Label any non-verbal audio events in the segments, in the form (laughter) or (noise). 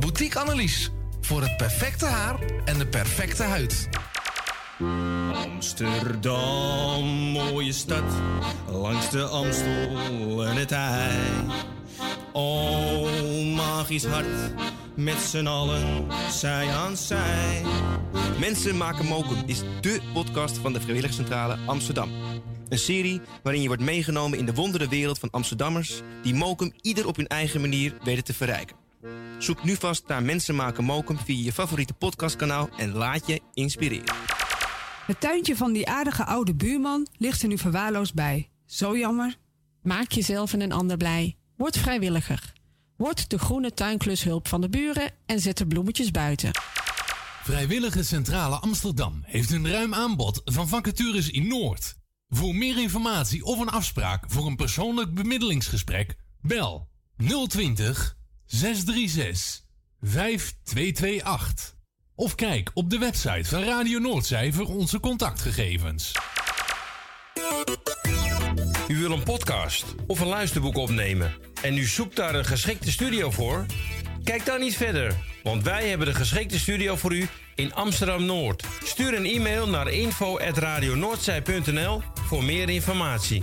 Boutique Annelies voor het perfecte haar en de perfecte huid. Amsterdam, mooie stad, langs de Amstel en het IJ. Oh, magisch hart, met z'n allen, zij aan zij. Mensen maken mokum is dé podcast van de Vrijwilligcentrale Amsterdam. Een serie waarin je wordt meegenomen in de wondere wereld van Amsterdammers... die mokum ieder op hun eigen manier weten te verrijken. Zoek nu vast naar Mensen maken mokum via je favoriete podcastkanaal... en laat je inspireren. Het tuintje van die aardige oude buurman ligt er nu verwaarloosd bij. Zo jammer. Maak jezelf en een ander blij. Word vrijwilliger. Word de groene tuinklushulp van de buren en zet de bloemetjes buiten. Vrijwillige Centrale Amsterdam heeft een ruim aanbod van vacatures in Noord. Voor meer informatie of een afspraak voor een persoonlijk bemiddelingsgesprek, bel 020 636 5228. Of kijk op de website van Radio Noordzij voor onze contactgegevens. U wil een podcast of een luisterboek opnemen en u zoekt daar een geschikte studio voor? Kijk dan niet verder, want wij hebben de geschikte studio voor u in Amsterdam Noord. Stuur een e-mail naar info@radionoordzij.nl voor meer informatie.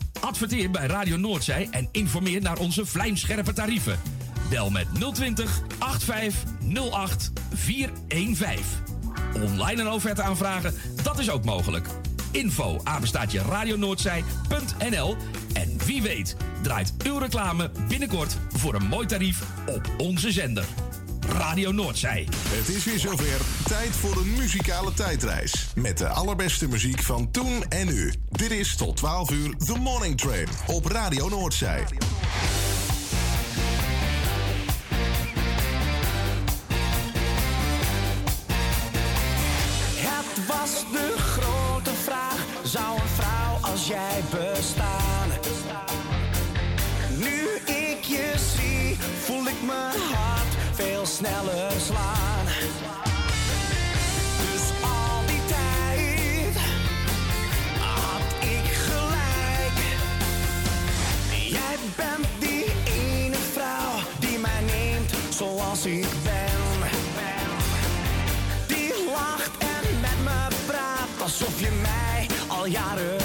Adverteer bij Radio Noordzij en informeer naar onze vlijmscherpe tarieven. Bel met 020 8508 415. Online een offerte aanvragen, dat is ook mogelijk. Info apenstaatje radionoordzij.nl En wie weet draait uw reclame binnenkort voor een mooi tarief op onze zender. Radio Noordzij. Het is weer zover. Tijd voor een muzikale tijdreis. Met de allerbeste muziek van toen en nu. Dit is tot 12 uur The Morning Train op Radio Noordzij. Het was de grote vraag: zou een vrouw als jij bestaan? Nu ik je zie, voel ik mijn hart veel sneller slaan. Dus al die tijd had ik gelijk. Jij bent die ene vrouw die mij neemt zoals ik ben. Die lacht en met me praat alsof je mij al jaren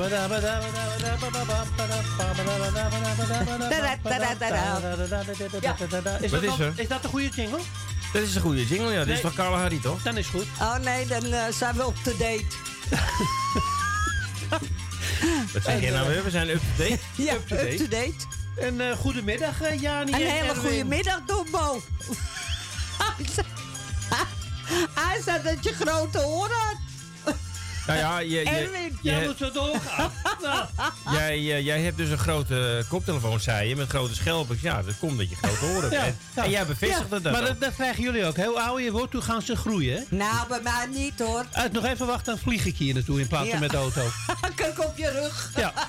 Is Wat dat is dan- er? Is dat de goede jingle? Dat is een goede jingle, ja. Dit is Nee. toch Carla Harry, toch? Dan is goed. Oh nee, dan eh, zijn we up to date. (laughs) Wat zeg je nou weer? We zijn up-to-date. Ja, Up-to-date. up to date. (laughs) Een eh, goedemiddag, eh, Jani. Een en hele Erwin. goede middag, Dombo. (laughs) Hij zei dat je grote oren. Nou ja, je, je, Erwin, je- Jij moet zo doorgaan. (laughs) jij, eh, jij hebt dus een grote koptelefoon, zei je, met grote schelpjes. Ja, dat komt dat je grote oren hebt. Ja, En- ja. En jij bevestigde dat maar ook. dat, dat krijgen jullie ook. Hoe ouder je wordt, hoe gaan ze groeien. hè? Nou, bij mij niet hoor. Uit, nog even wachten, dan vlieg ik hier naartoe in plaats van Ja. met de auto. (laughs) Kijk op je rug. Ja. (laughs)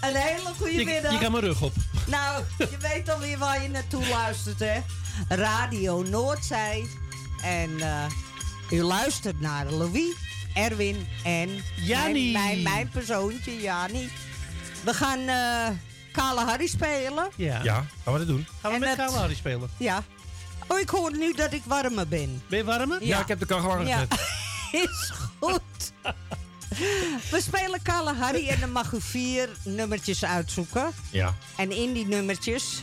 Een hele goede Je, middag. je kan mijn rug op. Nou, je weet alweer waar je naartoe luistert, hè? Radio Noordzij. En eh, u luistert naar Louis, Erwin en Jannie. Mijn, mijn, mijn persoontje, Jani. We gaan eh Kale Harry spelen. Ja. Ja, gaan we dat doen? Gaan we En met dat- Kale Harry spelen? Ja. Oh, ik hoor nu dat ik warmer ben. Ben je warmer? Ja, ik heb de kachel Ja, aangezet. (laughs) is goed. We spelen Kale Harry en dan mag u vier nummertjes uitzoeken. Ja, En in die nummertjes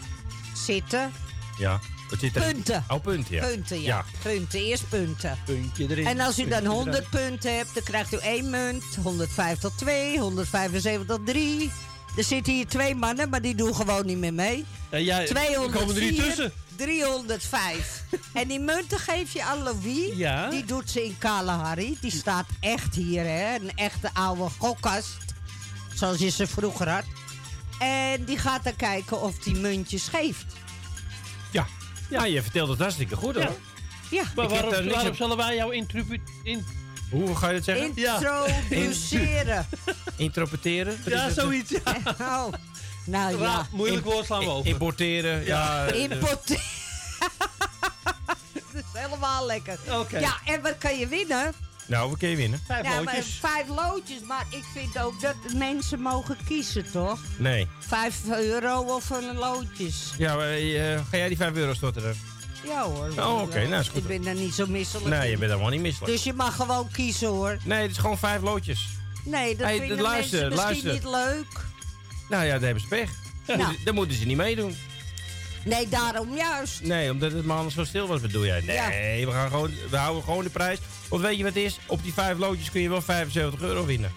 zitten ja. Zit er? punten. Oh, punten, ja. Punten, ja. Ja. Punten, eerst punten. Puntje erin. En als u dan puntje 100 eruit. punten hebt, dan krijgt u één munt. 150 2, 175 3. Er zitten hier twee mannen, maar die doen gewoon niet meer mee. Ja, jij, er komen er niet 204, tussen. 305. en die munten geef je aan Louis. Ja. Die doet ze in Kalahari. Die staat echt hier, hè. Een echte oude gokkast. Zoals je ze vroeger had. En die gaat dan kijken of die muntjes geeft. Ja. Je vertelt het hartstikke goed, hoor. Ja. Ja. Maar heb waarom, waarom op- zullen wij jou introdu- in... Hoe ga je dat zeggen? Introduceren. (laughs) Interpreteren? Ja, het? zoiets. Ja. (laughs) Oh. Nou ja. moeilijk woord slaan we over. Importeren, ja. eh, Importeren. (laughs) Dat is helemaal lekker. Oké. Ja, en wat kan je winnen? Nou, we kunnen winnen. Vijf Ja, maar loodjes. vijf loodjes. Maar ik vind ook dat mensen mogen kiezen, toch? Nee. Vijf euro of een loodjes. Ja, maar, eh, ga jij die 5 euro stotteren? Ja hoor. Oh, oké, nou, is goed. Ik ben daar niet zo misselijk Nee, je bent helemaal niet misselijk. Dus je mag gewoon kiezen hoor. Nee, het is gewoon vijf loodjes. Nee, dat Hey, vinden luister, mensen misschien luister. niet leuk. Nou ja, daar hebben ze pech. Dan, Nou. moeten, dan moeten ze niet meedoen. Nee, daarom juist. Nee, omdat het maar anders zo stil was, bedoel jij? Nee, we, gaan gewoon, we houden gewoon de prijs. Want weet je wat het is? Op die vijf loodjes kun je wel 75 euro winnen.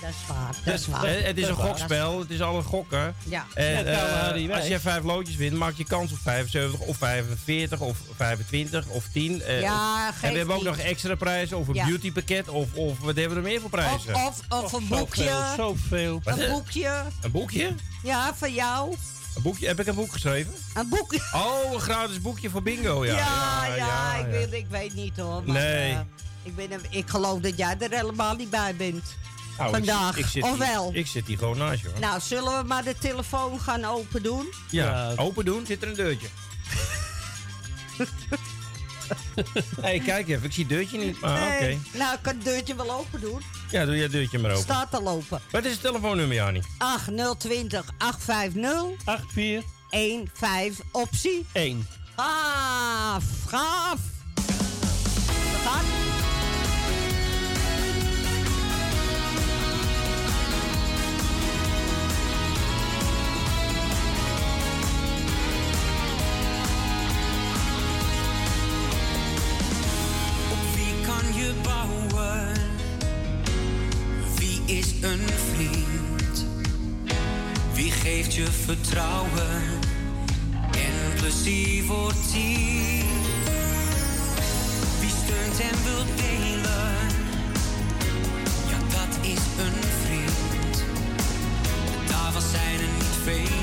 Ja, dat is waar. Dat is waar. Eh, het is een gokspel, het is al een gokken. Ja. En, Ja, eh, als je vijf loodjes wint, maak je kans op 75 of 45 of 25 of 10. eh, Ja, en we hebben ook niet. nog extra prijzen of een Ja. beautypakket of, of wat hebben we er meer voor prijzen? Of, of, of een boekje. Zoveel, zoveel. Een boekje. Een boekje? Ja, van jou. Een boekje? Heb ik een boek geschreven? Een boekje. Oh, een gratis boekje voor bingo, ja. Ja, ja, ik, ja. Weet, ik weet niet hoor. Maar, Nee. eh, ik, ben, ik geloof dat jij er helemaal niet bij bent. Nou, ik vandaag. zit- ik zit of hier- wel? Ik zit hier gewoon naast je, hoor. Nou, zullen we maar de telefoon gaan open doen? ja, Ja. open doen, zit er een deurtje. (laughs) Hé, (laughs) hey, kijk even, ik zie het deurtje niet. Maar oké. Nee. Nou, ik kan het deurtje wel open doen. Ja, doe je het deurtje maar open. Staat al open. Wat is het telefoonnummer, Jani? 8020 850 84 15 optie. 1. Gaaf, gaaf. We gaan. Je vertrouwen en plezier voor tien? kent en wilt delen. Ja, dat is een vriend. Daarvan zijn er niet vele.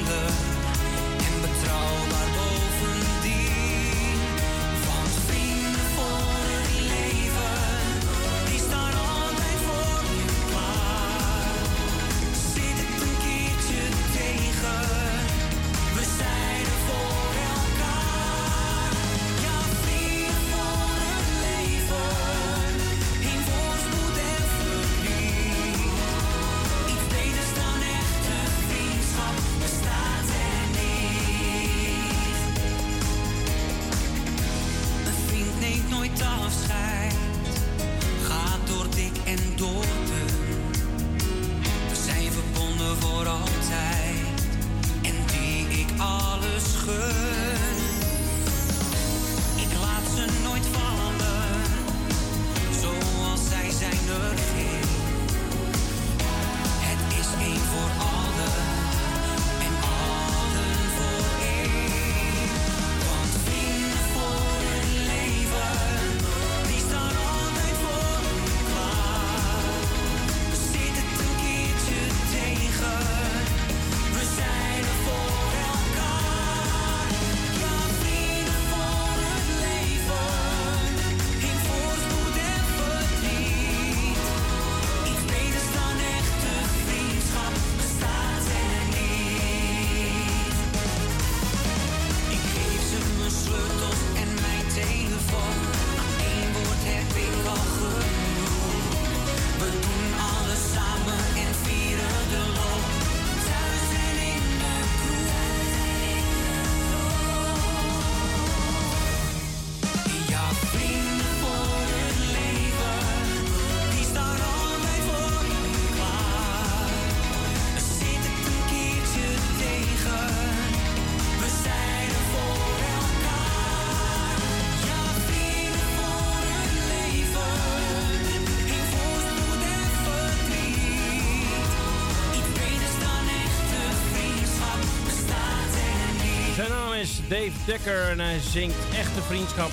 Dave Dekker en hij zingt Echte Vriendschap.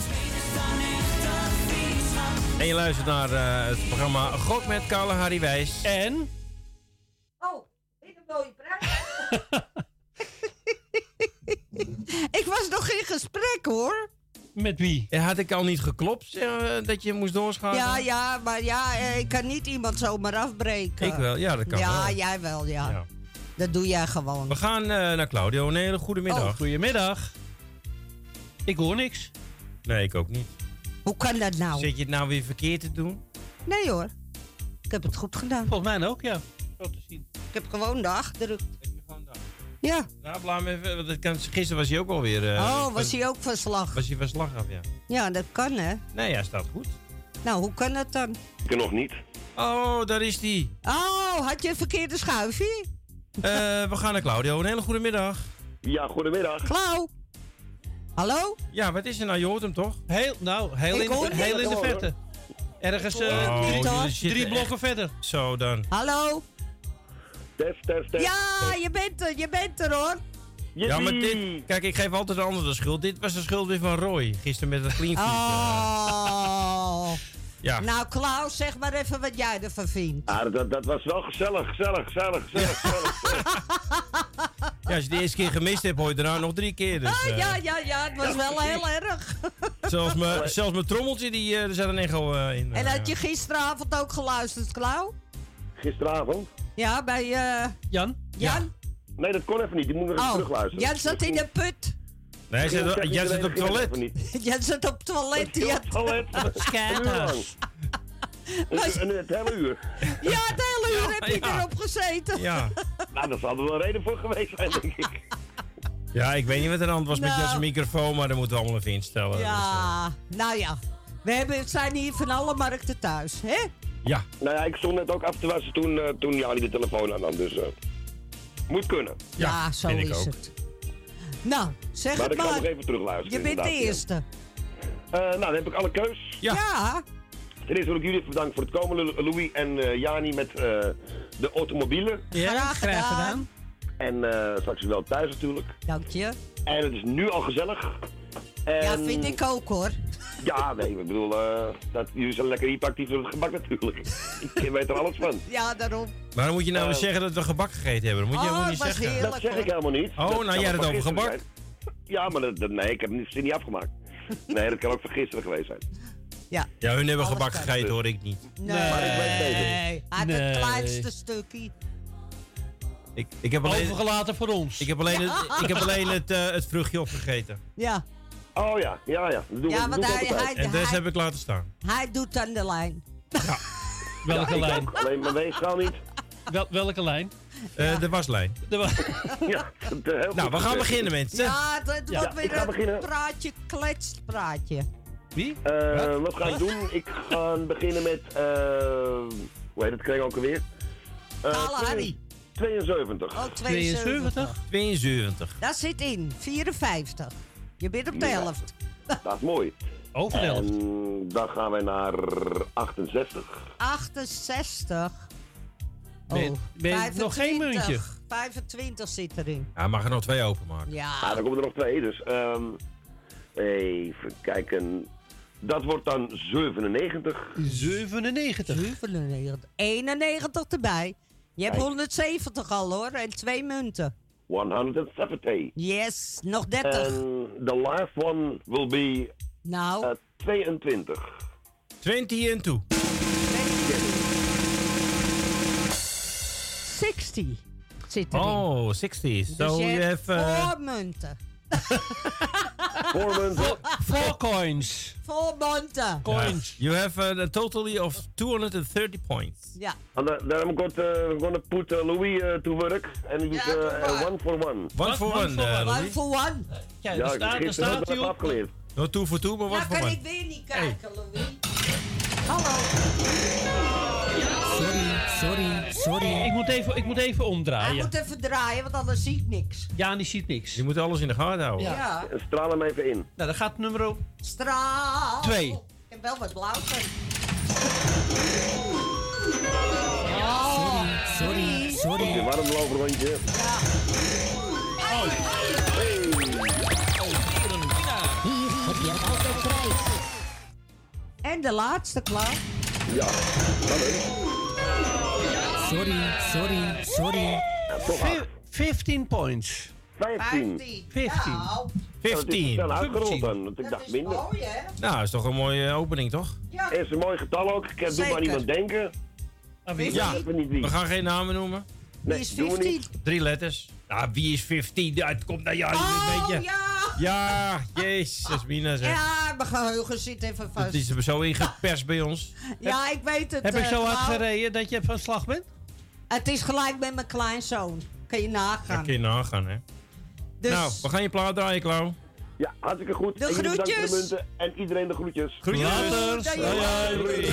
En je luistert naar eh, het programma God met Kale Harry Wijs. En? Oh, ik een mooie prijs. (laughs) ik was nog in gesprek hoor. Met wie? had ik al niet geklopt eh, dat je moest doorschakelen? Ja, ja, maar ja, eh, ik kan niet iemand zomaar afbreken. Ik wel, ja, dat kan Ja, wel. jij wel, ja. Ja. Dat doe jij gewoon. We gaan eh, naar Claudio. Een hele goede middag. Oh, goedemiddag. Ik hoor niks. Nee, ik ook niet. Hoe kan dat nou? Zit je het nou weer verkeerd te doen? Nee hoor. Ik heb het goed gedaan. Volgens mij ook, ja. Zo te zien. Ik heb gewoon de achterdruk. Ja. Nou, blaam even. want het kan- Gisteren was hij ook alweer... eh, oh, was van- hij ook van slag? Was hij van slag af, ja. Ja, dat kan hè. Nee, hij staat goed. Nou, hoe kan dat dan? Ik nog niet. Oh, daar is hij. Oh, had je een verkeerde schuifje? Eh, we gaan naar Claudio. Een hele goede middag. Ja, goedemiddag. Klauw. Hallo? Ja, wat is er nou? Je hoort hem toch? Heel, nou, heel, Ik in, de, heel in de verte. Ergens eh, Oh, drie, echt- blokken verder. Zo dan. Hallo? Test, test, test. Ja, je bent er, je bent er hoor. Ja, maar dit... Kijk, ik geef altijd de ander de schuld. Dit was de schuld weer van Roy. Gisteren met het clean feed. eh. Oh. Ja. Nou, Klaus, zeg maar even wat jij ervan vindt. Ja, dat, dat was wel gezellig, gezellig, gezellig, gezellig, gezellig. (laughs) Ja, als je de eerste keer gemist hebt, hoor je daarna nog drie keer. Dus, Ah, eh, ja, ja, ja, het was wel heel erg. (laughs) zelfs, mijn, zelfs mijn trommeltje, die, eh, er zat een echo in. En eh, had je gisteravond ook geluisterd, Klauw? Gisteravond? Ja, bij eh Jan? Jan? Nee, dat kon even niet. Die moet nog even Oh, terugluisteren. Jan zat in de put. Nee, zit, (laughs) jij zit op het ging toilet. Jan zat op het toilet. Op Ja, het toilet. (laughs) Lang. (laughs) Een, een, het hele uur. ja het hele uur Ja, heb je ja. erop gezeten. Ja. Nou, daar zal er wel een reden voor geweest zijn, denk ik. ja, ik weet niet wat er aan de hand was met Nou. zijn microfoon, maar dat moeten we allemaal even instellen. Ja, nou ja. We hebben, zijn hier van alle markten thuis, hè? Ja. Nou ja, ik stond net ook af te wassen toen, eh toen Jani de telefoon aannam, dus... eh moet kunnen. Ja, zo ik is ook. het. Nou, zeg maar het ik ga nog maar. even terugluisteren. Je bent de ja. eerste. Eh, nou, dan heb ik alle keus. Ja. Ten eerste wil ik jullie bedanken voor het komen, Louis en eh, Jani, met eh, de automobielen. Graag gedaan. En eh, straks wel thuis natuurlijk. Dank je. En het is nu al gezellig. En... Ja, vind ik ook hoor. Ja, nee, ik bedoel, eh, dat, jullie zijn lekker hyperactief door het gebak natuurlijk. (laughs) ik weet er alles van. Ja, daarom. Waarom moet je nou Eh, zeggen dat we gebak gegeten hebben? Dat moet je Oh, helemaal niet zeggen. heerlijk, Dat zeg ik helemaal niet. Oh, Dat nou, jij ook had het over gebak? zijn. Ja, maar dat, dat- nee, ik heb het niet- niet afgemaakt. Nee, dat kan ook van gisteren geweest zijn. Ja. Ja, hun hebben Alles gebak kan. gegeten hoor, ik niet. Nee, Maar ik weet beter. hij had Nee. het kleinste stukje. Ik, ik heb alleen, Overgelaten voor ons. ik heb alleen, het, ik heb (laughs) alleen het, eh, het vruchtje opgegeten. Ja, Oh ja, ja, ja. Dat doen Ja, want hij- hij- En deze heb ik laten staan. hij doet aan de lijn. (laughs) Welke Ja, ik lijn? ook, Alleen mijn weegschaal niet. Wel, welke lijn? Eh, De waslijn. De wa- (laughs) Ja, dat, heel Nou, we gaan beginnen mensen. Ja, het wordt ik weer ga beginnen. een praatje, kletspraatje. Wie? Eh, wat ga ik doen? Ik ga beginnen met, eh hoe heet het kring ook alweer? Eh, Kale Harry. 72. Oh, 72. 72. Dat zit in, 54. Je bent op de Ja. helft. (laughs) Dat is mooi. Over de helft. En dan gaan wij naar 68. 68. Ben je- Oh, ben nog geen 25. muntje? 25 zit erin. Ja, mag er nog twee openmaken. Ja. Ah, dan komen er nog twee, dus ehm, even kijken. Dat wordt dan 97. 97. 97. 91 erbij. Je hebt Kijk. 170 al hoor, en twee munten. 170. Yes, nog 30. En the last one will be nou, eh, 22. 20 en toe. 60 zit erin. Oh, 60. dus So je you hebt have... uh, four munten. Four munten. Four coins. Four munten. Coins. You have uh, a totally of 230 points. Ja. And uh, then I'm going to, gonna put uh, Louis uh, to work. And he's Ja, uh, uh, one for one. One for one one, for uh, one. Ja, Ja, er staat, er staat even op. No two for two, maar one for kan one. ik weer niet kijken, Louis. Hallo. Ik moet even, ik moet even Hij omdraaien. moet even draaien, want anders zie ik niks. Ja, die ziet niks. Je moet alles in de gaten houden. Ja. Ja. En straal hem even in. Nou, dan gaat nummer op. Straal. Twee. Ik heb wel wat blauw van. Sorry, sorry, Een sorry. warm loverrondje. Hier heb je het altijd vrij. En de laatste klaar. Ja, dat is. Sorry, sorry, sorry. Ja, toch Fi- acht. 15 points. 15. 15. 15. Nou, Dat is 15. snel uitgerold 15. dan. Want ik dat dacht is minder. mooi, hè? Nou, is toch een mooie eh, opening, toch? Ja. Is een mooi getal ook. Ik heb doe maar Zeker. niemand denken. Ah, wie? Ja. Weet wie. We gaan geen namen noemen. Nee, Die is doen we 15. niet. Drie letters. Nou, wie is 15? Ja, Het komt naar jou Oh, een beetje. ja. Ja, jezus, Mina zeg. Ja, mijn geheugen zit even Het vast. is er zo ingeperst bij ons. Ja, ik weet het. Heb ik eh, zo hard gereden dat je van slag bent? Het is gelijk met mijn kleinzoon. Kan je Dat nagaan. kun je nagaan, hè. Dus, Nou, we gaan je plaat draaien, Klauw. Ja, hartstikke goed. De En de groetjes. munten. En iedereen de groetjes. Groetjes. Later. Doei,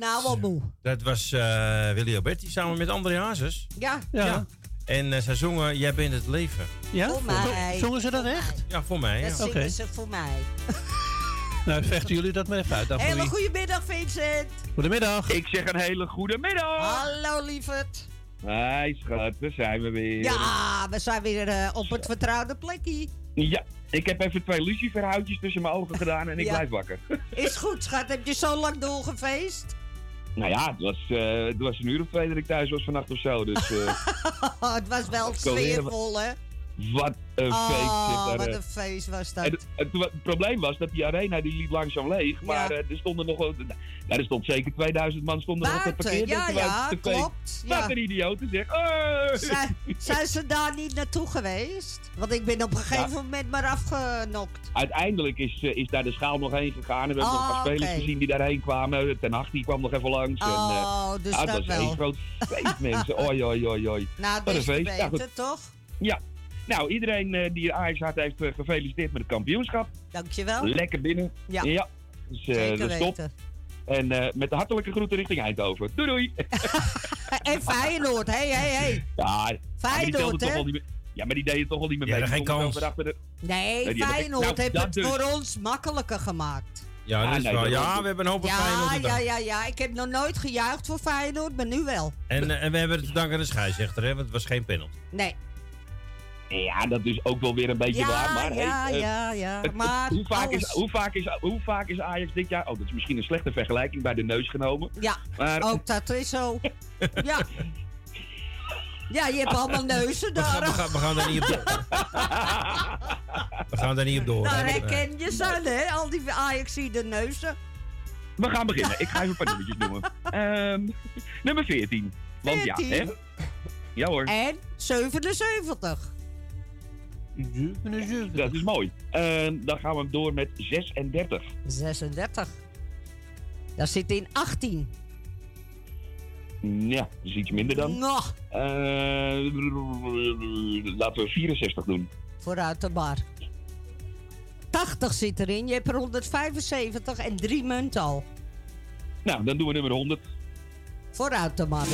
nou wel moe. Dat was eh, Willy Alberti samen met André Hazes. Ja. Ja. En eh, zij zongen Jij bent het leven. Ja? Voor mij. Zongen ze dat echt? Ja, voor mij. Dat Ja. zingen ze voor mij. (laughs) Nou, vechten jullie dat maar even uit. Hele wie? goedemiddag, Vincent. Goedemiddag. Ik zeg een hele goede middag. Hallo, lieverd. Hi schat, daar zijn we weer. Ja, we zijn weer eh, op het vertrouwde plekje. Ja, ik heb even twee luciferhoutjes tussen mijn ogen gedaan en ik Ja. blijf wakker. (laughs) Is goed, schat. Heb je zo lang doorgefeest? Nou ja, het was, eh, het was een uur of twee dat ik thuis was vannacht of zo. Dus eh, (laughs) het was wel sfeervol, hè? Wat een feest Oh, zit daar. wat eh. een feest was En dat. het, het, het probleem was dat die arena die liep langzaam leeg. Maar eh, er stonden nog wel. Nou, er stond zeker 2000 man stonden nog op het parkeer. ja, ja, klopt. Wat Ja. een idioten zeg. Zijn, zijn ze daar niet naartoe geweest? Want ik ben op een gegeven Ja. moment maar afgenokt. Uiteindelijk is, eh, is daar de schaal nog heen gegaan. En we hebben nog een Oh, paar spelers gezien die daarheen kwamen. Ten Hag die kwam nog even langs. en, Oh, dus nou, dat was wel. één groot feest, mensen. (laughs) Oi, oi, oi, oi. Nou, een feest. Beter, goed. toch? Ja. Nou, iedereen eh, die Ajax had, heeft eh, gefeliciteerd met het kampioenschap. Dankjewel. Lekker binnen. Ja. Dus eh, Zeker dat is top. weten. En eh, met de hartelijke groeten richting Eindhoven. Doei, doei. (laughs) En Feyenoord, hé, hé, hé. Ja, maar die Feyenoord, hè? wel niet meer. Ja, maar die deden toch wel niet meer Ja, mee. geen kans. de- Nee, Nee, Feyenoord nou, heeft dat het dus. voor ons makkelijker gemaakt. Ja, dat Ah, is nee, wel. dat Ja, we hebben een hoop op Ja, Feyenoord ja, ja, ja. Ik heb nog nooit gejuicht voor Feyenoord, maar nu wel. En, en we hebben het te danken aan de scheidsrechter, hè, want het was geen penalty. Nee. Ja, dat is ook wel weer een beetje Ja, waar. Maar ja, hey, eh, ja, ja. Maar hoe, vaak alles- is, hoe, vaak is, hoe vaak is Ajax dit jaar... Oh, dat is misschien een slechte vergelijking bij de neus genomen. Ja, Maar ook dat is zo. (laughs) Ja. Ja, je hebt allemaal neuzen We gaan, daar. we, gaan, we gaan daar niet op door. We gaan daar niet op door. Daar Nee. herken je ze hè? Al die Ajax-de neuzen. we gaan beginnen. (laughs) Ik ga even een paar nummertjes noemen. Ehm, nummer 14. Want ja, 14. hè? Ja hoor. En 77. Dat is mooi. Ehm, dan gaan we door met 36. 36. Daar zit in 18. Ja, dat is iets minder dan. Nou, Eh, laten we 64 doen. vooruit de bar. 80 zit erin. Je hebt er 175 en drie munten al. Nou, dan doen we nummer 100. Vooruit de bar.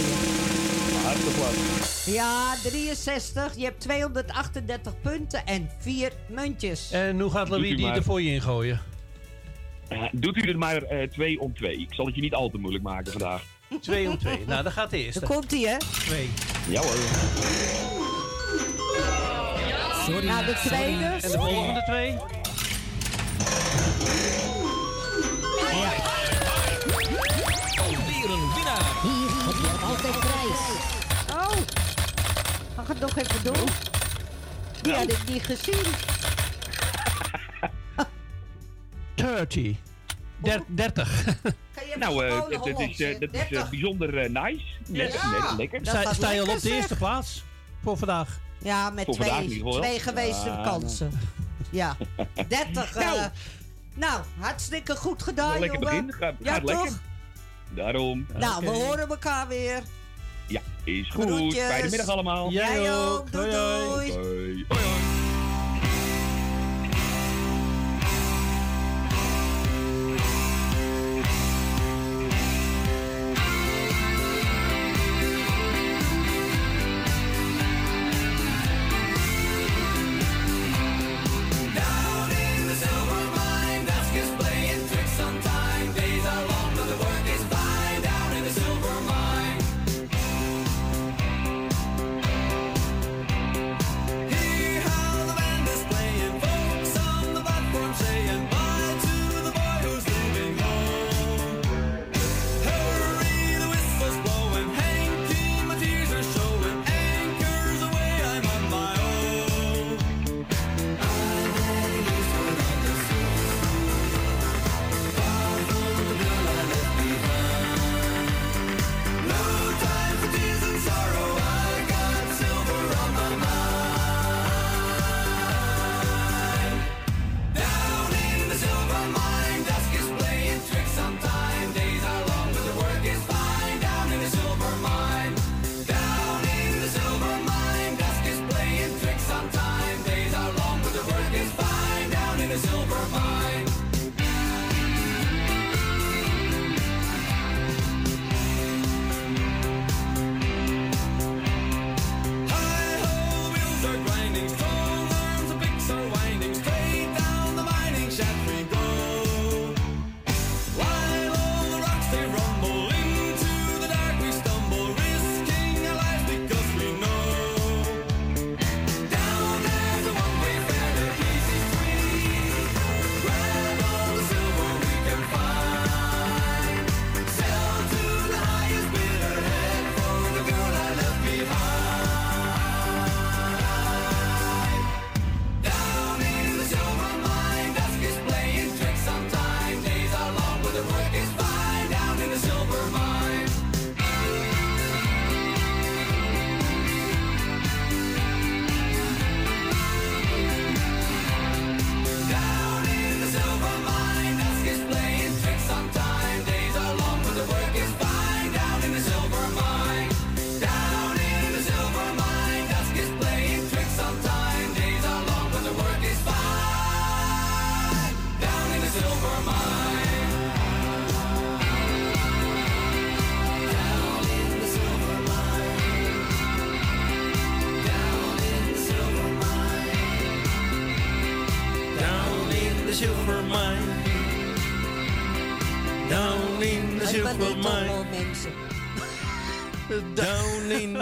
Ja, 63. Je hebt 238 punten en vier muntjes. En hoe gaat Louis die maar. er voor je ingooien? Eh, doet u er maar eh, twee om twee. Ik zal het je niet al te moeilijk maken vandaag. 2 om 2. Nou, dan gaat de eerste. Daar komt hij, hè? 2. Ja hoor. Sorry. Nou, de tweede. En de volgende twee? Mag het nog even doen? Die had ik niet gezien. (laughs) 30. Der- 30. (laughs) Nou, eh, gewoon dat, dat is, eh, dat is eh, 30. bijzonder nice. Net, Ja. net lekker. Dat Sta, je al op de eerste plaats voor vandaag? Ja, met Voor twee, twee geweeste Ja, kansen. Ja, (laughs) 30. eh, Nou. nou, hartstikke goed gedaan, lekker jongen. begin. Gaat, ja, gaat toch? lekker. Daarom. Nou, we horen elkaar weer. Ja, is goed. Groetjes. Fijne middag allemaal. Jij ook. Doei, doei.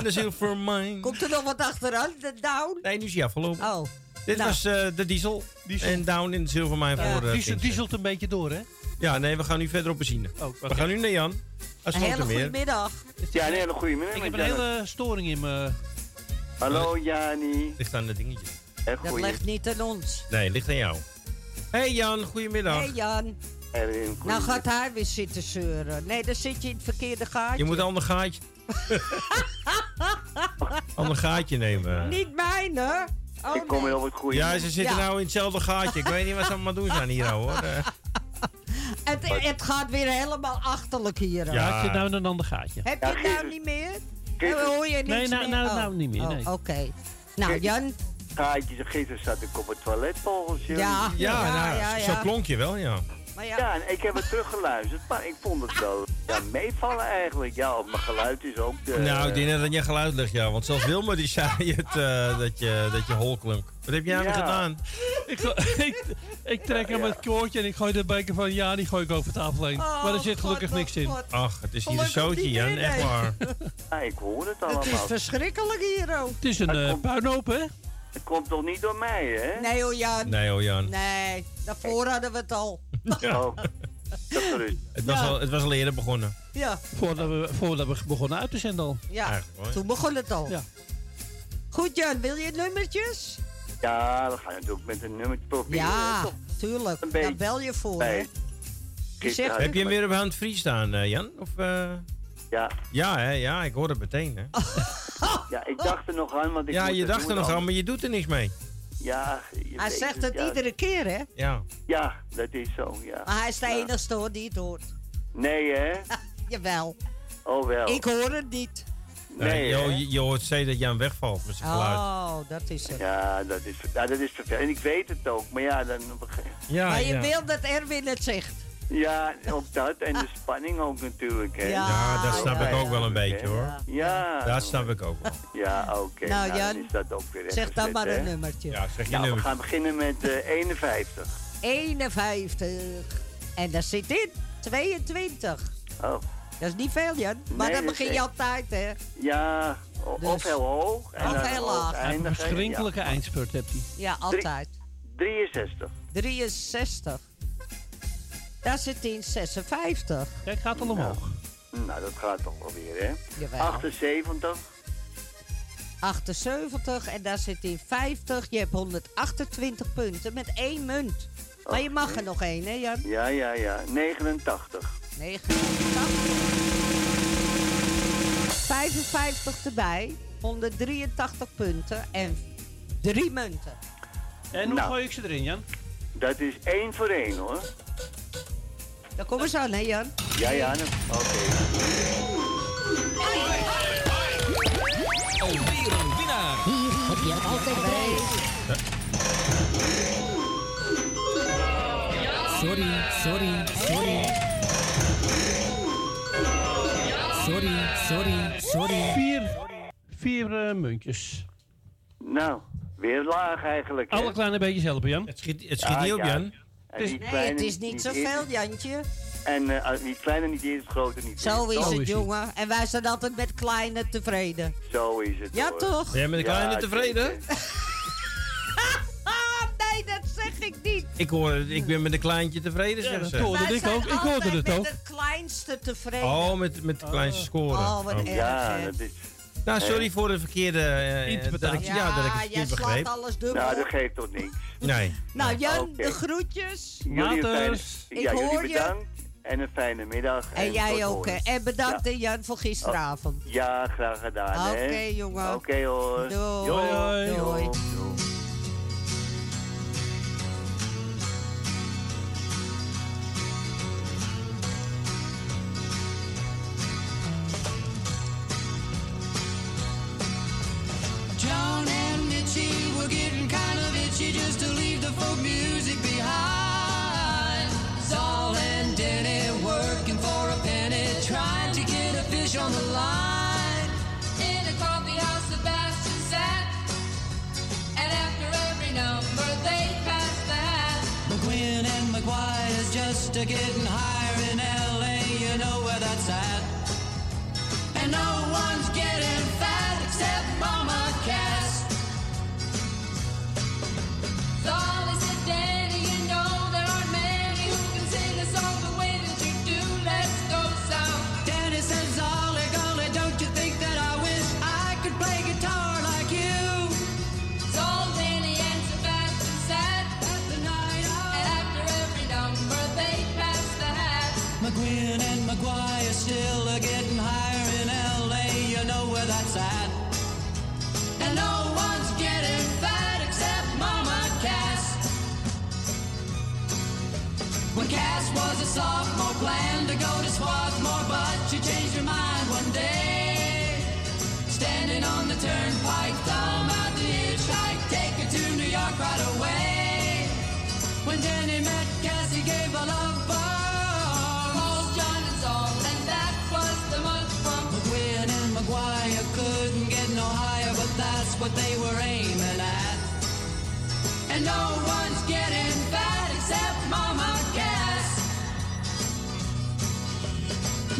The silver mine. Komt er nog wat achteraan? De down? Nee, nu is hij afgelopen. Oh. Dit Nou. was eh, de diesel. En Down in the silver mine Ja, voor eh, diesel, dieselt een beetje door, hè? Ja, nee, we gaan nu verder op benzine. we gaan nu naar Jan. Een hele goede middag. Ja, een hele goede middag. Ik heb een hele storing in mijn... Hallo Jani. Ligt aan de dingetje. Dat ligt niet aan ons. Nee, ligt aan jou. Hey Jan, goedemiddag. Nee, Jan. Goeie- Nou gaat hij weer zitten zeuren. Nee, dan zit je in het verkeerde gaatje. Je moet een ander gaatje. (laughs) ander gaatje nemen. Niet mijn, hè? Oh, Ik kom heel wat goede. Ja, ze zitten Ja. nou in hetzelfde gaatje. Ik weet niet wat ze allemaal doen zijn hier, hoor. (laughs) Het, het gaat weer helemaal achterlijk hier. Ja. Had je nou een ander gaatje? Heb Ja, je het nou niet meer? Oh, hoor je Nee, nou- meer? nou- Oh. nou niet meer, Oh, nee. Oké. Nou, Jan. Gaatjes, gisteren zat ik op het toilet volgens jullie. Ja, ja, nou, ja, zo ja. klonk je wel, ja. Maar ja, Ja, en ik heb het teruggeluisterd, maar ik vond het wel ja, meevallen eigenlijk. Ja, op mijn geluid is ook... De, nou, ik denk dat het je geluid ligt, ja. Want zelfs Wilma die zei (laughs) het, eh, dat, je, dat je hol klonk. Wat heb jij nou Ja. weer gedaan? Ik, (laughs) ik, ik trek hem het koordje en ik gooi de beker van ja, die gooi ik over tafel heen. Oh, maar er zit gelukkig God, niks in. Ach, het is hier een zootje, Jan. Echt waar. (laughs) Ja, ik hoor het het is allemaal. verschrikkelijk hier, oh. Het is een eh, puinhoop, hè? Het komt toch niet door mij, hè? Nee, hoor, Jan. Nee, oh Jan. Nee, daarvoor hadden we het al. (laughs) Oh, dat gerust. Het was, Ja. al, het was al eerder begonnen. Ja, Voordat we, voordat we begonnen uit te zenden al. ja. Ja. Toen begon het al. Ja. Goed, Jan, wil je nummertjes? Ja, we gaan natuurlijk met een nummertje proberen. Ja, toch? tuurlijk. Daar bel je voor, hè? Je zegt Heb je hem weer op hand free staan, eh, Jan? Of, eh, Ja, Ja, hè? Ja, ik hoor het meteen, hè? (laughs) ja, ik dacht er nog aan, want ik Ja, je dacht er nog aan, maar je doet er niks mee. Ja, je Hij weet zegt het ja. iedere keer, hè? Ja. Ja, dat is zo, ja. Maar hij is de Ja. enige hoor die het hoort. Nee, hè? (laughs) Jawel. Oh, wel. Ik hoor het niet. Nee, Nee, joh, hè? je, je hoort steeds dat Jan wegvalt met zijn geluid. Oh, dat is het. Ja, dat is, ja, dat is vervelend. Ik weet het ook, maar ja, dan... Ja, maar je ja. wil dat Erwin het zegt. Ja, ook dat. En de spanning ook natuurlijk, hè. Ja, Ja, dat snap ja, ik ook ja. wel een beetje, hoor. Ja. Dat snap ik ook wel. Ja, oké. Nou, Nou, Jan, dan is dat ook weer Zeg dan maar hè. een nummertje. Ja, zeg je Nou, we gaan beginnen met eh 51. 51. En daar zit in 22. Oh, Dat is niet veel, Jan. Maar Nee, dan dat begin je altijd, hè? ja, Dus- of heel hoog. En Of heel laag. Een verschrikkelijke Ja. eindspurt, hebt hij. Ja, altijd. 63. 63. Daar zit in 56. Kijk, gaat al omhoog. Nou, dat gaat toch wel weer, hè? Jawel. 78. 78 en daar zit in 50. Je hebt 128 punten met één munt. Maar je mag er nog één, hè Jan? Ja, ja, ja. 89. 89. 55 erbij. 183 punten en drie munten. En hoe Nou. gooi ik ze erin, Jan? Dat is één voor één, hoor. Daar komen ze aan, hè Jan? Ja, ja. dan- Oké. Alweer een winnaar. Hier heb je hem altijd bij. Sorry, sorry, sorry. Sorry, sorry, sorry. Vier, vier eh, muntjes. Nou, weer laag eigenlijk, hè? Alle kleine beetjes helpen, Jan. Het schiet, het schiet niet op, ja. Jan. Is- niet Nee, het is niet zoveel, Jantje. En eh, niet kleiner, niet eerst, groter, niet Zo is Zo het, is jongen. En wij zijn altijd met kleine tevreden. Zo is het, Ja, hoor. toch? Ben jij met de kleine Ja, tevreden? Ah, (laughs) nee, dat zeg ik niet. Ik, hoor, het, ik ben met een kleintje tevreden, Ja, zeggen dat ze. hoorde Wij ik zijn ook. Ik hoorde het met ook. het kleinste tevreden. Oh, met, met de kleinste score. Oh, wat Oh. erg, Ja, dat is... Nou, sorry voor de verkeerde... eh, Interpretatie. ik, ja, dat ik het jij verkeerd slaat begreep. alles dubbel. Nou, dat geeft toch niks. (laughs) Nee. Nou, Jan, de groetjes. Laters. Ik ja, hoor je. bedankt. En een fijne middag. En jij ook. En bedankt, Ja. Jan, voor gisteravond. Ja, graag gedaan, hè. Oké, jongen. Oké, hoor. Doei. Hoi, hoi. Doei. John and Mitchie were getting kind of itchy just to leave the folk music behind. Saul and Denny working for a penny, trying to get a fish on the line. In a coffee house, Sebastian sat, and after every number they passed that. McQuinn and McGuire's just a getting higher in L.A. You know where that's at, and no one's getting fat except Mama. Star Cass was a sophomore, planned to go to Swarthmore, but she changed her mind one day. Standing on the turnpike, thumb out the hitchhike, take her to New York right away. When Danny met Cass, he gave a love bomb. Called John and Saul, and that was the month from McGuinn and Maguire couldn't get no higher, but that's what they were aiming at. And no one's getting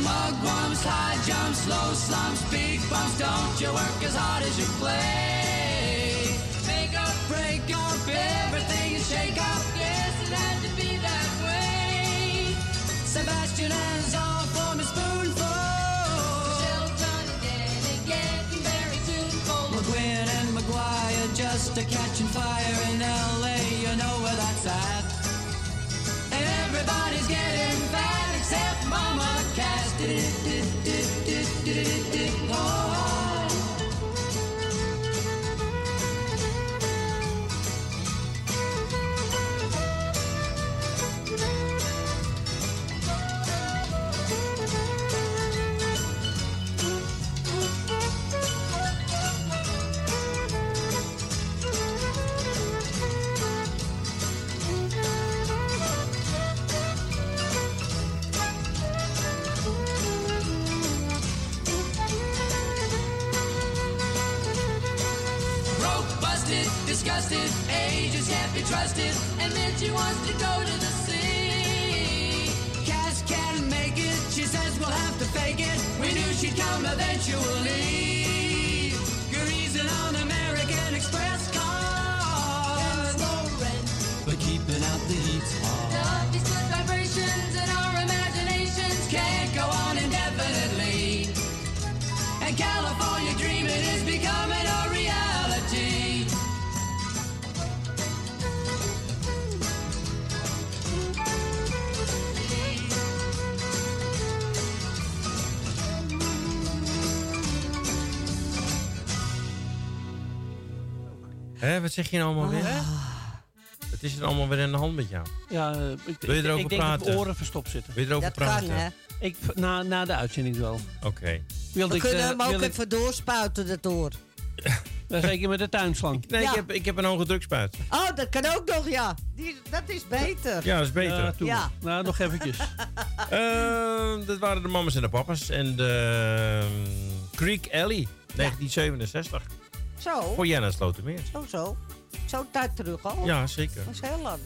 Mugwumps, high jumps, low slumps, big bumps. Don't you work as hard as you play? Make up, break up, everything is shake up. Yes, it had to be that way. Sebastian has all for me spoonful. Michelle, John, and getting very tuneful. McGuinn and Maguire just a catching fire disgusted, ages can't be trusted. And then she wants to go to the sea. Cass can't make it, she says we'll have to fake it. We knew she'd come eventually. Greasing on American Express cars. But keeping out the heat's hard. Hè, wat zeg je nou allemaal weer? Het is er allemaal weer in de hand met jou. Ja, eh, ik, Wil je ik- erover ik denk praten? dat oren verstopt zitten. Wil je erover Dat kan, praten? hè? Ik, na, na de uitzending wel. Oké. Wilde We ik, kunnen eh, hem ook ik- even doorspuiten, dat oor. Ja, (laughs) zeker met de tuinslang. Nee, Ja. ik, heb, ik heb een hoge drukspuit. Oh, dat kan ook nog, ja. Die, dat is beter. Ja, dat is beter. Ja, toe. Ja. Nou, nog eventjes. (laughs) Eh, dat waren de mamas en de papas. En de ehm, Creek Alley, 1967. Zo. Voor Jenna Slotermeer. Zo, zo. Zo'n tijd terug al. Ja, zeker. Dat is heel lang.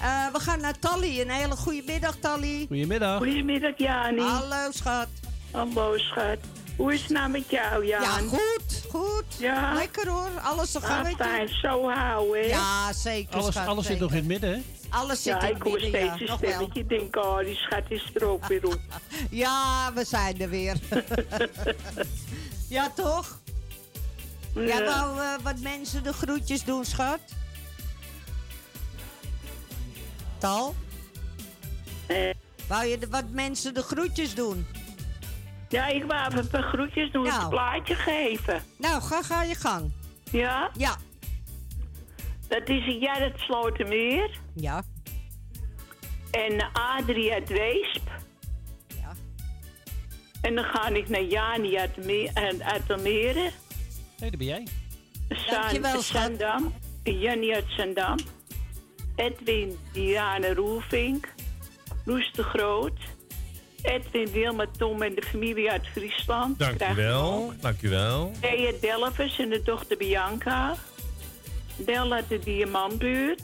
Eh, we gaan naar Tally. Een hele goede middag, Tally. Goedemiddag. Goedemiddag, Jani. Hallo, schat. Hallo, schat. Hoe is het nou met jou, Jan? Ja, goed, goed. Ja? Lekker hoor. Alles een Ah, gangetje. fijn. Zo houden, hè? Ja, zeker, Alles, schat, alles zit nog in het midden, hè? Alles zit ja, in ik het hoor midden, steeds ja. een stemmetje. Ik denk, oh, die schat is er ook weer op. (laughs) Ja, we zijn er weer. (laughs) ja, toch? Jij Ja. wou eh, wat mensen de groetjes doen, schat? Tal? Eh. Wou je de, wat mensen de groetjes doen? Ja, ik wou even een paar groetjes doen, Nou. een plaatje geven. Nou, ga, ga je gang. Ja? Ja. Dat is Gerrit Slotermeer. Ja. En Adrie uit Weesp. Ja. En dan ga ik naar Jani uit, uit, uit Almere. Nee, dat ben jij. San, Sandam. Jannie uit Sandam. Edwin Diana Roelvink. Loes de Groot. Edwin Wilma Tom en de familie uit Friesland. Dank u Krijg je wel. ook. Dank u wel. Thea Delvers en de dochter Bianca. Del uit de Diamantbuurt.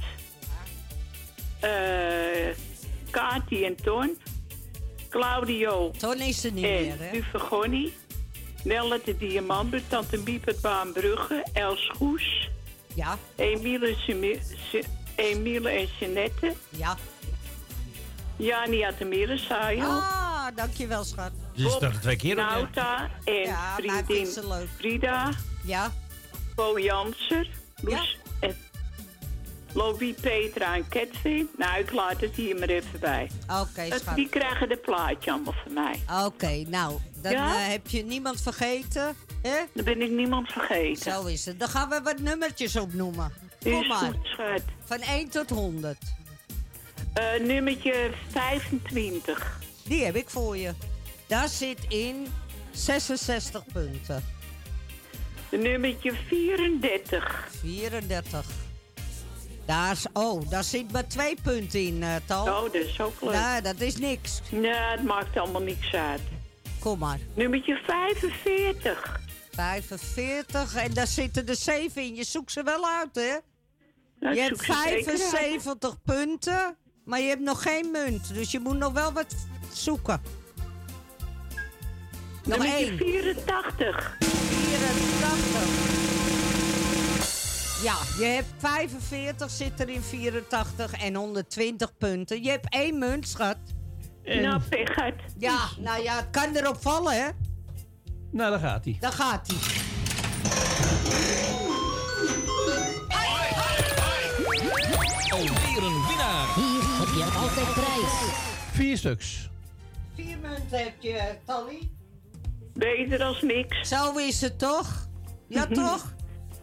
Eh Kati en Ton. Claudio. Ton is er niet en meer, hè? Nelle de Diamant, Tante Miep uit Baanbrugge. Els Goes. Ja. Emile, Se- Emile en Jeanette. Ja. Jani uit de Mierensaai. Ah, dankjewel, schat. Dus is toch twee keer? Nauta en Ja, vriendin. Frida. Ja. Bo Janser. Loes Lobby, Petra en Ketvin. Nou, ik laat het hier maar even bij. Oké, Dat- schat. Die krijgen de plaatje allemaal van mij. Oké, nou, dan Ja? eh, heb je niemand vergeten, hè? Dan ben ik niemand vergeten. Zo is het. Dan gaan we wat nummertjes opnoemen. Is Kom maar. goed. Van 1 tot 100. Eh, nummertje 25. Die heb ik voor je. Daar zit in 66 punten. Nummertje 34. 34. Daar, is- oh, daar zit maar twee punten in, Tal. Oh, dat is ook leuk. Nou, dat is niks. Nee, het maakt allemaal niks uit. Kom maar. Nummertje 45. 45 en daar zitten er 7 in. Je zoekt ze wel uit, hè? Nou, je hebt zoek ze zeker uit. 75 punten, maar je hebt nog geen munt. Dus je moet nog wel wat zoeken. Nog één. 84. 84. Ja, je hebt 45 zit er in 84 en 120 punten. Je hebt één munt, schat. Nou, pech uit. Ja, nou ja, het kan erop vallen, hè? Nou, daar gaat hij. Daar gaat hij. Alweer een winnaar. Hier heb je altijd prijs. Vier stuks. Vier munten heb je, Tally. Beter als niks. Zo is het toch? Ja, toch?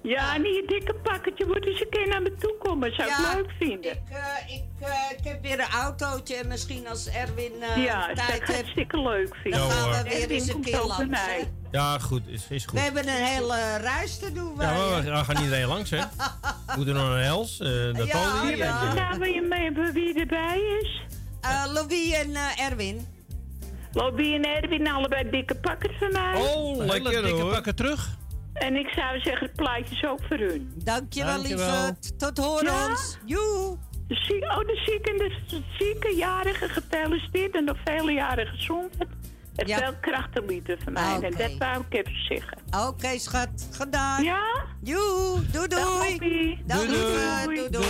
Ja, niet een dikke pakketje. Moet eens een keer naar me toe komen. Zou ik Ja, leuk vinden. Ik, eh, ik, eh, ik heb weer een autootje en misschien als Erwin eh, ja, dat zou tijd ik heeft, hartstikke leuk vinden. dan Ja, gaan we weer Erwin eens een komt keer langs. mij. Ja, goed. Is, is goed. We hebben een hele reis te doen. wij, Ja, maar we, gaan niet alleen langs, hè? We moeten nog naar Els, eh de Ja, poli. ja. en, Nou, wil je mee hebben wie erbij is? Eh, Louis en Erwin. Lobby en Erwin, allebei dikke pakken van mij. Oh, lekker dikke hoor. pakken terug. En ik zou zeggen, het plaatje is ook voor hun. Dankjewel, Dankjewel. lieverd. Tot horen Ja? ons. Joe. De zieke, oh, de zieke en de zieke jarige gefeliciteerd en nog vele jaren gezondheid. En Ja. veel krachtenlieden van mij. Oké. En dat wou ik even zeggen. Oké, schat. Gedaan. Ja? Joe. Doei, doei. Dag, Doei, doei. Doei, doei.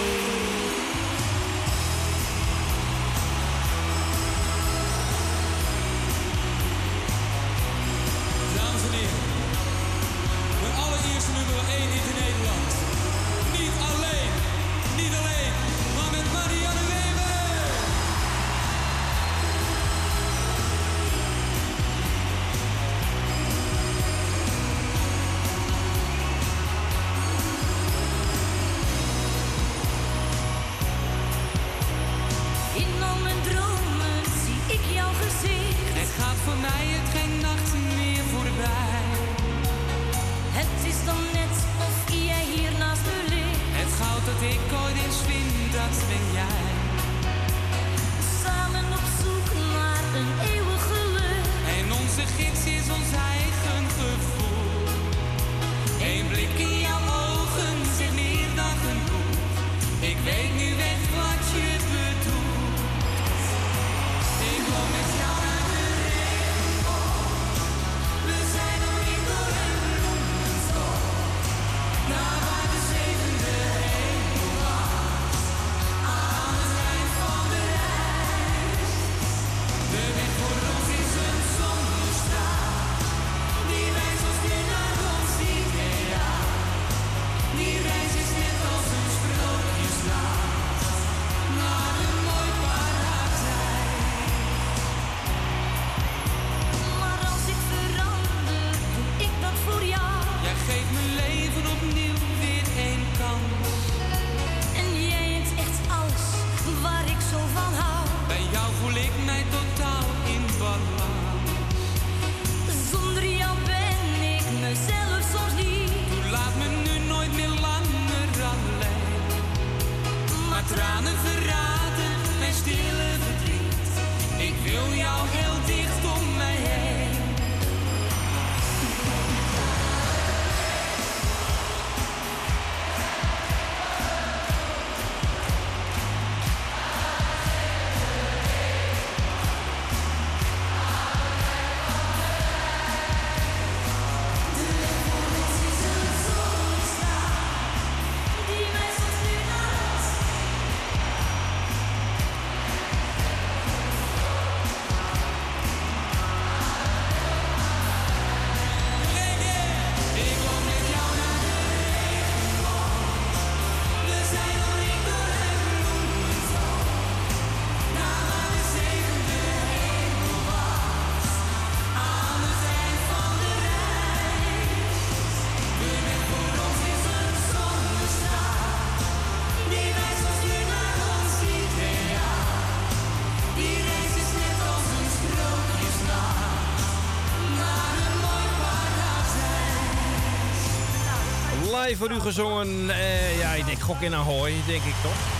Heeft voor u gezongen. eh, ja, ik denk gok in Ahoy, denk ik toch?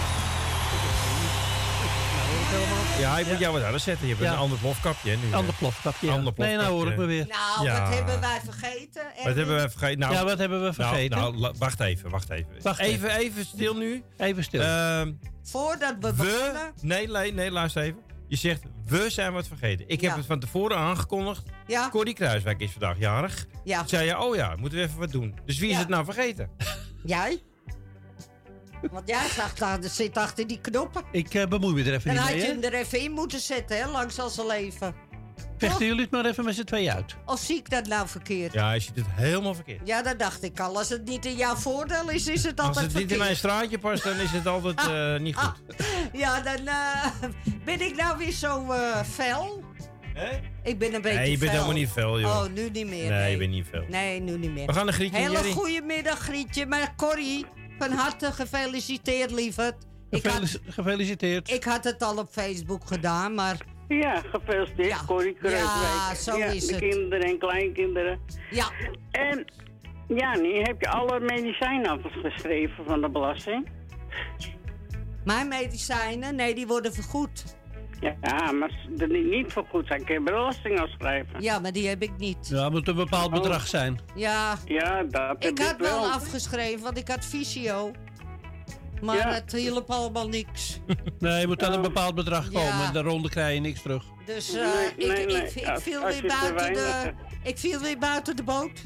Ja, ik moet jou wat harder zetten. Je hebt Ja. een ander plofkapje nu. Ander plofkapje, ja. Ander Nee, nou hoor ik me weer. Nou, Ja. wat hebben wij vergeten? Wat hebben we vergeten? Nou, Ja, wat hebben we vergeten? Nou, nou, la- wacht even, wacht even. Wacht even, even stil nu. Even stil. Ehm, Voordat we we, beginnen... nee, nee, nee, luister even. Je zegt, we zijn wat vergeten. Ik heb Ja. het van tevoren aangekondigd. Ja. Corrie Kruiswijk is vandaag jarig. Ja. Zei je, oh ja, moeten we even wat doen. Dus wie is Ja. het nou vergeten? Jij? Want jij zag daar, zit achter die knoppen. Ik eh, bemoei me er even Dan niet had mee, je hè? hem er even in moeten zetten, hè, langs al zijn leven. Vechten jullie het maar even met z'n tweeën uit. Of zie ik dat nou verkeerd? Ja, je ziet het helemaal verkeerd. Ja, dat dacht ik al. Als het niet in jouw voordeel is, is het Als altijd het niet in verkeerd. mijn straatje past, dan is het altijd eh, niet goed. Ja, dan eh, ben ik nou weer zo eh, fel. Ik ben een beetje Nee, je bent fel. helemaal niet fel, joh. Oh, nu niet meer. Nee, je bent niet fel. Nee, nu niet meer. We gaan naar Grietje Hele Jerry. goede middag, Grietje. Maar Corrie, van harte gefeliciteerd, lieverd. Ik had, Gefelici- Gefeliciteerd. ik had het al op Facebook gedaan, maar... Ja, gefeliciteerd, Corrie Kruiswijk. Ja, zo is de het. kinderen en kleinkinderen. Ja. En, ja, nu heb je alle medicijnen afgeschreven van de belasting. Mijn medicijnen, nee, die worden vergoed. Ja, maar die niet vergoed zijn, kun je belasting afschrijven. Ja, maar die heb ik niet. Ja, moet een bepaald bedrag zijn. Ja, Ja, dat heb ik had wel wel. afgeschreven, want ik had fysio. Maar Ja. het hielp allemaal niks. (laughs) Nee, je moet aan Oh. een bepaald bedrag komen. Ja. En de ronde krijg je niks terug. Dus eh, Nee, nee, ik, nee. ik, ik, viel als weer buiten de, ik viel weer buiten de boot.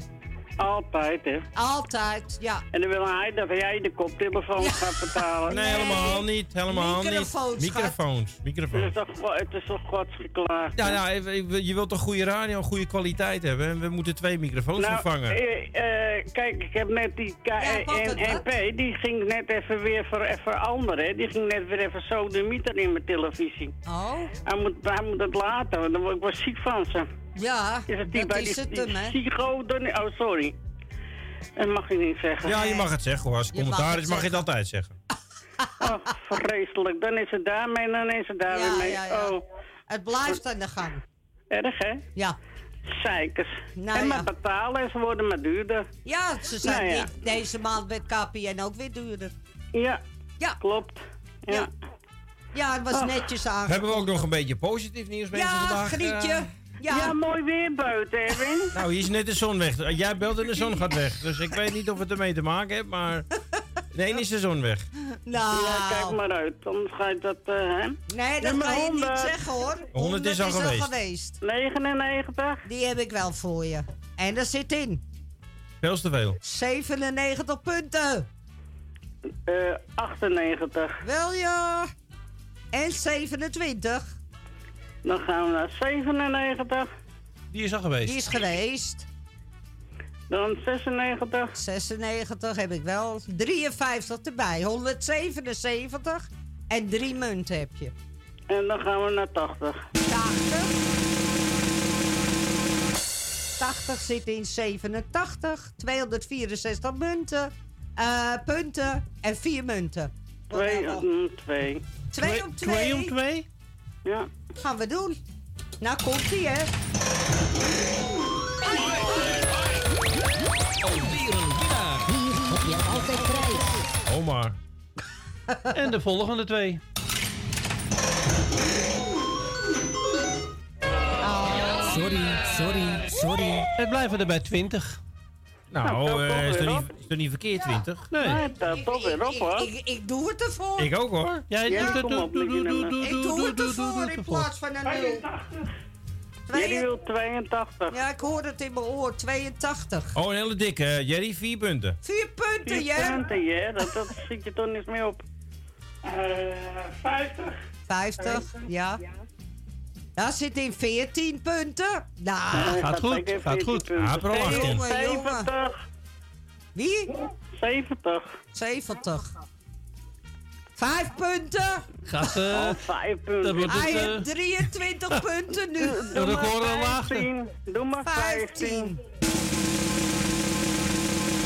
Altijd, hè. Altijd, ja. En dan wil hij dat jij de koptelefoon gaat betalen. Nee, helemaal niet. Helemaal Microfoons, niet. schat. Microfoons. Het Microfoons. is toch, het is toch godsgeklaagd. Ja, nou, je wilt toch goede radio, goede kwaliteit hebben. En we moeten twee microfoons Nou, vervangen. eh, eh, kijk, ik heb net die KNP, die ging net even weer ver, veranderen. Die ging net weer even sodemieter in mijn televisie. Oh. Hij moet, hij moet het laten, want dan word ik wel ziek van ze. Ja, Is het die dat bij is die, het hem, hè? Oh, sorry. Dat mag je niet zeggen. Ja, je mag het zeggen hoor. Als Je mag commentaar het is, mag je het altijd zeggen. (laughs) Oh, vreselijk. Dan is het daarmee en dan is het daar Ja, weer mee. ja, ja. Oh, Het blijft aan de gang. erg hè? Ja. Zeikers. Nou en ja. maar betalen en ze worden maar duurder. Ja, ze zijn Nou ja. dit- deze maand met KPN ook weer duurder. Ja, ja. klopt. Ja. Ja, het was Oh. netjes aan. Hebben we ook nog een beetje positief nieuws mensen Ja, vandaag? Grietje. eh? Ja. ja, mooi weer buiten, Erwin. (laughs) nou, hier is net de zon weg. Jij belt en de zon gaat weg. Dus ik weet niet of het ermee te maken heeft, maar... Nee, is de zon weg. Nou. Ja, kijk maar uit. Anders ga je dat, eh, hè? Nee, dat kan je niet 100. zeggen hoor. 100 is al geweest. 99. Die heb ik wel voor je. En er zit in Veel te veel. 97 punten. Eh 98. Wel ja. En 27. Dan gaan we naar 97. Die is al geweest. Die is geweest. Dan 96. 96 heb ik wel. 53 erbij. 177. En drie munten heb je. En dan gaan we naar 80. 80 zit in 87. 264 munten. eh, punten. En vier munten. 2 om 2. Twee om twee. Twee om twee? Ja. Gaan we doen. Nou komt ie, hè. Alweer een winnaar. Hier heb je altijd prijs. Maar. (laughs) En de volgende twee. Sorry, sorry, sorry. Het blijven er bij 20. Nou, Nou, eh, is, toch op. niet, is toch niet verkeerd, 20? Nee. Nee, dat toch weer op, hoor. Ik, ik doe het ervoor. Ik ook hoor. Jij Ja, doet kom het. op Doe, met doe, je doe, nummer. doe, Ik doe, doe doe, het doe, doe, ervoor in plaats van een nul. Jerry wil 82. Ja, ik hoor het in mijn oor. 82. Oh, een hele dikke. Jerry, vier punten. Vier punten, Vier ja. punten, ja. Dat, dat schiet je toch niet meer op. Eh 50. 50, ja. Daar zit in 14 punten. Nou, Nee, Gaat goed, gaat 14 goed. punten. April 18. jongen, jongen. 70. Wie? 70. 70. Vijf punten. Gaat, Oh, eh 5 dat punten. wordt Hij het, heeft eh 23 (laughs) punten nu. aan laagste. 15. Doe maar 15. 15.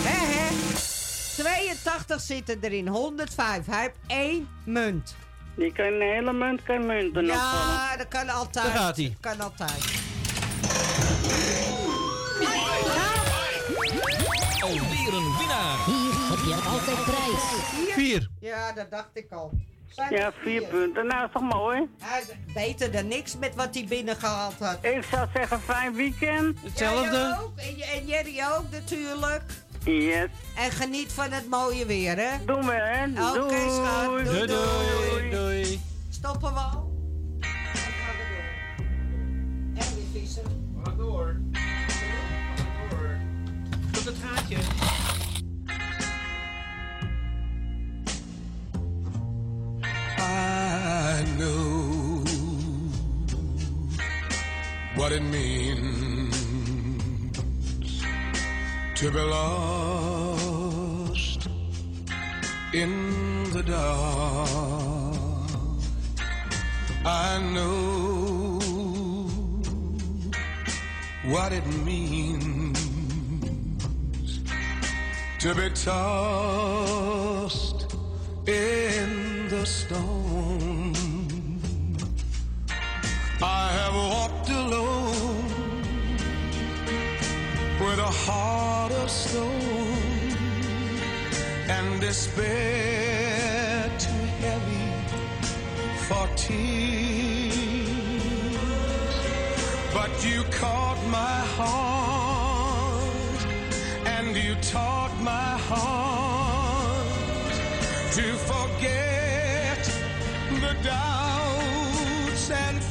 Hè, hè. 82 zitten erin. 105. Hij heeft één munt. Je kan een hele munt, kan munten opvallen. Ja, dat kan altijd. Daar gaat hij. Kan altijd. Alweer een winnaar. Hier heb je altijd prijs. Vier. Ja, dat dacht ik al. Ja, vier punten. Nou, is toch mooi? Hij beter dan niks met wat hij binnengehaald had. Ik zou zeggen, fijn weekend. Jij ook. En, en Jerry ook natuurlijk. Yes. En geniet van het mooie weer, hè? Doen we, hè? Oké, Doei. schat. Doei, Doei, doei. Doei. Stoppen we al? Gaan we. En weer vissen. We gaan door. door. Tot het gaatje. I know what it means to be lost in the dark. I know what it means to be tossed in the storm. I have walked alone with a heart of stone and despair too heavy for tears. But you caught my heart and you taught my heart to forget the doubts and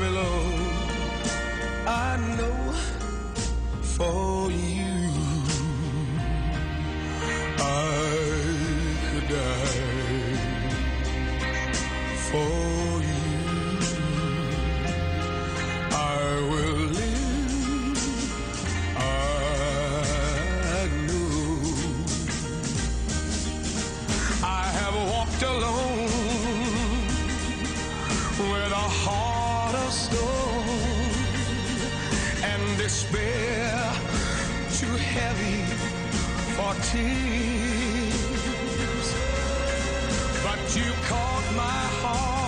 below. I know for tears. But you caught my heart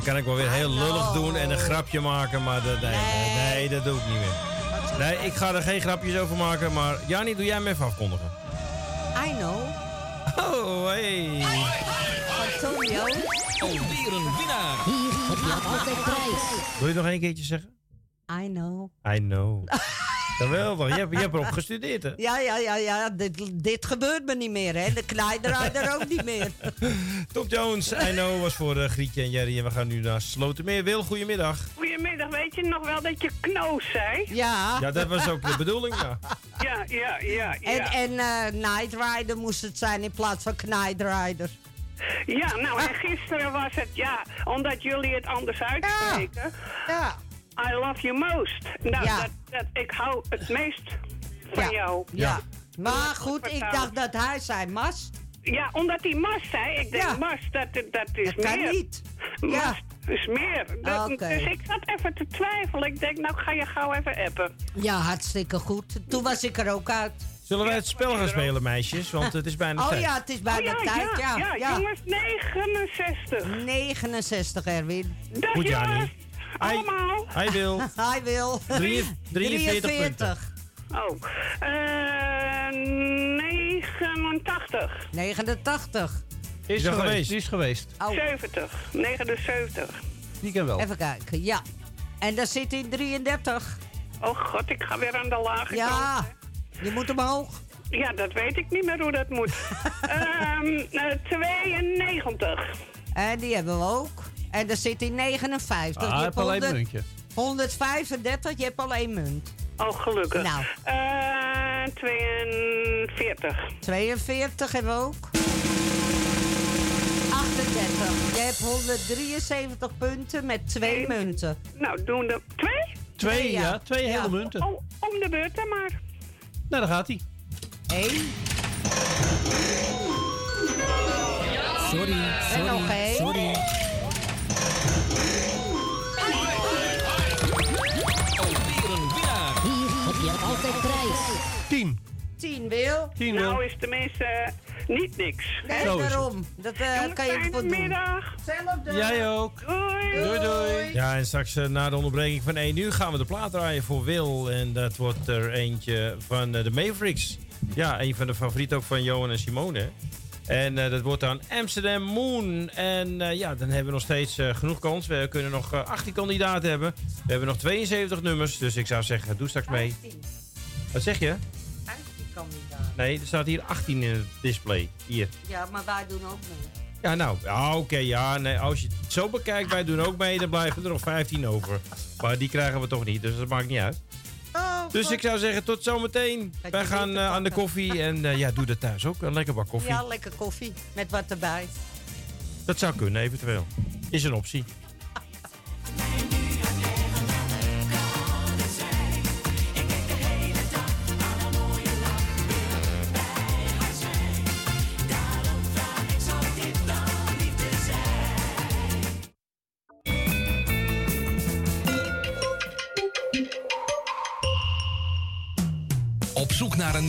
dan kan ik wel weer heel lullig doen en een grapje maken, maar dat, nee, nee, nee, dat doe ik niet meer. Nee, ik ga er geen grapjes over maken, maar Jannie, doe jij hem even afkondigen. I know. Oh, hey. Antonio. Alweer een winnaar. Hier heb je altijd prijs. Wil je het nog een keertje zeggen? I know. I know. (laughs) Geweldig, je hebt, je hebt erop gestudeerd, hè? Ja, ja, ja, ja. Dit, dit gebeurt me niet meer, hè. De knijdraaider ook niet meer. (laughs) Top Jones, I know, was voor eh, Grietje en Jerry. En we gaan nu naar Slotermeer. Wil, goedemiddag. Goedemiddag, weet je nog wel dat je knoos zei? Ja. Ja, dat was ook de bedoeling, ja. (laughs) Ja, ja, ja, ja. En, en eh, Night Rider moest het zijn in plaats van Knijdraider. Ja, nou, en gisteren was het, ja, omdat jullie het anders uitspreken. Ja. I love you most. Nou, Ja. dat, dat, ik hou het meest van jou. Ja. Maar goed, ik dacht dat hij zei mast. Ja, omdat hij mast zei. Ik denk, Ja. mast, dat, dat is Dat kan meer. niet. Mast, Dus meer. Dat- Oké. Dus ik zat even te twijfelen. Ik denk, nou ga je gauw even appen. Ja, hartstikke goed. Toen was ik er ook uit. Zullen wij het spel gaan spelen, meisjes? Want het is bijna (laughs) Oh tijd. ja, het is bijna Oh ja, tijd. Ja, ja, ja, jongens, 69. 69, Erwin. Dag Goed, Jani. jongens. Allemaal. Hij wil. (laughs) Hij wil. Drie- 43 punten. Oh. Eh 89. 89. Is dat geweest. geweest? Die is geweest. Oh. 70. 79. Die ken wel. Even kijken, ja. En daar zit in 33. Oh god, ik ga weer aan de lage Ja, kant. je moet omhoog. Ja, dat weet ik niet meer hoe dat moet. (laughs) Ehm eh, 92. En die hebben we ook. En daar zit in 59. Ah, je ik hebt heb alleen een 100 muntje. 135, je hebt al één munt. Oh, gelukkig. Nou. Eh 42. 42 hebben we ook. 38. Je hebt 173 punten met twee munten. Nou, doen de... Twee? Twee, ja. Twee hele munten. Oh, om de beurt dan maar. Nou, daar gaat hij. Eén. Sorry, En nog één. 10. 10 wil. Nou is tenminste niet niks. Nee, Zo daarom. Dat eh, Jongens, kan je voor doen. middag. Hetzelfde. Jij ook. Doei. Doei, doei. Ja, en straks eh, na de onderbreking van 1 uur gaan we de plaat draaien voor Wil. En dat wordt er eentje van eh, de Mavericks. Ja, een van de favorieten ook van Johan en Simone. En eh, dat wordt dan Amsterdam Moon. En eh, ja, dan hebben we nog steeds eh, genoeg kans. We kunnen nog eh, 18 kandidaten hebben. We hebben nog 72 nummers. Dus ik zou zeggen, doe straks mee. Wat zeg je? 15 kandidaat. Nee, er staat hier 18 in het display. Hier. Ja, maar wij doen ook mee. Ja, nou, ja, oké, ja. Nee, als je het zo bekijkt, wij doen ook mee, dan blijven er nog 15 over. Maar die krijgen we toch niet, dus dat maakt niet uit. Dus ik zou zeggen, tot zometeen. Wij gaan eh, aan de koffie en eh, ja, doe dat thuis ook. Een lekker bak koffie. Ja, lekker koffie. Met wat erbij. Dat zou kunnen, eventueel. Is een optie. (laughs)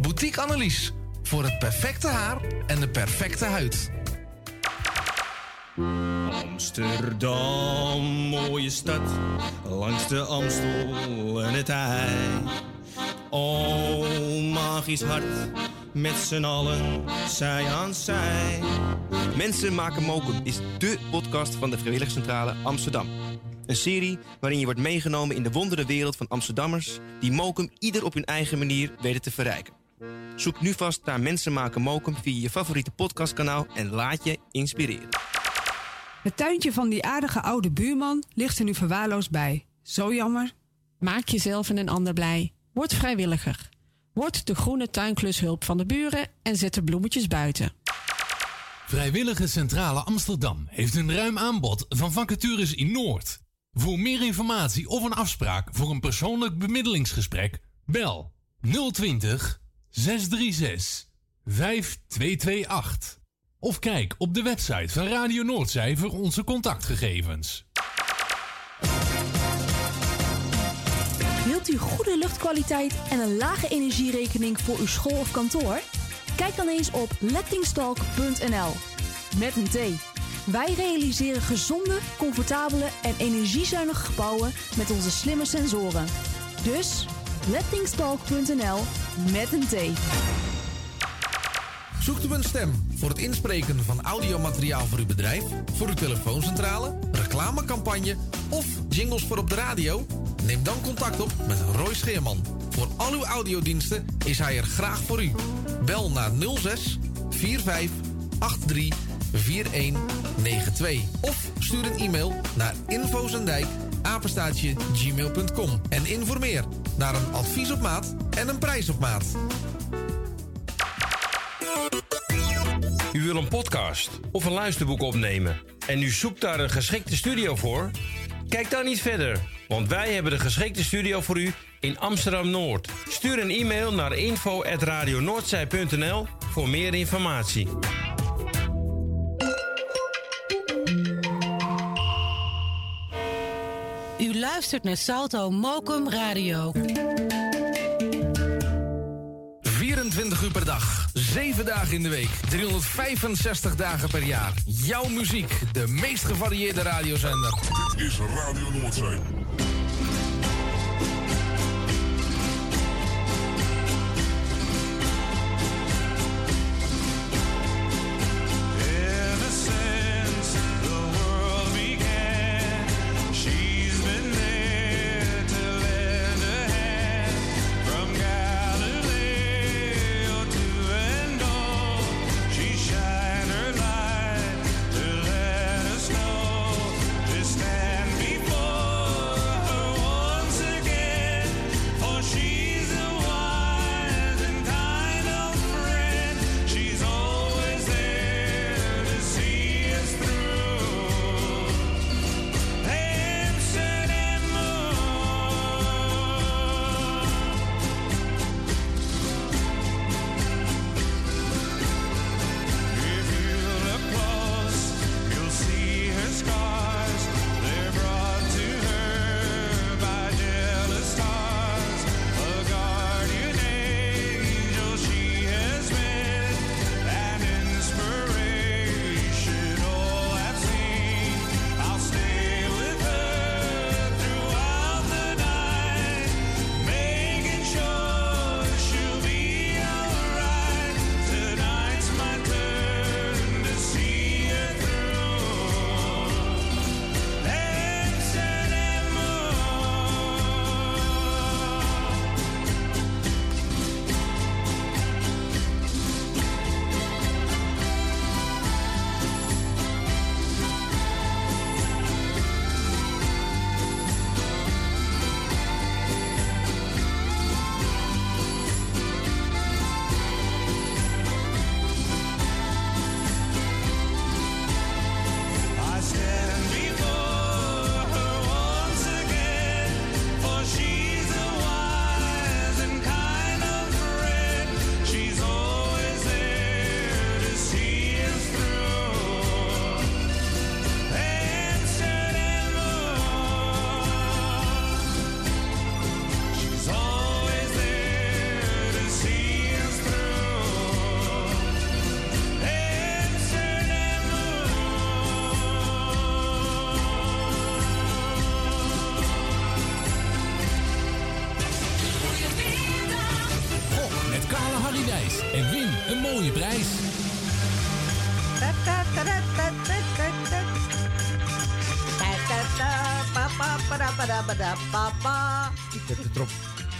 Boutique Annelies. Voor het perfecte haar en de perfecte huid. Amsterdam, mooie stad, langs de Amstel en het IJ. Oh, magisch hart, met z'n allen, zij aan zij. Mensen maken mokum is dé podcast van de Vrijwilligcentrale Amsterdam. Een serie waarin je wordt meegenomen in de wondere wereld van Amsterdammers... die mokum ieder op hun eigen manier weten te verrijken. Zoek nu vast naar Mensen maken mokum via je favoriete podcastkanaal... en laat je inspireren. Het tuintje van die aardige oude buurman ligt er nu verwaarloosd bij. Zo jammer. Maak jezelf en een ander blij. Word vrijwilliger. Word de groene tuinklushulp van de buren en zet de bloemetjes buiten. Vrijwillige Centrale Amsterdam heeft een ruim aanbod van vacatures in Noord. Voor meer informatie of een afspraak voor een persoonlijk bemiddelingsgesprek, bel 020 636 5228. Of kijk op de website van Radio Noordzij voor onze contactgegevens. Wilt u goede luchtkwaliteit en een lage energierekening voor uw school of kantoor? Kijk dan eens op lettingstalk.nl. Met een T. Wij realiseren gezonde, comfortabele en energiezuinige gebouwen met onze slimme sensoren. Dus lettingstalk.nl met een T. Zoekt u een stem voor het inspreken van audiomateriaal voor uw bedrijf, voor uw telefooncentrale, reclamecampagne of jingles voor op de radio? Neem dan contact op met Roy Scheerman. Voor al uw audiodiensten is hij er graag voor u. Bel naar 06 45 83 4192. Of stuur een e-mail naar infozendijk en informeer naar een advies op maat en een prijs op maat. U wil een podcast of een luisterboek opnemen en u zoekt daar een geschikte studio voor? Kijk dan niet verder, want wij hebben de geschikte studio voor u in Amsterdam Noord. Stuur een e-mail naar info@radionoordzij.nl voor meer informatie. Luistert naar Salto Mokum Radio. 24 uur per dag, 7 dagen in de week, 365 dagen per jaar. Jouw muziek, de meest gevarieerde radiozender. Dit is Radio Noordzee.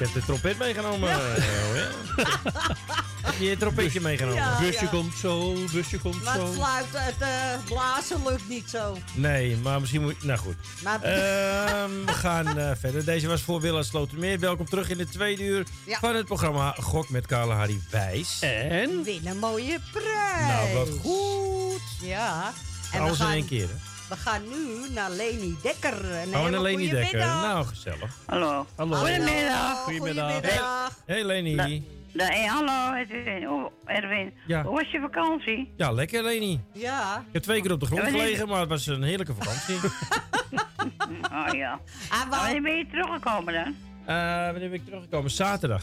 Trop, ik heb de trompet meegenomen. Ja. eh, ja. (laughs) Heb je je trompetje meegenomen? Ja, Busje ja. komt zo, busje komt Maar het fluiten, het eh, blazen lukt niet zo. Nee, maar misschien moet... Nou goed. Maar- Ehm, we (laughs) gaan eh, verder. Deze was voor Willa Slotermeer. Welkom terug in de tweede uur Ja. van het programma Gok met Kale Harry Wijs. En? Win een mooie prijs. Nou, wat goed. Ja. En Alles gaan, in één keer, hè? We gaan nu naar Leni Dekker. Een Gaan we hele naar Leni Dekker. Nou, gezellig. Hallo. Hallo. Goedemiddag. Goedemiddag. Hey Leni. Da- hey, hallo Edwin. Oh, Erwin. Ja. Hoe was je vakantie? Ja, lekker Leni. Ja. Ik heb twee keer op de grond Ja, gelegen, maar het was een heerlijke vakantie. (laughs) (laughs) Oh ja. Ah, Wanneer ben je teruggekomen dan? Eh, wanneer ben ik teruggekomen? Zaterdag.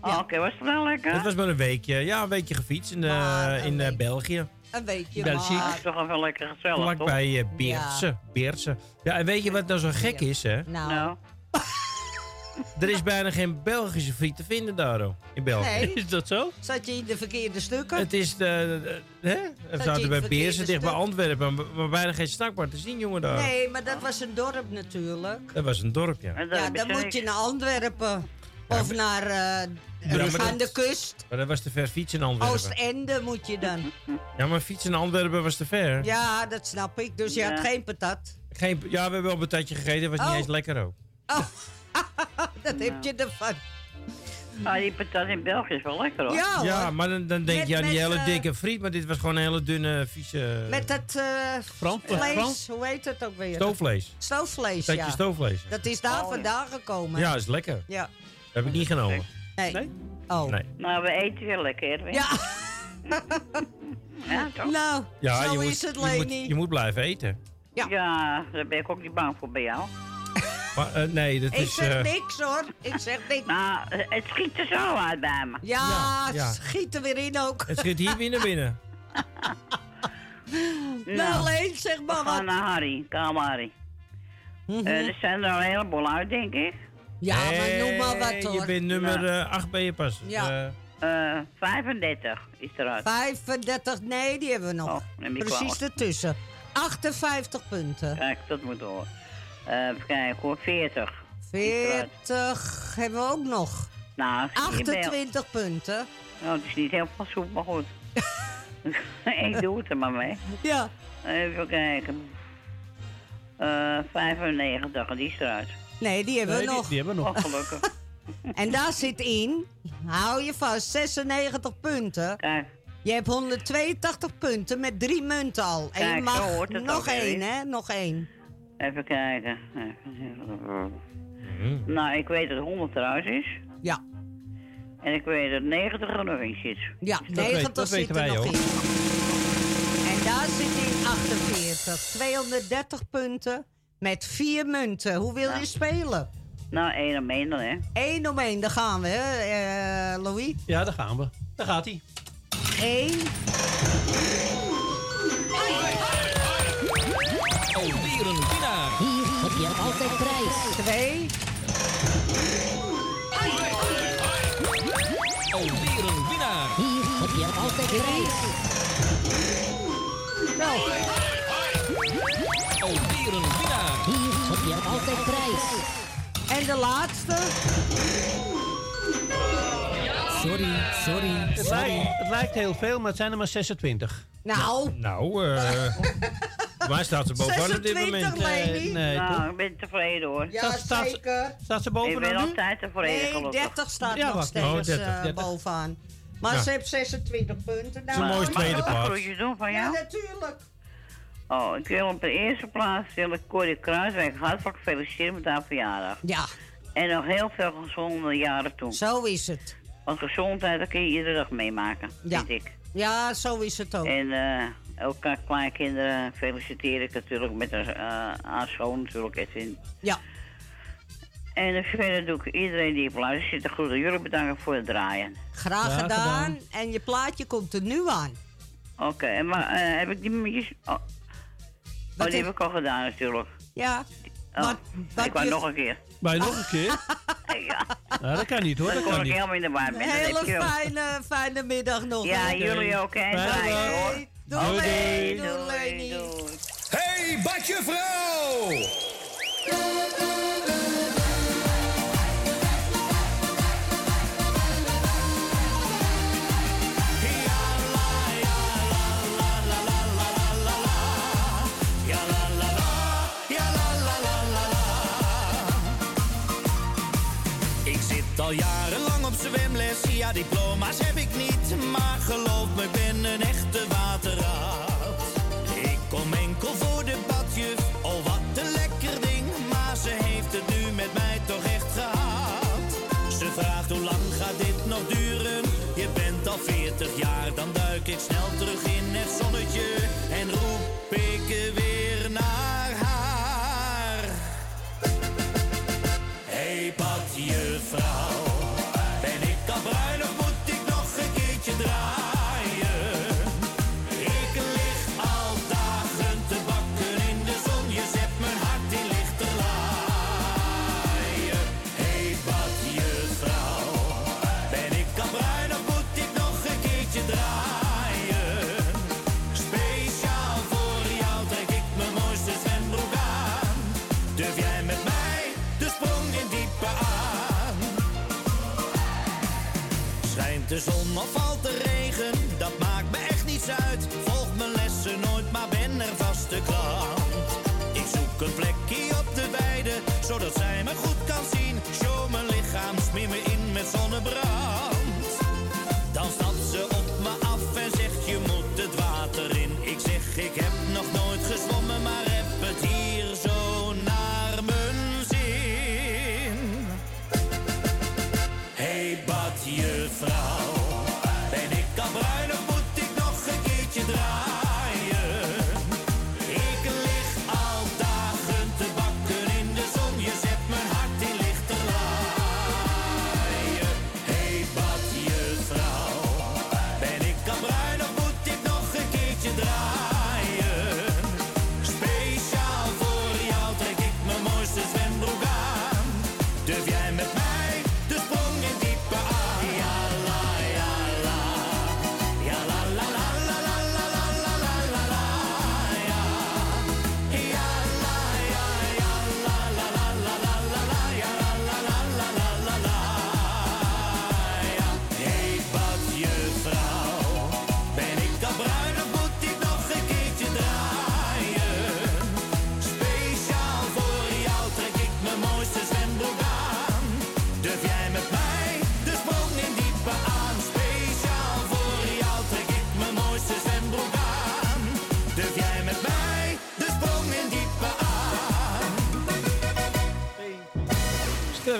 Oh, Oké, was het wel lekker? Het was maar een weekje. Ja, een weekje gefietst in, eh, in eh, België. Een weekje België. Ah, toch wel lekker gezellig, toch? Vlakbij eh, Beersen. Beersen. Ja, en weet je wat nou zo gek is, hè? Nou. (laughs) Er is bijna geen Belgische friet te vinden daar, oh, in België. Nee. Is dat zo? Zat je in de verkeerde stukken? Het is de, de- hè? We zaten bij Beersen, dicht bij? Antwerpen, maar, maar bijna geen snackbar te zien, jongen, daar. Nee, maar dat was een dorp natuurlijk. Dat was een dorp, ja. Ja, dan moet je naar Antwerpen. Of naar eh, maar aan dat- de kust. Maar dat was te ver fietsen in Antwerpen. Oostende moet je dan. Ja, maar fietsen in Antwerpen was te ver. Ja, dat snap ik. Dus je had geen patat. Geen, ja, we hebben wel een patatje gegeten. was Oh. niet eens lekker ook. (laughs) Dat heb je ervan. Ah, die patat in België is wel lekker hoor. Ja, Ja, maar dan, dan denk Met- je aan die hele eh, dikke friet. Maar dit was gewoon een hele dunne, vieze... Met dat eh, Frans- vlees, Frans? hoe heet het ook weer? Stoofvlees. Stoofvlees, Patatje ja. stoofvlees. Dat is daar Oh, ja. vandaan gekomen. Ja, is lekker. Ja. Heb ik niet genomen. Nee. Oh. Nee. Nou, we eten weer lekker. Ja. (laughs) ja, toch? Nou, Ja, zo je, moet, is het, je, moet, Leni. je moet blijven eten. Ja. ja, daar ben ik ook niet bang voor bij jou. (laughs) Maar, eh, nee, dat Ik is... zeg eh, niks hoor. Ik zeg niks. Nou, het schiet er zo uit bij me. Ja, Ja, ja. schiet er weer in ook. het schiet hier binnen binnen. (laughs) Nou, Leen, zeg maar we gaan wat. naar Harry, Kaal Harry. Eh, er zijn er al een heleboel uit, denk ik. Ja, maar noem maar wat Hey, hoor. Je bent nummer 8 ben je pas. Ja. Eh 35 is eruit. 35, nee, die hebben we nog. Oh, Precies ertussen. 58 punten. Kijk, dat moet hoor. Eh even kijken hoor, 40. Is eruit. 40 hebben we ook nog. Nou, zie je wel. 28 punten. Nou, het is niet helemaal soep, maar goed. (laughs) ik doe het er maar mee. Ja. Even kijken. Eh 95, die is eruit. Nee, die hebben we nog. hebben we nog. Oh, gelukkig. (laughs) En daar zit in, hou je vast, 96 punten. Kijk. Je hebt 182 punten met drie munten al. En je Kijk, mag zo hoort het nog één, hè? Nog één. Even kijken. Even- Nou, ik weet dat 100 eruit is. Ja. En ik weet dat 90 er nog in zit. Ja, weet- 90 dat zit weten er wij nog ook. in. En daar zit in 48. 230 punten met vier munten. Hoe wil je spelen? Nou, één om één dan, hè? Eén om één, daar gaan we, hè, eh, Louis? Ja, daar gaan we. Daar gaat hij. Eén. Alweer een winnaar. Hier heb je altijd prijs. Twee. Alweer een winnaar. Hier heb je altijd prijs. Nou. Alweer een winnaar. Hier heb je altijd prijs. En de laatste? Sorry, sorry. Het lijkt, het lijkt heel veel, maar het zijn er maar 26. Nou. Nou, eh waar staat ze bovenaan op dit 26, moment? Leni. nee, nou, toch? ik ben tevreden hoor. Ja, Staat- staat- zeker. Staat ze Ik ben bovenaan altijd tevreden, Nee, gelukkig. 30 staat Ja, nog steeds Oh, eh, 30, 30. bovenaan. Maar Ja. ze heeft 26 punten. is een mooi tweede plaats. een groetje doen van Ja, jou? natuurlijk. Oh, ik wil op de eerste plaats wil ik Corrie Kruiswijk hartelijk feliciteren met haar verjaardag. Ja. En nog heel veel gezonde jaren toe. Zo is het. Want gezondheid, dat kun je iedere dag meemaken, Ja. vind ik. Ja, zo is het ook. En eh ook aan kleinkinderen feliciteer ik natuurlijk met haar, eh haar zoon natuurlijk, Edwin. Ja. En eh, verder doe ik iedereen die op luistert zit de groeten. Jullie bedanken voor het draaien. Graag Graag gedaan. gedaan. En je plaatje komt er nu aan. Oké, en maar eh, heb ik die muziek... Oh, oh die heb- ik al gedaan natuurlijk. Ja. Oh, Wat- wat ik wou je- nog een keer. Bij nog een keer? ja. Nou, dat kan niet hoor, Dan dat kom kan ik niet. helemaal in de war. Een hele fijne, fijne middag nog. Ja, hè? jullie ook, hè. Dag. hoor. Doei, Doei, doei, doei, Leni. Hey, badje de zon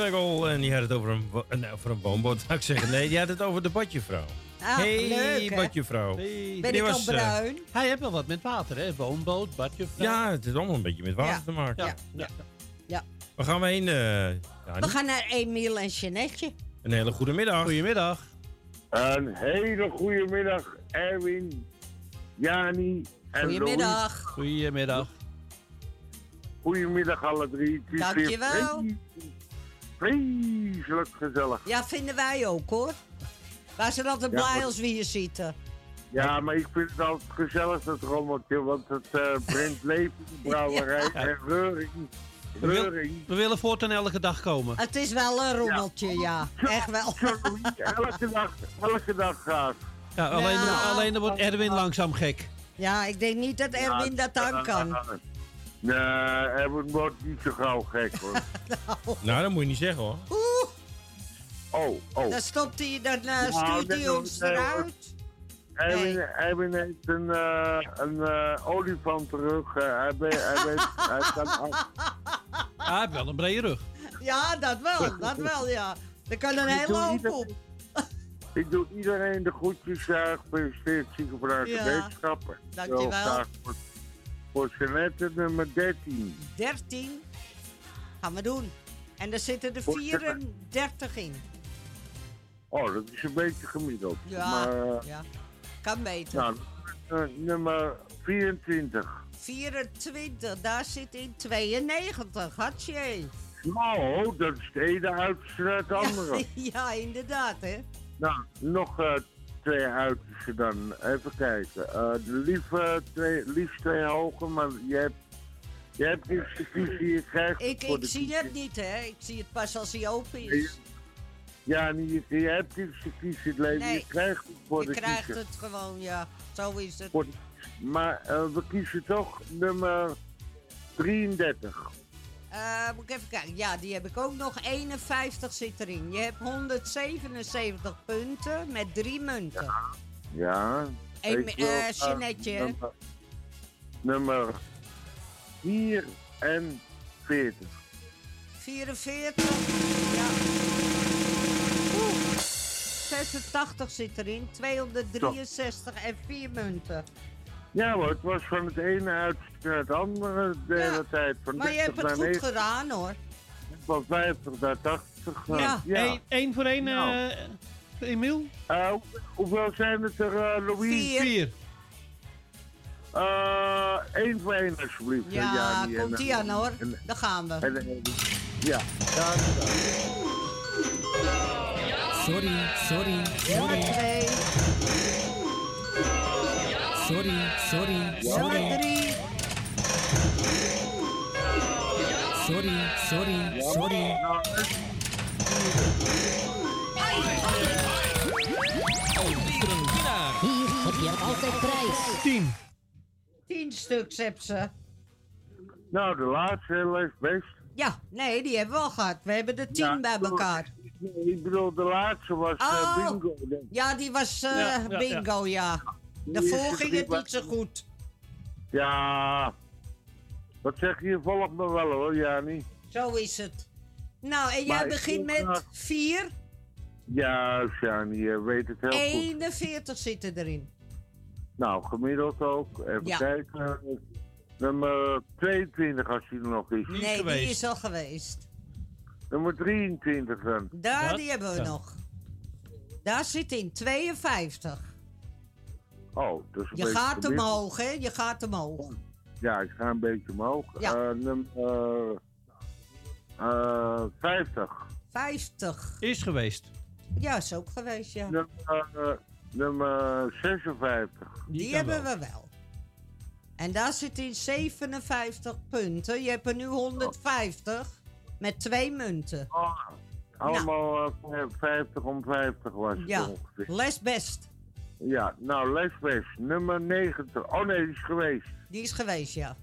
Sterregel, en die had het over een, eh, nee, over een woonboot, zou (laughs) ik zeggen. Nee, die had het over de badjuffrouw. Ah, hey, leuk, hè? badjuffrouw. Die was, eh, Hij heeft wel wat met water, hè? Woonboot, badjuffrouw. ja, het is allemaal een beetje met water Ja. te maken. Ja. ja. Ja. Waar gaan we heen, eh, Jani? We gaan naar Emiel en Jeanette. Een hele goede middag. Goedemiddag. Een hele goede middag, Erwin, Jani en Goedemiddag. Goedemiddag. Goedemiddag alle drie. Dankjewel. Vreselijk- gezellig. Ja, vinden wij ook hoor. Wij zijn altijd Ja, blij maar- als we je zitten. Ja, maar ik vind het altijd gezellig dat rommeltje, want het eh, brengt leven in de brouwerij Ja. en reuring. We, wil- we willen voortaan elke dag komen. Het is wel een rommeltje, ja. Echt wel. elke dag, elke dag graag. Ja, alleen, Ja. alleen dan wordt Erwin langzaam gek. Ja, ik denk niet dat Erwin dat aan kan. Nee, Erwin wordt niet zo gauw gek hoor. (laughs) Nou, dat moet je niet zeggen hoor. Oh, oh. Dan stopt hij, dan Nou, stuurt hij ons nee, eruit. Erwin, Erwin heeft een, eh, een eh, olifant terug. Hij, hij, weet, hij kan af. (laughs) Hij heeft wel een brede rug. Ja, dat wel, dat wel, ja. Er kan een hele hoop op. Ik doe iedereen de groetjes. Uh, gefeliciteerd ziekenvraag Ja, wetenschappen. dankjewel. Zo graag Voor, voor Jeanette nummer 13. 13 gaan we doen. En er zitten er Voor- 34 in. Oh, dat is een beetje gemiddeld. Ja, Maar, eh, ja. kan beter. nou, eh, nummer 24. 24, daar zit in 92. Hartje. Nou, dat is de ene uiterste uit de andere. (laughs) Ja, inderdaad, hè. Nou, nog eh, twee uitersten dan. Even kijken. Eh, de lieve twee, liefst twee hoge, maar je hebt, je hebt niks te kiezen. Je krijgt Ik, voor ik de zie het niet, hè. Ik zie het pas als hij open is. Ja, niet, je hebt niks te kiezen het leven. Nee, je krijgt het voor Je de krijgt kiezer. het gewoon, ja. Zo is het. Maar eh, we kiezen toch nummer 33. Eh, moet ik even kijken. Ja, die heb ik ook nog. 51 zit erin. Je hebt 177 punten met drie munten. Ja. Me- wil eh, Jeanette. Nummer, nummer 44. 44. Ja. Oeh. 86 zit erin. 263 en 4 munten. Ja hoor, het was van het ene uit naar het andere de hele tijd. Van Maar je hebt 30 het goed 90, gedaan hoor. Van 50 naar 80. eh, Ja, ja. Eén, één voor één, Nou. eh Emiel? Hoe- hoeveel zijn het er, eh, Louis? Vier. Eh, één voor één alsjeblieft. Ja, Jani. Komt ie eh, aan hoor. en- Daar gaan we. en- en- ja, daar Sorry, sorry, sorry. Twee. Sorry, sorry, sorry. Sorry, sorry, sorry. hebt altijd prijs. Tien. Tien stuks heb ze. Nou, de laatste leeft best. Ja, nee, die hebben we al gehad. We hebben er tien Ja, bij elkaar. Nee, ik bedoel, de laatste was eh, Oh. bingo. Ja, die was eh, Ja, ja, bingo, ja. Daarvoor ging het niet zo goed. Ja. Wat zeg je? Volg me wel hoor, Jani. Zo is het. Nou, en jij Maar begint met graag- 4. Ja, Jani, je weet het heel goed. 41 zitten erin. Nou, gemiddeld ook. Even Ja. kijken. Nummer 22 als die er nog is. nee, die is al geweest. Nummer 23 dan. Daar, die hebben we nog. Daar zit in 52. Oh, een Je gaat omhoog, hè? Je gaat omhoog. Ja, ik ga een beetje omhoog. Ja. Eh, num, eh, eh, 50. 50. 50. Is geweest. Ja, is ook geweest, ja. Nummer, eh, nummer 56. Die, hebben we wel. En daar zit in 57 punten. Je hebt er nu 150 met twee munten. Allemaal eh, 50 om 50 was het Ja, ongeveer. les best. Ja, nou, Lesbes, nummer 90. Oh nee, die is geweest. Die is geweest, ja.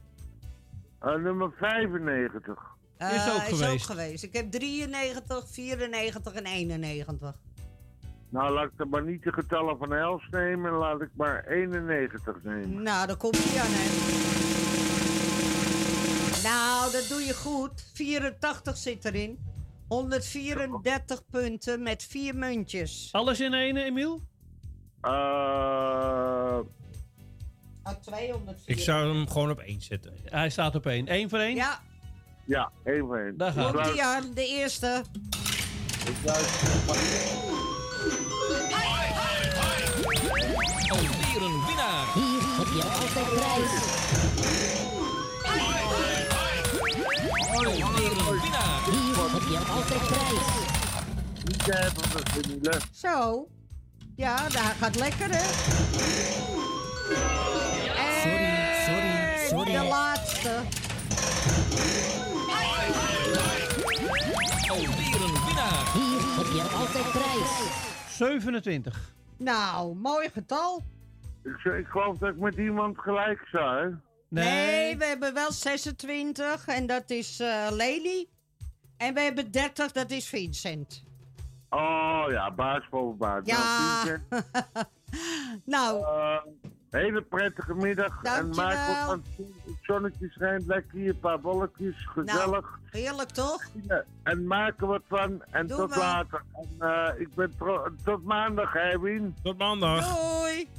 Eh, nummer 95. Eh, Is ook geweest. Ik heb 93, 94 en 91. Nou, laat ik er maar niet de getallen van Els nemen, laat ik maar 91 nemen. Nou, daar komt hij aan, hè. Nou, dat doe je goed. 84 zit erin. 134 punten met vier muntjes. Alles in één, Emiel? Eh, Ah, 204. Ik zou hem gewoon op één zetten. Hij staat op één. Eén voor één? Ja, ja, één voor één. Daar gaat komt hij. hij aan. De eerste. Alweer een winnaar. Hier heb je altijd prijs. Alweer een winnaar. Hier heb je altijd prijs. Niet hebben we Emile. Zo. Ja, daar gaat lekker, hè? Sorry, sorry, sorry. De laatste. Alweer een winnaar. Hier heb je altijd prijs. 27. Nou, mooi getal. Ik, ik geloof dat ik met iemand gelijk sta, hè? Nee, we hebben wel 26 en dat is eh Lely. En we hebben 30, dat is Vincent. Oh ja, baas boven baas. Ja. Nou, (laughs) Nou, eh, hele prettige middag. En maak wat van het zonnetje schijnt lekker hier, een paar bolletjes, gezellig. nou, heerlijk toch? Ja, en maak er wat van. En tot we. later. En eh, ik ben tot maandag, hè, Wien. Tot maandag. Doei.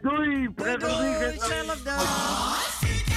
Doei, prettig Doei, weekend. hetzelfde. Have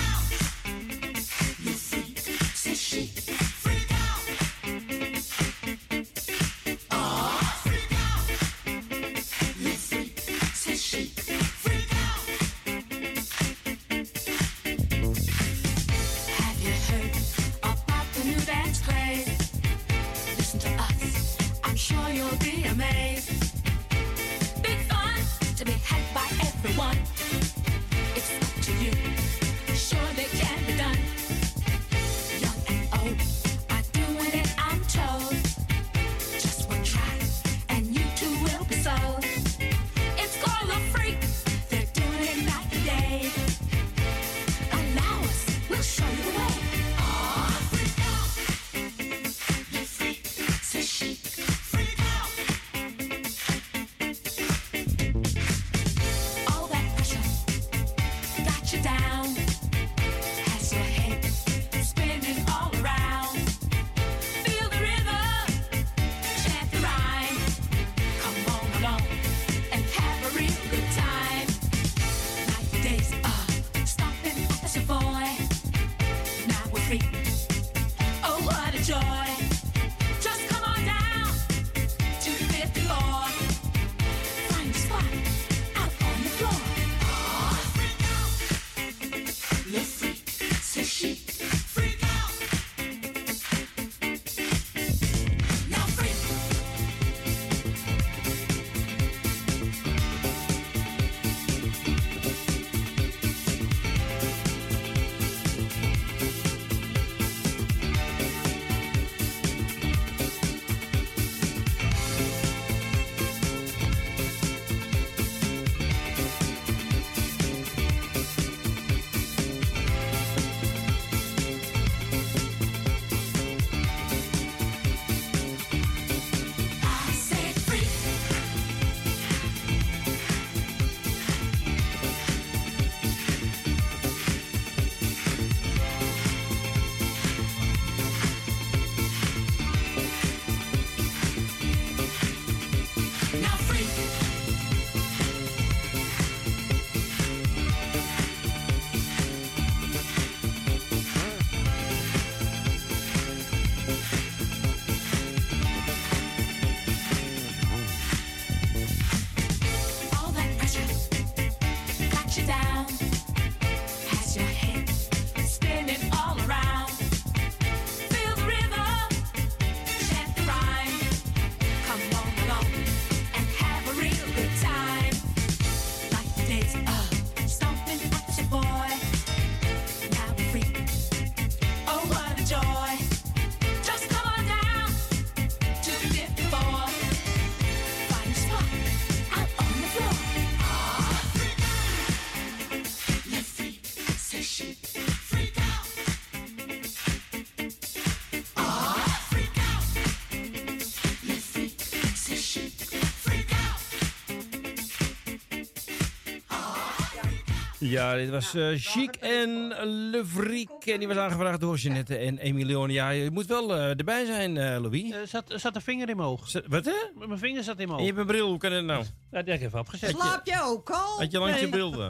Ja, dit was eh, Chic en Le Vriek. En die was aangevraagd door Jeannette en Emilione. Ja, je moet wel eh, erbij zijn, eh, Louis. Er zat, zat een vinger in mijn oog. wat hè? Mijn vinger zat in mijn En je oog. hebt een bril, hoe kan dat nou? Ja, die heb ik even opgezet. Slaap je ook al? Had je langs je bril? (laughs)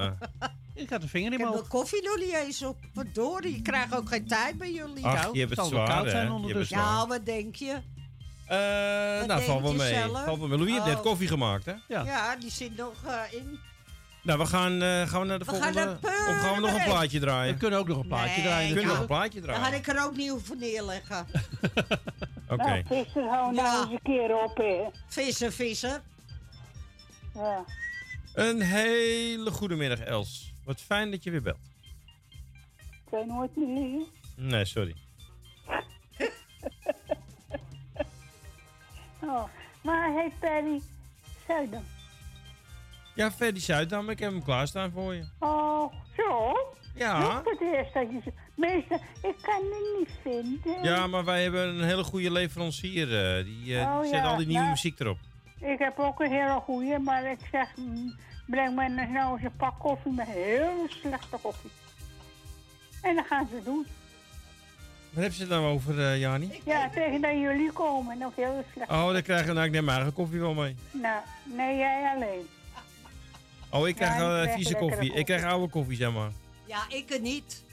Ik had een vinger in Ik mijn heb oog. de koffie nog niet eens op. Verdorie, je krijgt ook geen tijd bij jullie. Ach, Nou, je hebt het zal wel zwaar, koud hè? zijn het ondertussen. Ja, wat denk je? Eh, nou, denk valt wel je mee. zelf? Valt wel mee. Louis heeft net Oh. koffie gemaakt, hè? Ja. Ja, die zit nog eh, in. Nou, we gaan, eh, gaan we naar de We gaan volgende... naar of gaan we nog een plaatje draaien? We kunnen ook nog een plaatje Nee, draaien. We kunnen nog een plaatje Dan had draaien. ik er ook niet hoeven neerleggen. (laughs) Oké. Nou, vissen, hou nou eens een keer op, hè. Vissen, vissen. Ja. Een hele goede middag, Els. Wat fijn dat je weer belt. Ik weet nooit meer. Nee, sorry. (laughs) Oh. Maar hij heet Perry Zuidam. Ja, Ferdy Zuidam, ik heb hem klaarstaan voor je. Oh, zo? Ja. Nog het eerst dat je... ze- Meester, ik kan het niet vinden. Ja, maar wij hebben een hele goede leverancier. eh, die eh, Oh, zet ja, al die nieuwe nou. muziek erop. Ik heb ook een hele goeie, maar ik zeg... mm, Breng mij nou eens een pak koffie met heel slechte koffie. En dan gaan ze doen. Wat heb je het nou over, eh Jani? Ja, tegen dat jullie komen. Nog heel slecht. Oh, dan krijgen we nou, ik neem mijn eigen koffie wel mee. Nou, nee, jij alleen. Oh, ik krijg Ja, ik eh, krijg vieze koffie. Ik krijg oude koffie, zeg maar. Ja, ik er niet.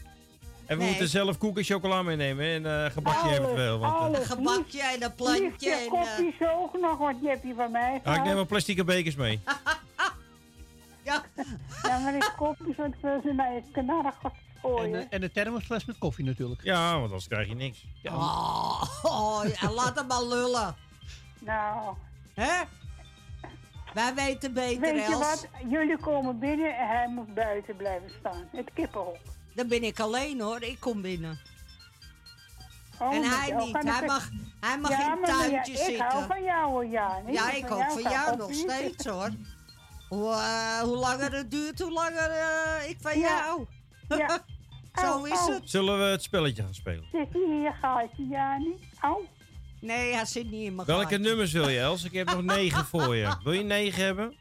En we Nee. moeten zelf koek en chocola meenemen en eh gebakje Alles, eventueel. Want, eh, alles. Een gebakje en een plantje. En, eh, koffie zo ook nog, want die heb je van mij. ja, ik neem wel plastic bekers mee. (laughs) ja. Ja, maar ik koffie, want ik wil ze naar je gooien. en een thermosfles met koffie natuurlijk. Ja, want anders krijg je niks. Oh, oh, ja, laat hem maar lullen. Nou, Hè? Wij weten beter, weet je Els. wat? Jullie komen binnen en hij moet buiten blijven staan. Het kippenhok. Dan ben ik alleen hoor, ik kom binnen. Oh, en hij jou niet, hij ik- mag, hij mag Ja, in het maar ja, tuintje Ik zitten. hou van jou hoor, ja. Ja, ik ook van jou nog steeds hoor. Hoe, eh, hoe langer het duurt, hoe langer eh, ik van Ja. jou. Ja. (laughs) Zo Au, is het. Zullen we het spelletje gaan spelen? Zit hier je gaatje, Jani? Au. Nee, hij zit niet in mijn Welke gaatje. nummers wil je, Els? Ik heb nog negen voor je. (laughs) Wil je negen hebben?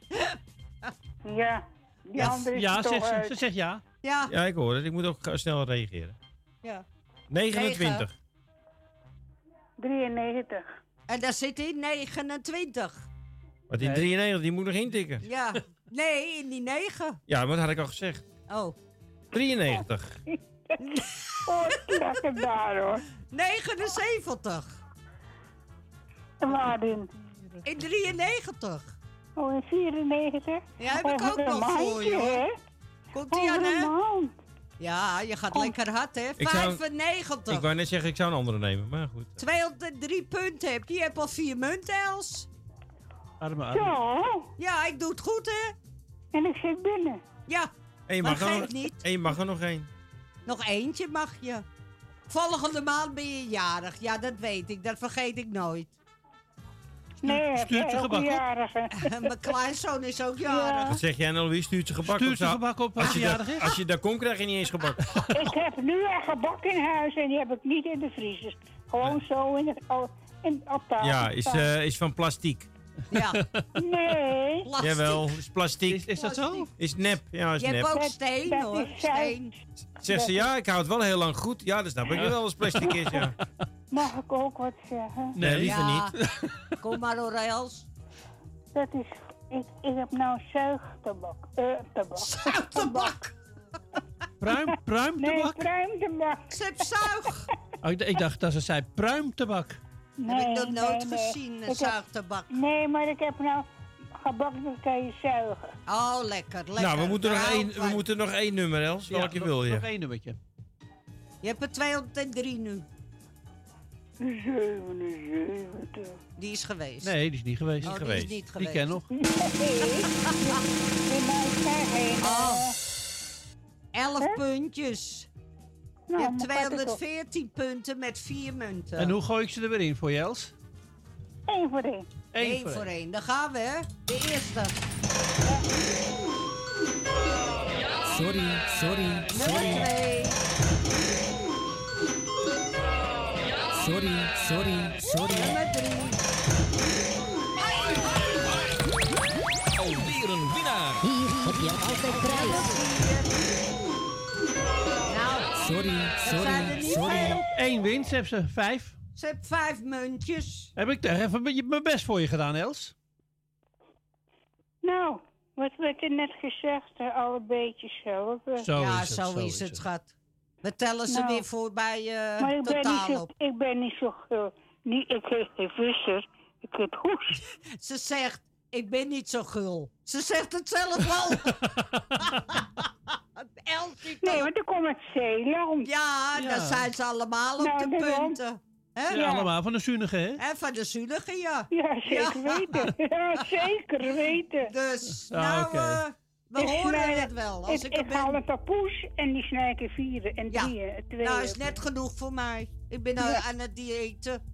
Ja. Die Ja, andere is Ja, toch zegt ze. zegt ja. Ja, Ja, ik hoor het. Ik moet ook eh, snel reageren. ja. 29. 93. En daar zit in 29. Wat in Nee. 93, die moet nog intikken. Ja. Nee, in die 9. Ja, maar dat had ik al gezegd. Oh. 93. Oh, lekker daar hoor. (laughs) 79. Waarin? In 93. Oh, in 94? Ja, heb ik Over ook nog voor je hoor. Komt ie aan, hè? Ja, je gaat Oh. lekker hard, hè? Ik zou- 95. Ik wou net zeggen, ik zou een andere nemen, maar goed. 203 punten heb je. Je hebt al vier munten, Els. Arme, arme. Zo. Ja, ik doe het goed, hè? En ik zit binnen. Ja, En je Maar mag, er geeft niet. en je mag er nog één. nog eentje mag je. Volgende maand ben je jarig. Ja, dat weet ik. Dat vergeet ik nooit. Nee, stuurt ze gebak een op? (laughs) Mijn kleinzoon is ook jarig. Wat zeg jij nou, Louis? Stuurt ze gebak Stuurt op? ze Nou, gebak op als als je, jarig is? als je daar komt, krijg je niet eens gebak. (laughs) ik heb nu een gebak in huis en die heb ik niet in de vriezer. Gewoon zo in het, oh, in, op tafel. Ja, is, eh, is van plastiek. Ja, Nee. plastic. Jawel, is plastiek. Is, is dat zo? Is nep. Ja, is Je hebt ook steen, dat hoor. Steen. Zegt ze, ja, ik hou het wel heel lang goed. Ja, dat snap ik wel als plastic is, ja. Mag ik ook wat zeggen? Nee, liever Ja. niet. Kom maar door, Els. Dat is, ik, ik heb nou zuigtabak. Eh, tabak. Zuigtabak. Pruim, Nee, pruimtabak? pruimtabak. Ze heeft zuig. Oh, ik, ik dacht dat ze zei pruimtabak. Nee, heb ik nog nooit nee, nee. gezien, heb- zuigtabak. Nee, maar ik heb nou gebak dat kan je zuigen. Oh, lekker, lekker. Nou, we moeten, nog hou één, we moeten nog één nummer, Els. Welke nog- wil je? Nog één nummertje. Je hebt er 203 nu. 77. Die is geweest. Nee, die is niet geweest. Oh, die geweest. is niet Die geweest. ken nog. Nee. Oh. 11 Hè? puntjes. Nou, je hebt maar gaat het op. 214 punten met 4 munten. En hoe gooi ik ze er weer in voor je, Els? Eén voor één. Eén Eén voor voor één. één. Dan gaan we, hè? De eerste. Sorry, sorry, Nummer sorry, 2. sorry, sorry, sorry. Nummer 3. Alweer een winnaar. Hier, heb je altijd prijs. Sorry, niet veel. Eén winst, heb ze. Vijf. Ze heeft vijf muntjes. Heb ik toch even mijn- mijn best voor je gedaan, Els? Nou, wat werd er net gezegd? Alle beetjes zo. Zo ja, is het, zo, zo is het, schat. We tellen ze Nou, weer voorbij eh maar ik ben, niet totaal zo, op. ik ben niet zo gul. Niet, ik heet geen visser. Ik heet hoes. (laughs) Ze zegt, ik ben niet zo gul. Ze zegt het zelf wel. (laughs) (laughs) Elsie Nee, want ik kom uit Zeeland. Ja, Ja. daar zijn ze allemaal op Nou, de punten. Hè? Ja, allemaal van de Zunige, hè? En van de Zunige, ja. Ja, zeker weten. (laughs) Ja, zeker weten. Dus, Ah, nou, eh, we Ik horen snij- het wel. Als ik, ik, ik haal een tapoes en die snij ik in vieren en Ja. drieën. Twee. Nou, is net genoeg voor mij. Ik ben eh, aan het diëten.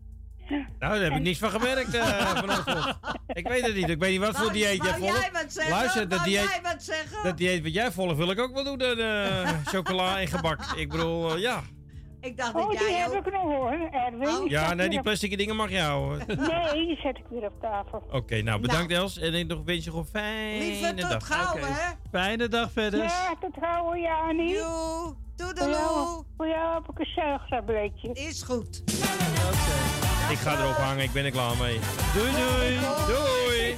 Nou, daar heb ik niets van gemerkt eh, (laughs) vanochtend. Ik weet het niet. Ik weet niet wat voor Wou- dieet jij volgt. wat zeggen? Luister, dat dieet, jij wat zeggen? dat dieet wat jij volgt wil ik ook wel doen. De, de (laughs) chocola en gebak. Ik bedoel, eh, ja. Ik dacht Oh, dat die jij heb ook... ik nog hoor, Erwin. Oh. Die Ja, nee, die plastic dingen mag je houden. (laughs) Nee, die zet ik weer op tafel. Oké, nou bedankt Els. En ik nog wens je gewoon fijne Lieve, tot dag. gauw, Oké. hè? Fijne dag verder. Ja, tot gauw, Jani. Joe, Voor jou, toedeloe. voor jou heb ik een. Is goed. Ik ga erop hangen, ik ben er klaar mee. Doei doei. Doei.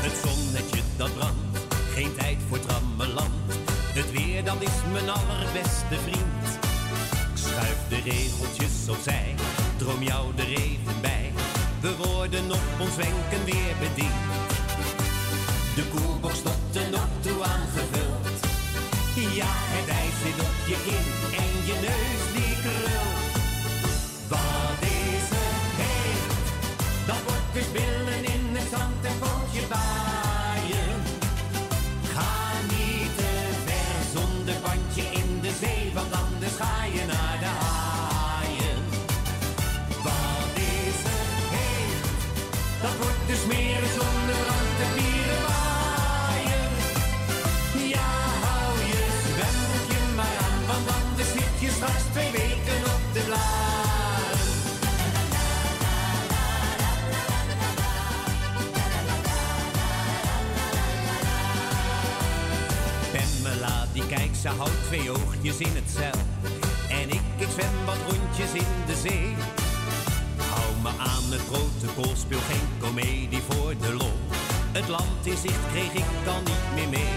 Het zonnetje dat brandt, geen tijd voor trammeland. Het weer dat is mijn allerbeste vriend. Ik schuif de regeltjes opzij, droom jou er even bij. We worden op ons wenken weer bediend. De koelbox tot de toe aangevuld. Ja, het ijs zit op je kin en je neus ze houdt twee oogjes in het zeil. En ik, ik zwem wat rondjes in de zee. Hou me aan het protocol, speel geen komedie voor de lol. Het land in zicht kreeg ik dan niet meer mee.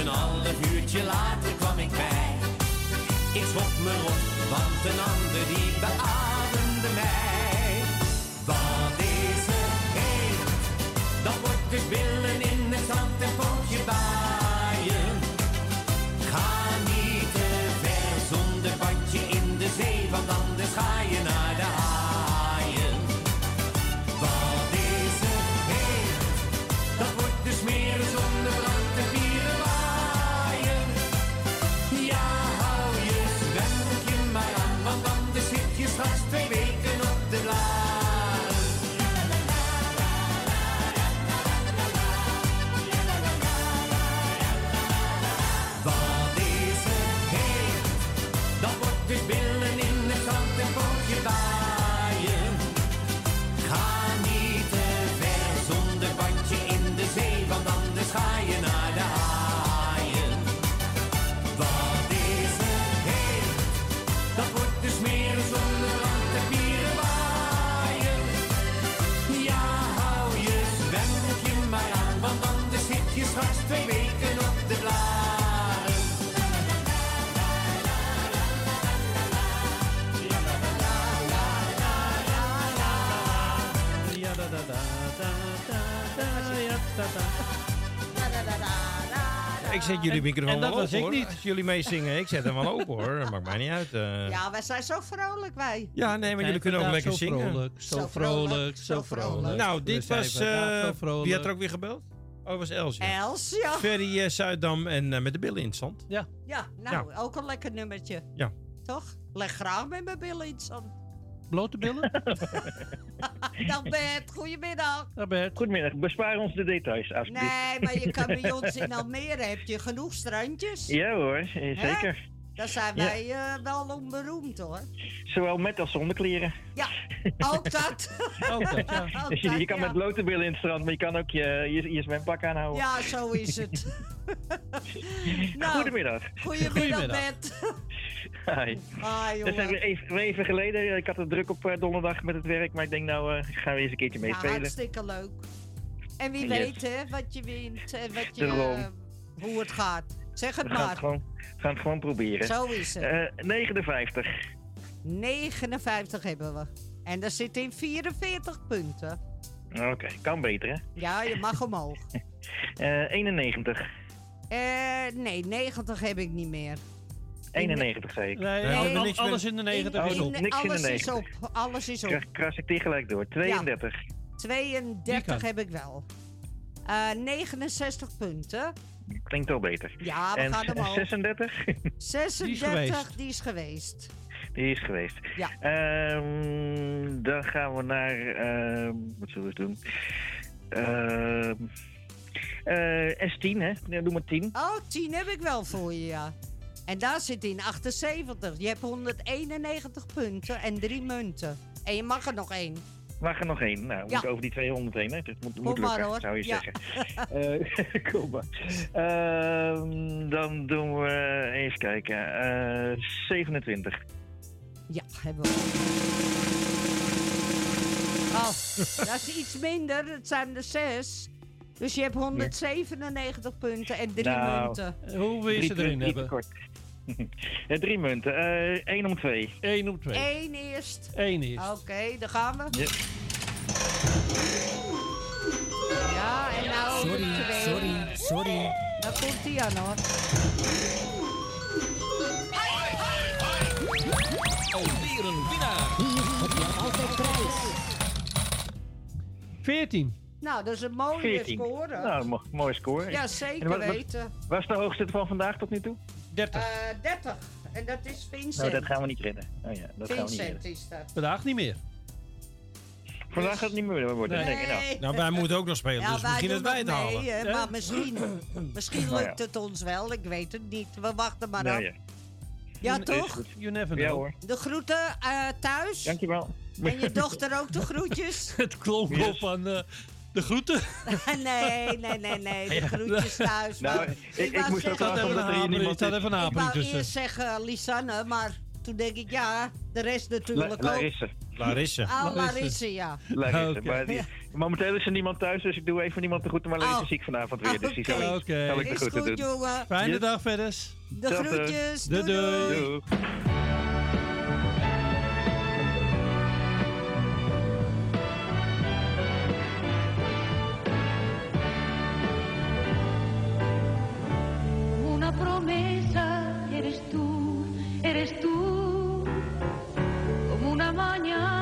Een half uurtje later kwam ik bij. Ik schrok me rond, want een ander die beademde mij. Twee weken op de blaren. Ik zet jullie microfoon En dat wel open hoor. niet. Als jullie meezingen, ik zet hem wel open hoor. Dat maakt mij niet uit. eh. Ja, wij zijn zo vrolijk, wij. Ja, nee, maar jullie kunnen ook lekker zo zingen. vrolijk, zo Zo vrolijk, vrolijk, zo vrolijk. Nou, dit was... eh, wie had er ook weer gebeld? Oh, dat was Els. ja. Els, ja. Ferry eh, Zuidam en eh, met de billen in het zand. Ja. Ja, nou, ook een lekker nummertje. Ja. Toch? Leg graag met mijn billen in het zand. Blote billen? (laughs) Dag Bert, goedemiddag. Dag Bert. Goedemiddag, bespaar ons de details, alsjeblieft. Nee, maar je kan bij (laughs) ons in Almere, heb je genoeg strandjes? Ja hoor, eh, Hè? Dan zijn Ja. wij eh, wel onberoemd hoor. Zowel met als zonder kleren. Ja, ook dat. (laughs) Ook dat, ja. Ook Dus je, dat, je kan ja. met blote billen in het strand, maar je kan ook je, je, je zwempak aanhouden. Ja, zo is het. (laughs) nou, Goedemiddag. Goedemiddag, Goedemiddag. Bert. Hi. Ah, Dat zijn weer even, geleden. Ik had het druk op eh, donderdag met het werk, maar ik denk nou, eh gaan we eens een keertje Ja, meespelen. hartstikke leuk. En wie Yes. weet hè, wat je wint en wat je, hoe het gaat. Zeg het we gaan maar. het, gewoon, we gaan het gewoon proberen. Zo is het. Eh, 59. 59 hebben we. En daar zit in 44 punten. Oké, kan beter hè. Ja, je mag omhoog. (laughs) Eh, 91. Eh, nee, 90 heb ik niet meer. 91 zei ik. Nee, alles in de 90 is op. niks in de alles is 90. op. Alles is op. Kras, kras ik die gelijk door. 32. 32 heb ik wel. Eh 69 punten. Klinkt al beter. Ja, we en gaan omhoog. 36. 36, geweest. die is geweest. Die is geweest. Ja. Ehm, dan gaan we naar. ehm, wat zullen we doen? Ehm, eh, S10, hè? Nee, doe maar 10. Oh, 10 heb ik wel voor je, ja. En daar zit in 78. Je hebt 191 punten en drie munten. En je mag er nog één. Mag er nog één? Nou, we Ja. moeten over die 200 heen, hè? Het moet, maar, lukken, hoor. zou je Ja. zeggen. (laughs) Eh, (laughs) kom maar. Ehm, dan doen we. Even kijken. eh 27. Ja, hebben we. Oh, (laughs) dat is iets minder. Het zijn er zes. Dus je hebt 197 punten en drie Nou, munten. Hoe wil je ze Drie erin hebben? kort. (laughs) Eh, drie munten. Eh één om twee. 1 op 2. Eén eerst. 1 is. Oké, daar gaan we. Ja. Ja, en nou Sorry, twee. sorry, sorry. Daar komt hij aan hoor. Alweer een winnaar. Hier heb je altijd prijs. 14. Nou, dat is een mooie 14. score. Nou, mo- mooie score. Ja, zeker wat- wat- weten. Wat is de hoogste van vandaag tot nu toe? 30. Eh 30. En dat is Vincent. Nou, dat gaan we niet redden. Oh ja, dat gaan we niet Vincent redden. is dat. Vandaag niet meer. Vandaag gaat het niet meer worden. Nee. denk ik. Nou, Nou, wij moeten ook nog spelen, Ja, dus wij misschien doen dat wij nog het mee, halen. hè, maar misschien, (clears throat) misschien Nou ja. lukt het ons wel. Ik weet het niet. We wachten maar nou af. ja. Ja, toch? You never Ja know. hoor. De groeten eh, thuis. Dankjewel. En je dochter ook de groetjes? (laughs) Het klonk Yes. op van eh, de groeten. (laughs) nee, nee, nee, nee. De groetjes thuis. Nou, Maar ik, ik, wou moest ook zeggen- staat is. even een Ik wou tussen. eerst zeggen Lisanne, maar toen denk ik ja, de rest natuurlijk La- ook. Larisse. Larisse. Ah, Larisse, ja. Larisse. Maar die, momenteel is er niemand thuis, dus ik doe even niemand de groeten. Maar Larisse Oh. is ziek vanavond weer, dus die zal, Oké. Oké. zal ik de Is groeten goed, doen. jongen. Fijne Yes. dag verder. De groetjes. Doei, Doei, doei. doei. Mañana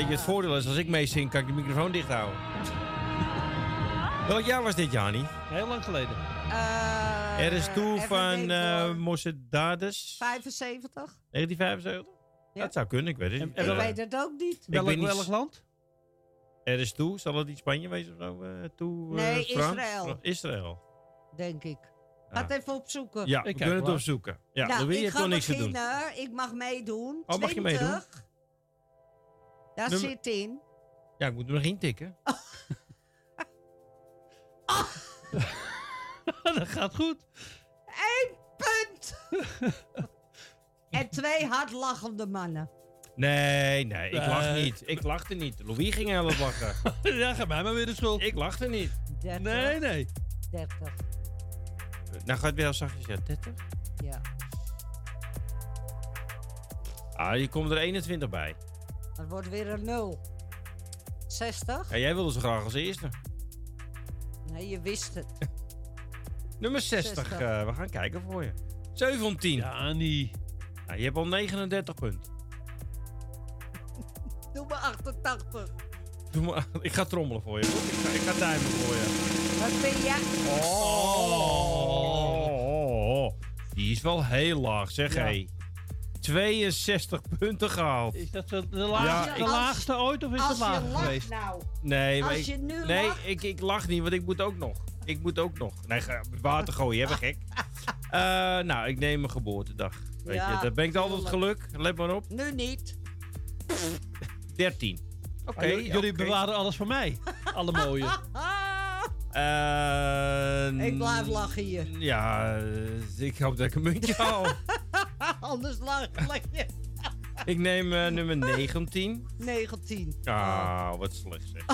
weet je, het voordeel is, als ik meezing, kan ik de microfoon dicht houden. Welk jaar was dit, Jani? Heel lang geleden. Eh, er is toe van uh, hoor. Mossedades, 75? 1975? Dat zou kunnen, ik weet het niet. Ik weet het ook niet. Ik ben Welk, welk land? Er is toe, zal het niet Spanje wezen of zo? eh, toe, eh, Nee? Israël. Israël. Denk ik. Ga het even opzoeken. Ja, we kunnen het opzoeken. Ja, nou, Louis ik heeft ga niks te doen. beginnen. Ik mag meedoen. Oh, mag je meedoen? 20. Daar Nummer- zit in. Ja, ik moet er nog intikken. (laughs) (laughs) dat gaat goed. Eén punt. (laughs) en twee hardlachende mannen. Nee, nee, ik lach niet. Ik lachte niet. Louis ging hard lachen. ja, ga mij maar weer de schuld. Ik lachte niet. 30. Nee, nee. 30. Nou gaat het weer heel zachtjes. Ja, 30? Ja. Ah, je komt er 21 bij. Dat wordt weer een 0. 60? Ja, jij wilde zo graag als eerste. Nee, je wist het. (laughs) Nummer 60. 60. eh, we gaan kijken voor je. 17. Ja, niet. Nou, je hebt al 39 punten. (laughs) Doe maar 88. Doe maar, ik ga trommelen voor je. Ik ga, ik ga timen voor je. Wat ben jij? Oh, die is wel heel laag, zeg Ja. hé. 62 punten gehaald. Is dat de, de laagste, Ja, de laagste ooit of is Als het lacht geweest? nou. Nee, Als ik, je nu nee lacht- ik, ik lach niet, want ik moet ook nog. Ik moet ook nog. Nee, ga water gooien, bent gek. (laughs) Eh, nou, ik neem mijn geboortedag. Weet Ja, je, dat brengt altijd geluk. Let maar op. Nu niet. 13. Oké. Ah, jullie jullie oké. bewaren alles voor mij. Alle mooie. (laughs) Eh, Ik blijf lachen hier. Ja, eh, ik hoop dat ik een muntje (laughs) haal. Anders lach lach je. ik neem eh, nummer 19. 19. Ah, wat slecht zeg.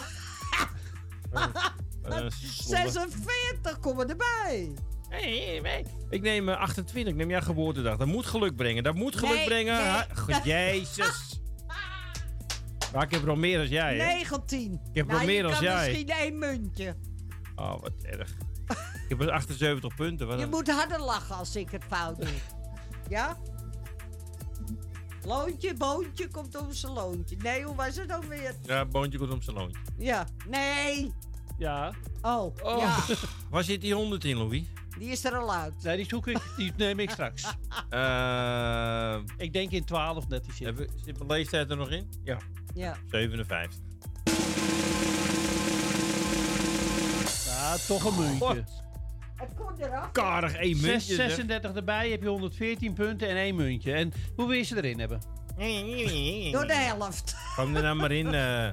Slobber. 46 komen erbij. Nee, nee. Ik neem eh, 28, ik neem jouw geboortedag. Dat moet geluk brengen, dat moet geluk Nee, brengen. nee. Ha- God, Jezus. (laughs) Maar ik heb er al meer dan jij, hè? 19. Ik heb nou, wel meer je dan kan jij. misschien één muntje. Oh, wat erg. ik heb er 78 punten. Wat Je een- moet harder lachen als ik het fout doe. Ja? Loontje, boontje komt om zijn loontje. Nee, hoe was het ook weer? Ja, boontje komt om zijn loontje. Ja. Nee. Ja. Oh, Oh. ja. (laughs) Waar zit die 100 in, Louis? Die is er al uit. Nee, die zoek ik. Die neem ik straks. (laughs) Eh, Ik denk in 12 dat die zit. zit mijn leeftijd er nog in? Ja, Ja. 57. Ja, toch een muntje. Het komt eraf. Karig één Zes- muntje. zeg. 36 erbij heb je 114 punten en één muntje. En hoe wil je ze erin hebben? Door de helft. Kom er nou maar in. eh.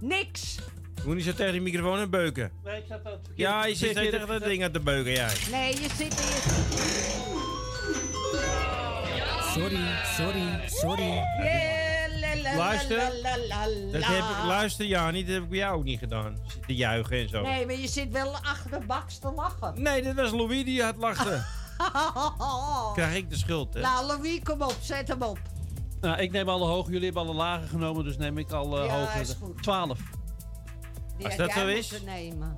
Niks. Je moet niet zo tegen die microfoon aan beuken. Nee, ik zat dat verkeerd. Ja, je zit tegen dat ding aan te beuken, jij. Nee, je zit hier. Sorry, sorry, sorry. Yeah, Luister. la, la, la, la. Dat heb ik, luister, Jani, dat heb ik bij jou ook niet gedaan. Zit Te juichen en zo. Nee, maar je zit wel achter de baks te lachen. Nee, dit was Louis die had lachen. (laughs) Krijg ik de schuld, hè? Nou, Louis, kom op, zet hem op. Nou, ik neem alle hoge. Jullie hebben alle lage genomen, dus neem ik al uh, Ja, hoge. is goed. 12. Die Als dat jij zo is. nemen.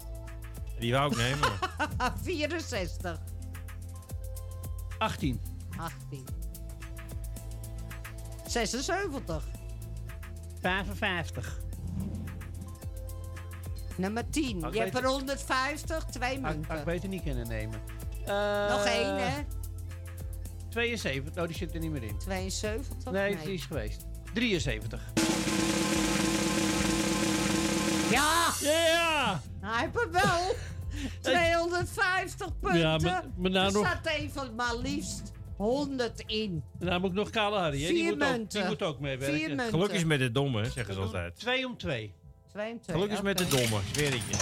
Die wou ik nemen. 64. 18. 18. 76. 55. Nummer 10. Ah, ik Je hebt er 150, twee Had ik munten. beter niet kunnen nemen. Nog Eh, één, hè? 72. Nou, die zit er niet meer in. 72? Nee, die is geweest. 73. Ja! Ja! Hij heeft het wel. (laughs) 250 punten. Ja, maar- maar nou er nog- staat even maar liefst 100 in. En dan moet ik nog Kale Harry, hè? Die Vier moet, ook, munten. die moet ook meewerken. Vier munten. Is met de domme, zeggen ze altijd. 2 om 2. 2 en 2. Geluk is met de domme, zweer ik je.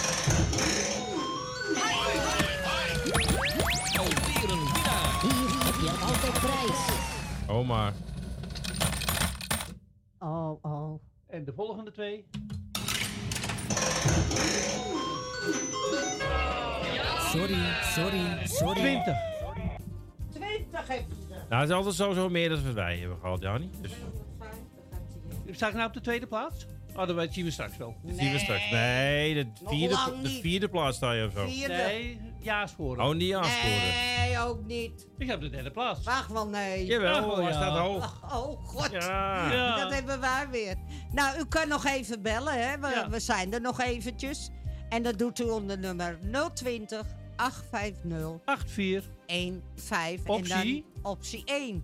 Alweer een winnaar. Hier heb je altijd prijs. Oh, maar. Oh, oh. En de volgende twee. Sorry, sorry, sorry. 20 dat. Nou, het is altijd sowieso meer dan wat wij hebben gehad, Jannie. Dus. Sta ik nou op de tweede plaats? Oh, dat zien we straks wel. Dat zien. Nee, de vierde, de vierde plaats sta je of zo. Nee, ja scoren. Oh, niet aansporen. Nee, ook niet. Ik heb de derde plaats. Wacht wel, nee. Jawel, oh, ja. staat hoog. Oh, oh god. Ja. Dat hebben wij weer. Nou, u kan nog even bellen, hè. We, we zijn er nog eventjes. En dat doet u onder nummer 020 850 84 1, 5 en dan optie 1.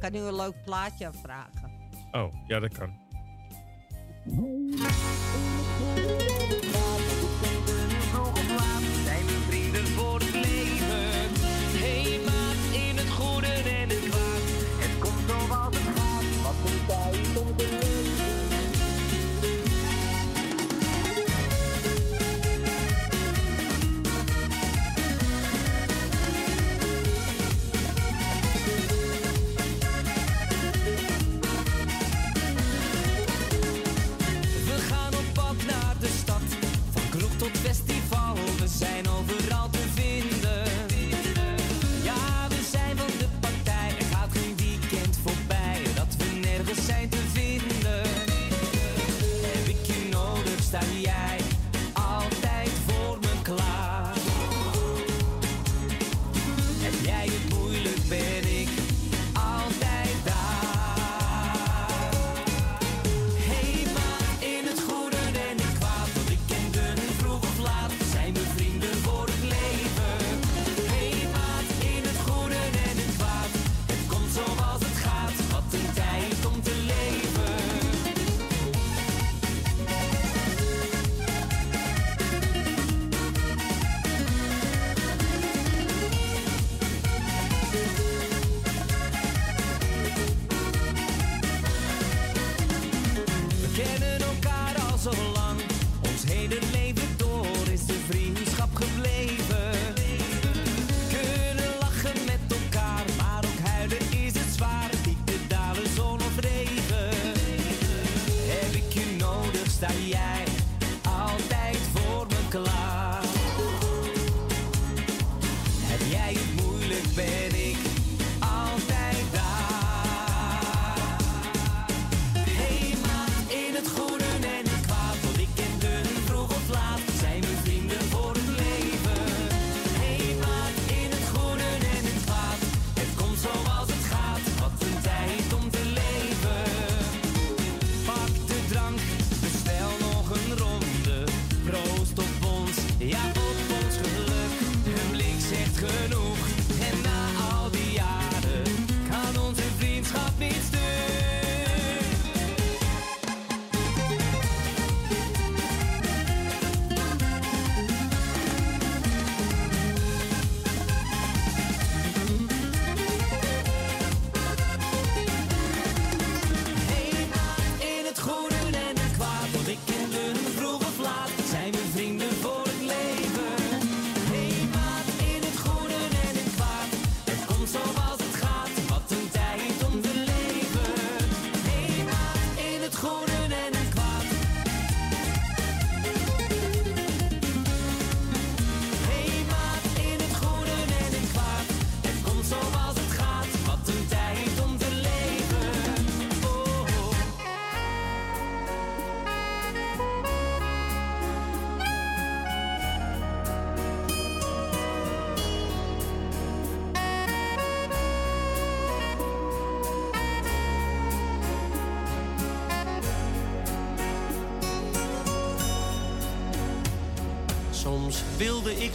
Kan u een leuk plaatje vragen? Oh, ja, dat kan.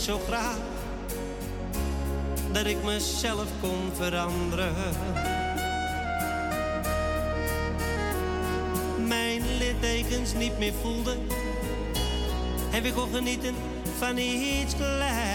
zo graag dat ik mezelf kon veranderen. Mijn littekens niet meer voelde, heb ik ook genieten van iets kleins.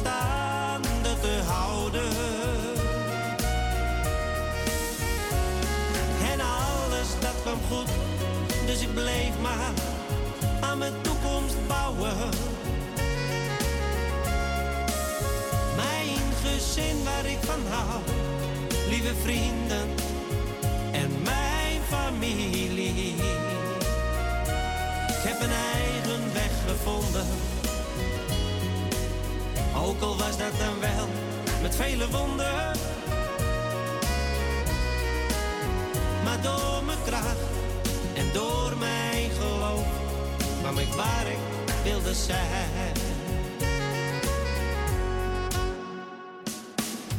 Te houden. En alles dat kwam goed, dus ik bleef maar aan mijn toekomst bouwen. Mijn gezin waar ik van hou, lieve vrienden en mijn familie. Ik heb een eigen weg gevonden. Ook al was dat dan wel met vele wonden. Maar door mijn kracht en door mijn geloof kwam ik waar ik wilde zijn.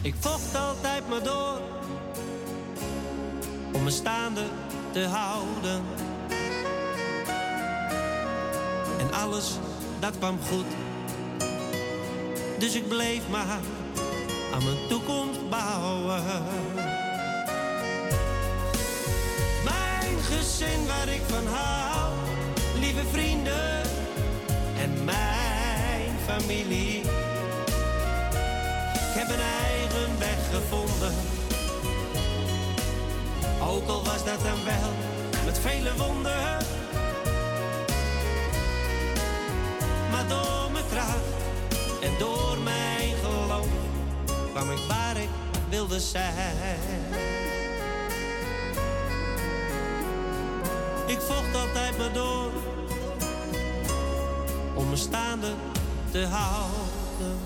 Ik vocht altijd maar door om me staande te houden. En alles dat kwam goed. Dus ik bleef maar aan mijn toekomst bouwen. Mijn gezin waar ik van hou, lieve vrienden en mijn familie. Ik heb een eigen weg gevonden. Ook al was dat dan wel met vele wonden. Maar door mijn kracht en door mijn geloof kwam ik waar ik wilde zijn. Ik vocht altijd maar door om me staande te houden.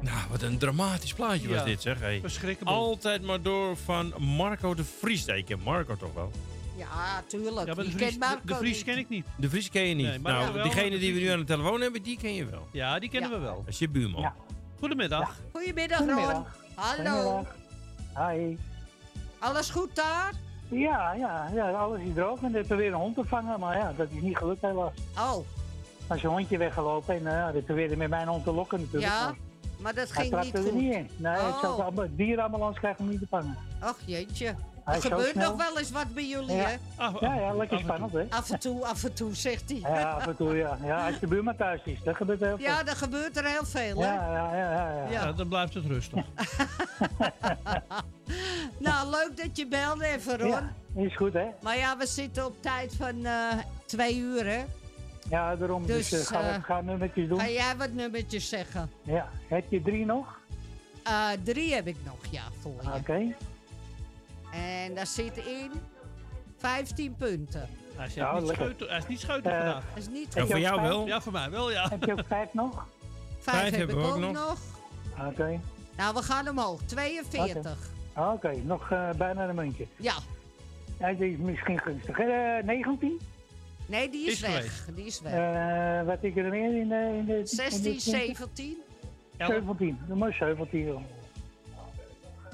Nou, wat een dramatisch plaatje was Ja, dit, zeg. Hey. verschrikkelijk. Altijd maar door van Marco de Vries. Ik ken Marco toch wel. Ja, tuurlijk. Ja, maar de Vries, de, de Vries ken ik niet. De Vries ken je niet. Nee, nou, wel, diegene de die we nu aan de telefoon hebben, die ken je wel. Ja, die kennen we wel. Dat is je buurman. Goedemiddag. Goedemiddag, Ron. Goedemiddag. Hallo. Hi. Alles goed daar? Ja, ja, ja, alles is droog en we hebben weer een hond te vangen, maar ja, dat is niet gelukt helaas. Oh. Als je hondje weggelopen en uh, ja, dat probeerde met mijn hond te lokken natuurlijk. Ja, maar maar dat ging niet trapte er goed. niet in. Nee, Oh. zat allemaal- dierenambulance krijgt hem niet te vangen. Ach jeetje. Er gebeurt nog wel eens wat bij jullie, Ja. hè? Ja, ja, lekker spannend hè. Af en toe, af en toe, zegt hij. Ja, af en toe ja. Ja, als de buurman thuis is, dat gebeurt heel veel. Ja, er gebeurt er heel veel, hè? Ja, ja, ja, ja, ja. Ja, dan blijft het rustig. (laughs) (laughs) Nou, leuk dat je belde even, Ron. Ja, is goed hè. Maar ja, we zitten op tijd van eh, twee uur, hè? Ja, daarom. Dus, Dus, gaan we gaan nummertjes doen. Ga jij wat nummertjes zeggen? Ja, heb je drie nog? Eh, drie heb ik nog, ja, voor je. Oké. En daar zit in 15 punten. Hij is, Ja, niet, lekker. scheuter, hij is niet Eh, vandaag. Is niet je ook vijf? Ja, voor mij wel, ja. Heb je ook vijf nog? Vijf, heb ik ook nog. Oké. Nou, we gaan omhoog. 42. Oké, nog eh, bijna een muntje. Ja. Ja, die is misschien gunstig. Eh 19? Nee, die is, Is weg. geweest. Die is weg. Eh wat ik er meer in de... In de 16, in de 17. 17. Dan moet je 17.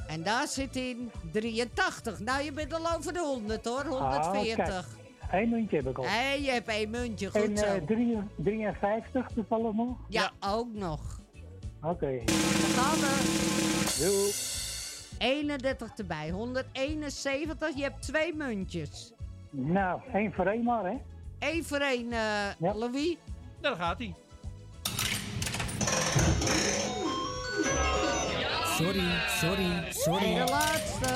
En daar zit in 83. Nou, je bent al over de 100 hoor. Ah, 140. Eén muntje heb ik al. Hé, je hebt één muntje. Goed En zo. eh, drie- 53 toevallig nog? ja, ook nog. Oké. Dan gaan we. Doei. 31 erbij. 171. Je hebt twee muntjes. Nou, één voor één maar, hè? Eén voor één, eh, Louis. Daar gaat hij. Sorry, sorry, sorry. En de laatste.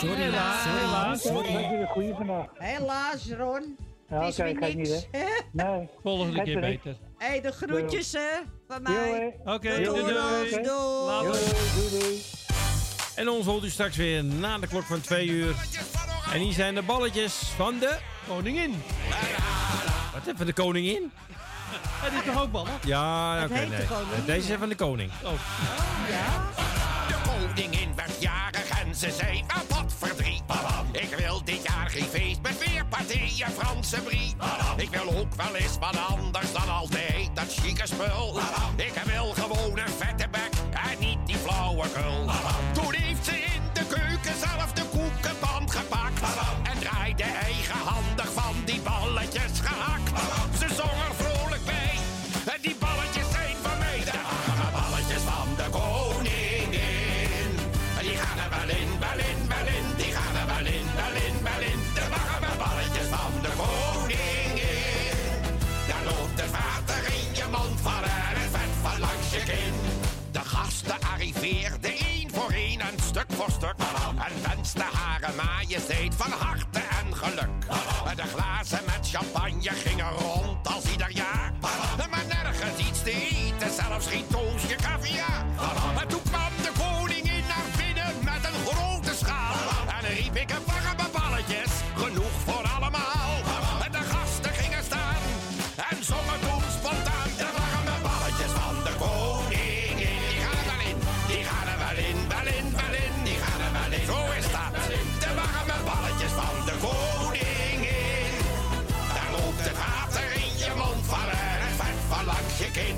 Sorry, Helaas. sorry, sorry. Dat is een goede vandaag. Helaas, Ron. Ja, oké, weer kijk niet, hè? Nee. (laughs) Volgende keer er beter. Hé, hey, de groetjes, hè? Van mij. Oké, doei, doei. Doei. Later. Doei, doei. En ons hoort u straks weer na de klok van twee uur. En hier zijn de balletjes van de... Koningin. Wat even de koningin? Het is toch ook ballen? Ja, oké, de nee. koningin. Deze is van de koning. Oh. De koningin werd jarig en ze zei, ah, wat verdriet. Ik wil dit jaar geen feest met weer partijen Franse brie. Ik wil ook wel eens wat anders dan altijd dat chique spul. Ik wil gewoon een vette bek en niet die flauwekul. Toen heeft ze in de keuken zelf de koekenband gepakt. En draaide eigenhandig van die balletjes gehakt. Gasten arriveerden één voor één en stuk voor stuk. En wensten hare majesteit van harte en geluk. De glazen met champagne gingen rond als ieder jaar. Maar nergens iets te eten, zelfs geen toastje caviar. Kin.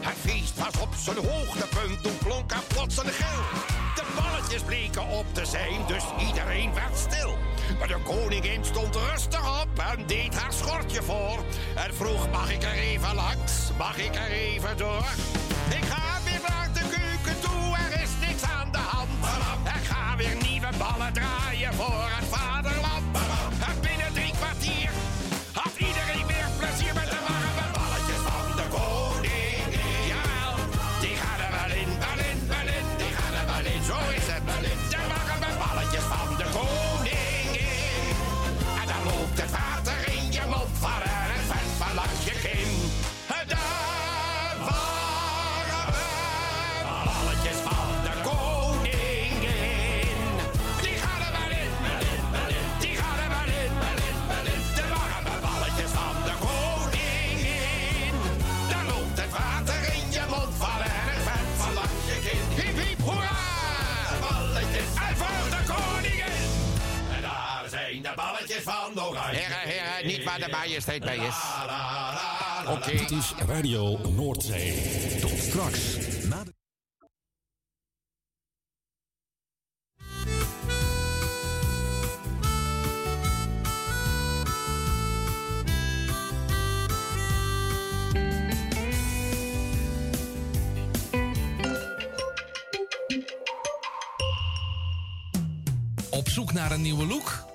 Het feest was op zijn hoogtepunt, toen klonk er plots een gil. De balletjes bleken op te zijn, dus iedereen werd stil. Maar de koningin stond rustig op en deed haar schortje voor. En vroeg, mag ik er even langs? Mag ik er even door? Ik ga weer naar de keuken toe, er is niks aan de hand. Er gaan weer nieuwe ballen draaien voor het van Oranje. Heren, heren, niet waar de majesteit bij is. Oké. Dit is Radio Noordzee. Tot straks. Na de... Op zoek naar een nieuwe look?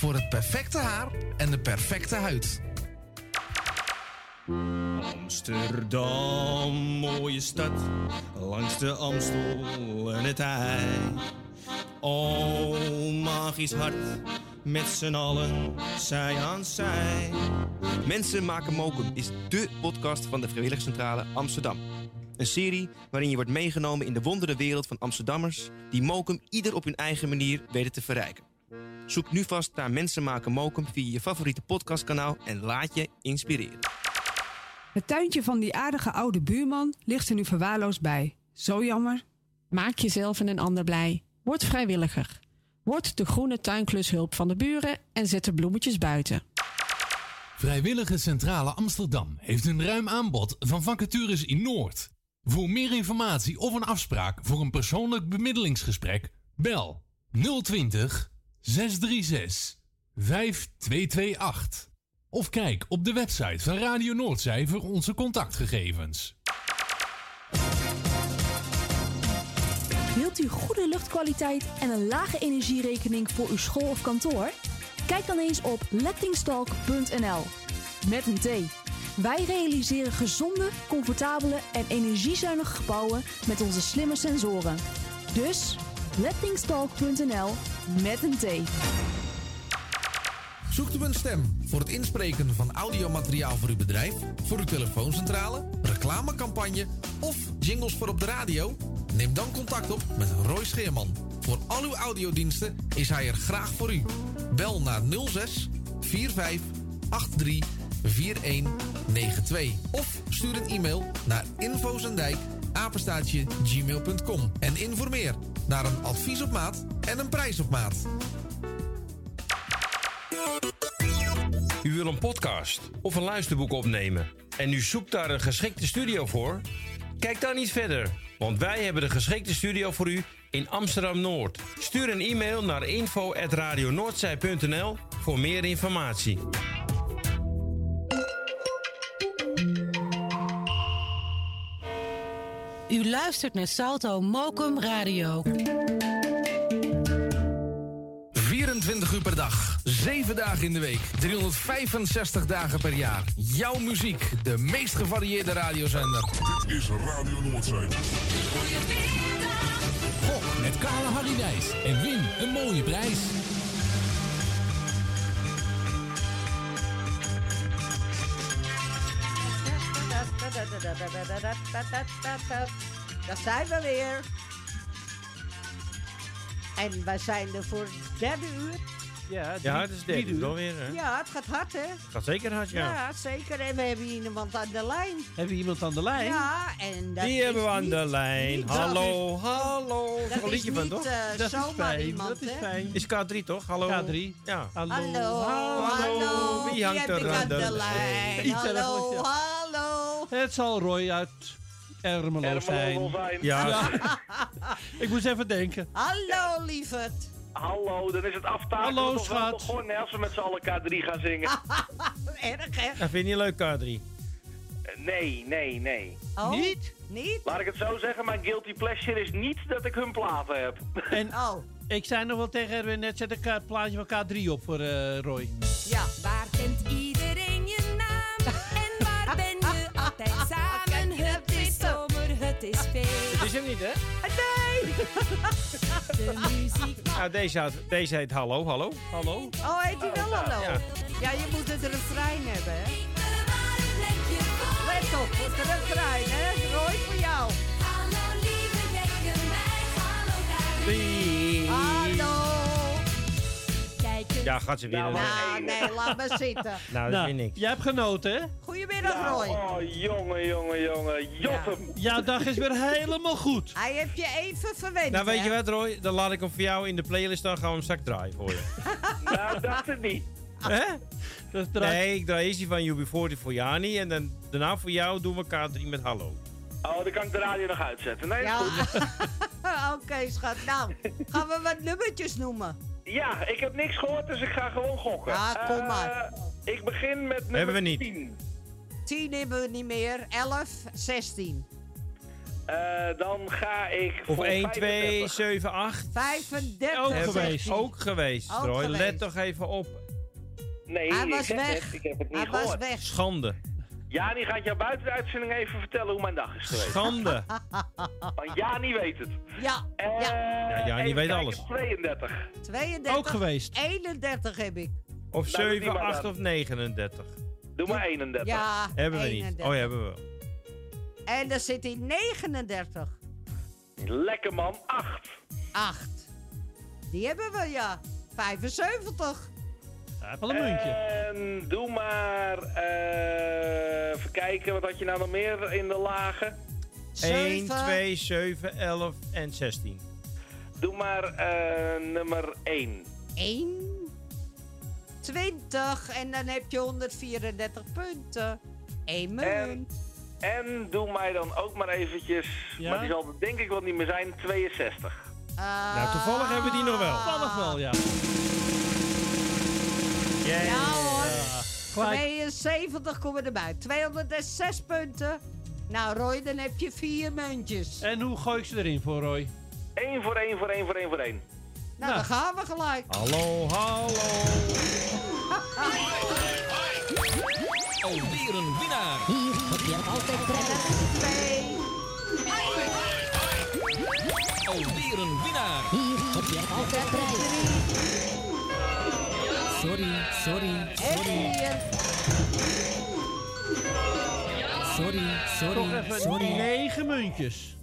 Voor het perfecte haar en de perfecte huid. Amsterdam, mooie stad, langs de Amstel en het IJ. O, magisch hart, met z'n allen, zij aan zij. Mensen maken mokum is dé podcast van de Vrijwilligcentrale Amsterdam. Een serie waarin je wordt meegenomen in de wondere wereld van Amsterdammers... die mokum ieder op hun eigen manier weten te verrijken. Zoek nu vast naar Mensen maken mokum via je favoriete podcastkanaal... en laat je inspireren. Het tuintje van die aardige oude buurman ligt er nu verwaarloosd bij. Zo jammer. Maak jezelf en een ander blij. Word vrijwilliger. Word de groene tuinklushulp van de buren en zet de bloemetjes buiten. Vrijwillige Centrale Amsterdam heeft een ruim aanbod van vacatures in Noord. Voor meer informatie of een afspraak voor een persoonlijk bemiddelingsgesprek, bel 020 636 5228. Of kijk op de website van Radio Noordzij voor onze contactgegevens. Wilt u goede luchtkwaliteit en een lage energierekening voor uw school of kantoor? Kijk dan eens op lettingstalk.nl. Met een T. Wij realiseren gezonde, comfortabele en energiezuinige gebouwen met onze slimme sensoren. Dus lettingstalk.nl met een T. Zoekt u een stem voor het inspreken van audiomateriaal voor uw bedrijf, voor uw telefooncentrale, reclamecampagne of jingles voor op de radio? Neem dan contact op met Roy Scheerman. Voor al uw audiodiensten is hij er graag voor u. Bel naar 06 45 83 4192 of stuur een e-mail naar infozendijk apenstaatje gmail.com en informeer naar een advies op maat en een prijs op maat. U wil een podcast of een luisterboek opnemen en u zoekt daar een geschikte studio voor? Kijk dan niet verder, want wij hebben de geschikte studio voor u in Amsterdam Noord. Stuur een e-mail naar info@radionoordzij.nl voor meer informatie. U luistert naar Salto Mokum Radio. 24 uur per dag, 7 dagen in de week, 365 dagen per jaar. Jouw muziek, de meest gevarieerde radiozender. Dit is Radio Noordzee. Gok met Kale Harry Wijs en win een mooie prijs. Daar zijn we weer. En wij zijn er voor het derde uur. Ja, Ja, het is derde uur alweer? Ja, het gaat hard, hè? Gaat zeker hard, ja. Ja, zeker. En we hebben iemand aan de lijn. Hebben we iemand aan de lijn? Ja, en dat Die hebben we aan de lijn. Hallo, hallo. Dat Is er een liedje van, toch? eh, Dat is fijn, dat is fijn. Is K3 toch? Hallo. K3. Ja. Hallo. Hallo. Wie hangt er aan de de lijn? Hallo, hallo. Het zal Roy uit Ermelo zijn. Ja. (laughs) Ik moest even denken. Hallo, lieverd. Hallo, dan is het aftakelen Hallo, schat. begonnen als we met z'n allen K3 gaan zingen. (laughs) Erg, hè? Dat vind je niet leuk, K3? Nee, nee, nee. Oh, Niet? Niet? Laat ik het zo zeggen, mijn guilty pleasure is niet dat ik hun platen heb. (laughs) En Oh, ik zei nog wel tegen Erwin net, zet een plaatje van K3 op voor eh, Roy. ja. Waar het is feest. Het is hem niet, hè? Nee! (laughs) De muziek Nou, deze, had, deze heet Hallo, hallo. Hallo? Oh, heet hij wel hallo? Ja. Ja, je moet het refrein hebben, hè? Let op, het refrein, hè? Roy voor jou. Hallo lieve lekker meid, hallo daar. Hallo. Ja, gaat ze weer. Nou, Nou, Nou, nee, laat maar zitten. (laughs) dat is weer niks. Jij hebt genoten, hè? Goedemiddag, Nou, Roy. oh, jongen, jongen, jongen. Jotem. Jouw dag is weer helemaal goed. (laughs) Hij heeft je even verwend, Nou, weet hè? je wat, Roy? Dan laat ik hem voor jou in de playlist, dan gaan we hem straks draaien voor je. (laughs) Nou, dacht het niet. Hè? Dat Nee, ik draai eerst die van UB40 voor Jani en dan, daarna voor jou doen we K3 met Hallo. Oh, dan kan ik de radio nog uitzetten. Nee. Ja, oké, schat. Nou, gaan we wat nummertjes noemen? Ja, ik heb niks gehoord, dus ik ga gewoon gokken. Ah, kom Eh, maar. ik begin met nummer Hebben we niet. 10. 10 hebben we niet meer. 11, 16. Eh, dan ga ik Of voor 1, 2, 35. 7, 8. 35. Ook geweest. Ook geweest, Ook Roy. geweest. Let toch even op. Nee, Hij ik was zeg weg. het, ik heb het niet Hij was weg. Schande. Jani gaat jou buiten de uitzending even vertellen hoe mijn dag is geweest. Schande. (laughs) Want Jani weet het. Ja, Eh, Ja, Jani weet kijken, alles. 32. 32. Ook geweest. 31 heb ik. Of Nou, doe die 7, maar 8 dan. of 39. Doe maar 31. Ja, Hebben we 31. niet. Oh, hebben we wel. En dan zit hij 39. Lekker man, 8. 8. Die hebben we, ja. 75. Wel een muntje. En doe maar, eh, even kijken, wat had je nou nog meer in de lagen? 1, 7. 2, 7, 11 en 16. Doe maar eh, nummer 1. 1. 20. En dan heb je 134 punten. 1 munt. En doe mij dan ook maar eventjes, Ja? maar die zal er denk ik wel niet meer zijn, 62. Nou, toevallig hebben we die nog wel. Toevallig wel, ja. Yeah. Ja hoor. Gelijk. 72 komen erbij. 206 punten. Nou Roy, dan heb je vier muntjes. En hoe gooi ik ze erin voor Roy? 1 voor 1 voor 1 voor 1 voor 1. Nou, dan gaan we gelijk. Hallo, hallo. Alweer een winnaar. Hier heb je altijd prijs. Twee. Alweer een winnaar. Hier heb je altijd prijs. Sorry, sorry, sorry. Sorry, sorry, sorry. negen muntjes.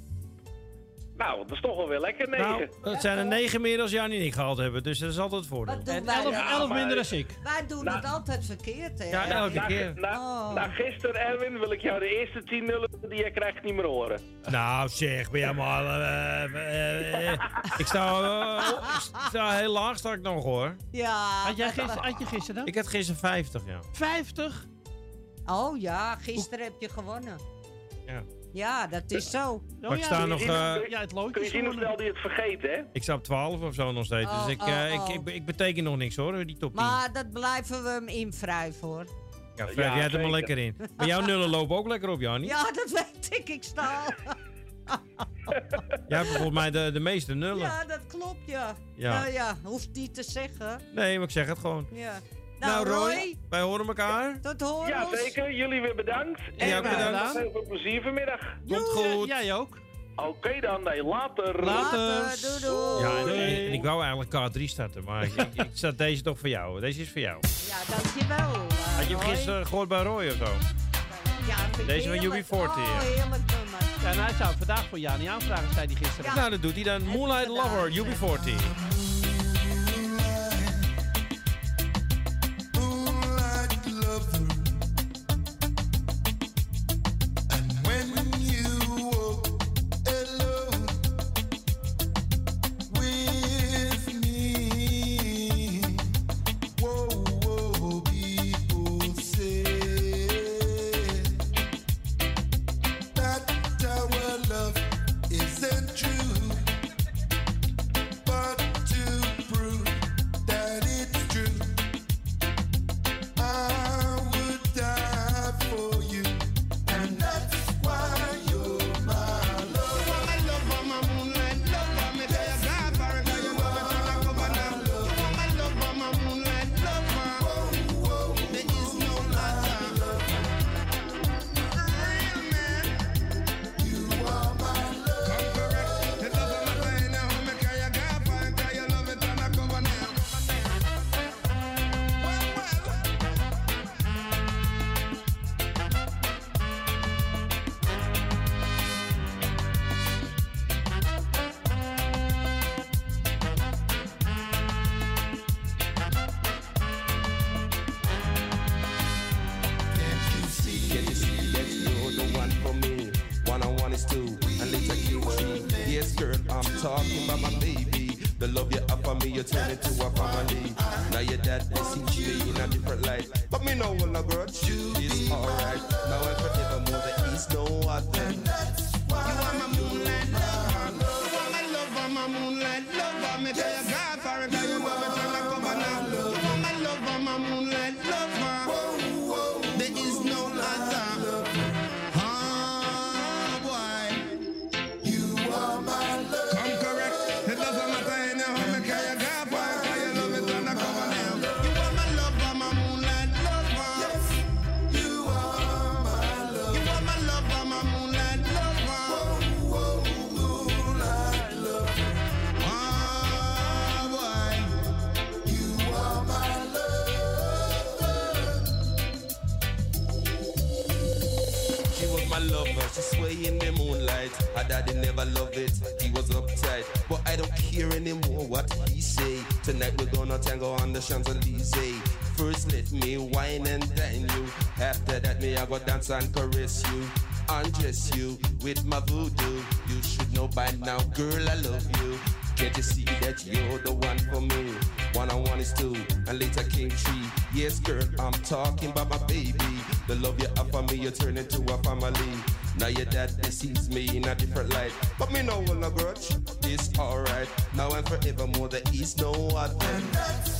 Nou, dat is toch wel weer lekker, negen. Nou, het zijn er negen meer als Jan en ik gehaald hebben, dus dat is altijd het voordeel. En dan? minder dan ik. Wij doen het altijd verkeerd, hè? Ja, elke na, keer. Na, Oh. na gisteren, Erwin, wil ik jou de eerste 10 nullen die je krijgt niet meer horen. Nou zeg, ben je maar... eh, eh, eh, ik, sta, ik sta heel laag sta ik nog hoor. Ja. Had, jij dat- gisteren, had je gisteren dan? Ik had gisteren 50, ja. 50? Oh ja, gisteren heb je gewonnen. Ja. Ja, dat is zo. Oh, Maar ik ja, sta nog, eh, ja, het loodje Kun je zien hoe snel die het vergeten, hè? Ik sta op 12 of zo nog steeds. Oh, dus ik, oh, eh, oh. Ik, ik, ik beteken nog niks hoor, die top 10. Maar dat blijven we hem inwrijven, hoor. ja, jij hebt er maar zeker. lekker in. Maar jouw nullen lopen ook lekker op, Jannie. Ja, dat weet ik. Ik sta al. (laughs) Jij hebt volgens mij de, de meeste nullen. Ja, dat klopt, ja. Ja. Nou ja, hoeft niet te zeggen. Nee, maar ik zeg het gewoon. Ja. Nou, Nou, Roy, Roy, wij horen elkaar. tot horen. Ja, zeker. Jullie weer bedankt. En jou eh, bedankt. Heel veel plezier vanmiddag. Komt goed. Jij ook. Oké dan, nee, later. Later, doei doei. Ja, en, ik wou eigenlijk K3 starten, maar ik, ik, ik zat deze toch voor jou. Deze is voor jou. Ja, dankjewel. eh, Had je hem gisteren gehoord bij Roy of zo? Ja, Deze van heerlijk. UB40, Oh, heerlijk nummer. Ja, en hij zou het vandaag voor Jani aanvragen, zei hij gisteren. Nou, dat doet hij dan. Moonlight Lover, UB40. Dance and caress you. Undress you with my voodoo. You should know by now, girl, I love you. Can't you see that you're the one for me? One on one is two, and later came three. Yes, girl, I'm talking about my baby. The love you offer me, you turn into a family. Now your dad sees me in a different light, but me no one a grudge. It's alright. Now and forevermore, there is no other.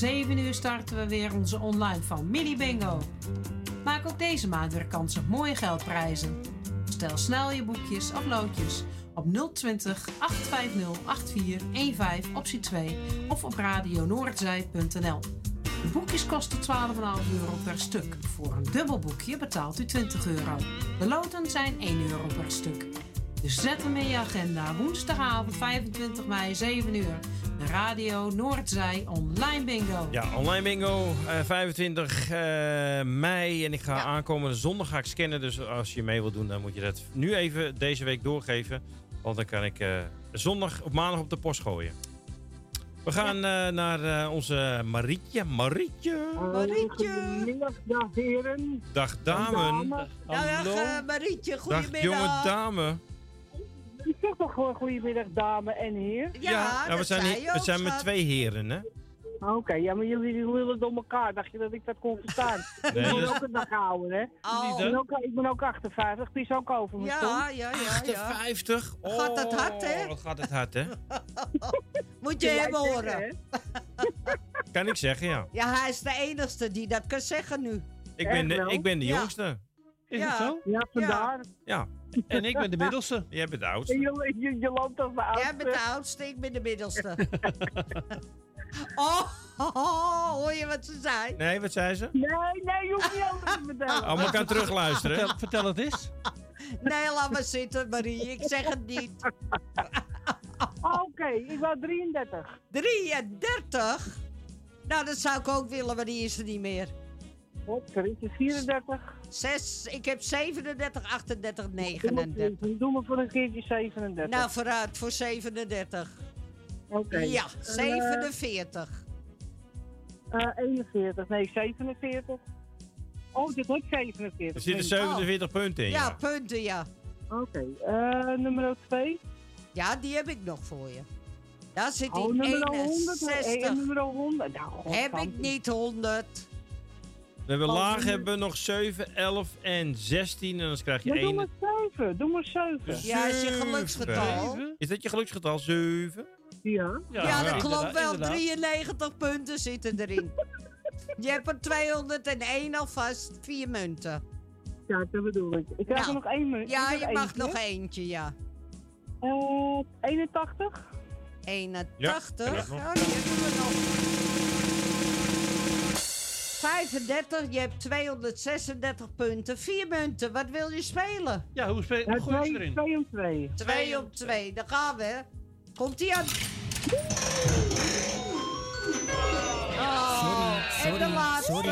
7 uur starten we weer onze online Mini Bingo. Maak ook deze maand weer kans op mooie geldprijzen. Stel snel je boekjes of loodjes op 020 850 8415 optie 2 of op radionoordzij.nl. De boekjes kosten 12,5 euro per stuk. Voor een dubbel boekje betaalt u 20 euro. De loten zijn 1 euro per stuk. Dus zet hem in je agenda. Woensdagavond 25 mei 7 uur. Radio Noordzij Online Bingo. Ja, online bingo, eh, 25 eh, mei. En ik ga aankomende zondag ga ik scannen. Dus als je mee wilt doen, dan moet je dat nu even deze week doorgeven. Want dan kan ik eh, zondag op maandag op de post gooien. We gaan eh, naar eh, onze Marietje. Marietje. Marietje. Dag heren. Dag damen. Dag eh, Marietje, Dag goedemiddag. jonge dame. Ik zeg toch gewoon goedemiddag dames en heer? Ja, we dat zijn, zei hier- we zijn met twee heren, hè? Oké, ja, maar jullie lullen door elkaar. Dacht je dat ik dat kon verstaan? (laughs) Nee, ik ben dat- ook een dag ouder, hè? Oh. Ik, ben ook, ik ben ook 58, die is ook over me Ja, ja, ja, ja. 58? Gaat het hard, hè? Oh, gaat het hard, hè? Moet je Ja, hem jij horen. (laughs) Kan ik zeggen, ja. Ja, hij is de enigste die dat kan zeggen nu. Ik ben de, ik ben de Ja. jongste. Is Ja. het zo? Ja, vandaar. Ja. En ik ben de middelste. Jij bent de oudste. je, je, je loopt als de oudste. Jij bent de oudste, ik ben de middelste. oh, (laughs) oh, oh, hoor je wat ze zei? Nee, wat zei ze? Nee, nee, je hoeft niet anders te vertellen. Allemaal kan terugluisteren. Vertel, vertel het eens. Nee, laat maar zitten, Marie. Ik zeg het niet. (laughs) Oké, ik wou 33. 33? Nou, dat zou ik ook willen, maar die is er niet meer. Hop, er is er 34. 6, ik heb 37, 38, Doe maar, 39. doe maar voor een keertje 37. Nou, vooruit voor 37. Oké. Ja, Eh, 47. eh, 41, nee, 47. Oh, dit wordt 47. Er zitten 47 punten in. Ja, Ja. punten, ja. Oké, eh, nummer 2. Ja, die heb ik nog voor je. Daar zit Oh, in nummer 100. 61. Eh, nummer 100. Nou, god, Heb ik niet 100. We hebben Oh, laag hebben we nog 7, 11 en 16. En dan krijg je Ja, doe 1. maar 7. Doe maar 7. Ja, is je geluksgetal. Is dat je geluksgetal? 7? Ja. Ja, dat klopt wel. inderdaad. 93 punten zitten erin. (laughs) Je hebt er 201 alvast. Vier munten. Ja, dat bedoel ik. Ik krijg Nou, er nog één minuut. Ja, je mag nog eentje, ja. Eh, 81. 81. Ja, nog. die hebben we nog. 35, je hebt 236 punten. Vier munten, wat wil je spelen? Ja, hoe speel Ja, hoe gooi je erin? twee om twee. 2 op 2, daar gaan we. hè. Komt-ie aan. Oh, en de sorry, laatste. sorry.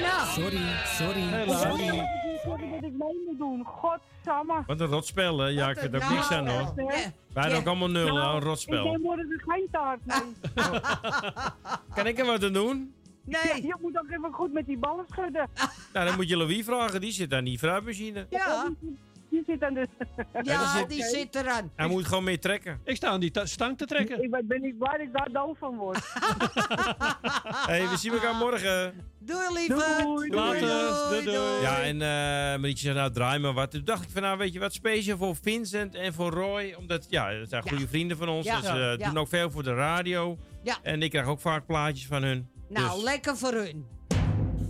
Nou, Sorry, sorry, sorry. Sorry dat ik mee moet doen. Godsamme. Wat een rotspel, hè? Ja, ik vind er ook niks aan, hoor. Wij hebben ook allemaal nul, hè? Een Nou, Ik rotspel. neem morgen er geen taart mee. (laughs) Kan ik er wat aan doen? nee. Je moet ook even goed met die ballen schudden. Nou, dan moet je Louis vragen. Die zit aan die fruitmachine. Ja, Die zit aan de... ja die zit eraan. Hij moet gewoon meer trekken. Ik sta aan die ta- stang te trekken. Ik ben, niet dat ik daar doof van word. (laughs) hey, we zien elkaar morgen. Doei, lieve. Doei. Later. Doei, doei. Ja, en eh Marietje zei, nou, draai maar wat. Toen dacht ik van, nou, weet je wat, speciaal voor Vincent en voor Roy. Omdat, ja, dat zijn goede vrienden van ons. Ja. Dus ze Ja. doen ook veel voor de radio. Ja. En ik krijg ook vaak plaatjes van hun. Nou, Dus- lekker voor hun.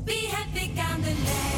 Wie heb ik aan de lijn?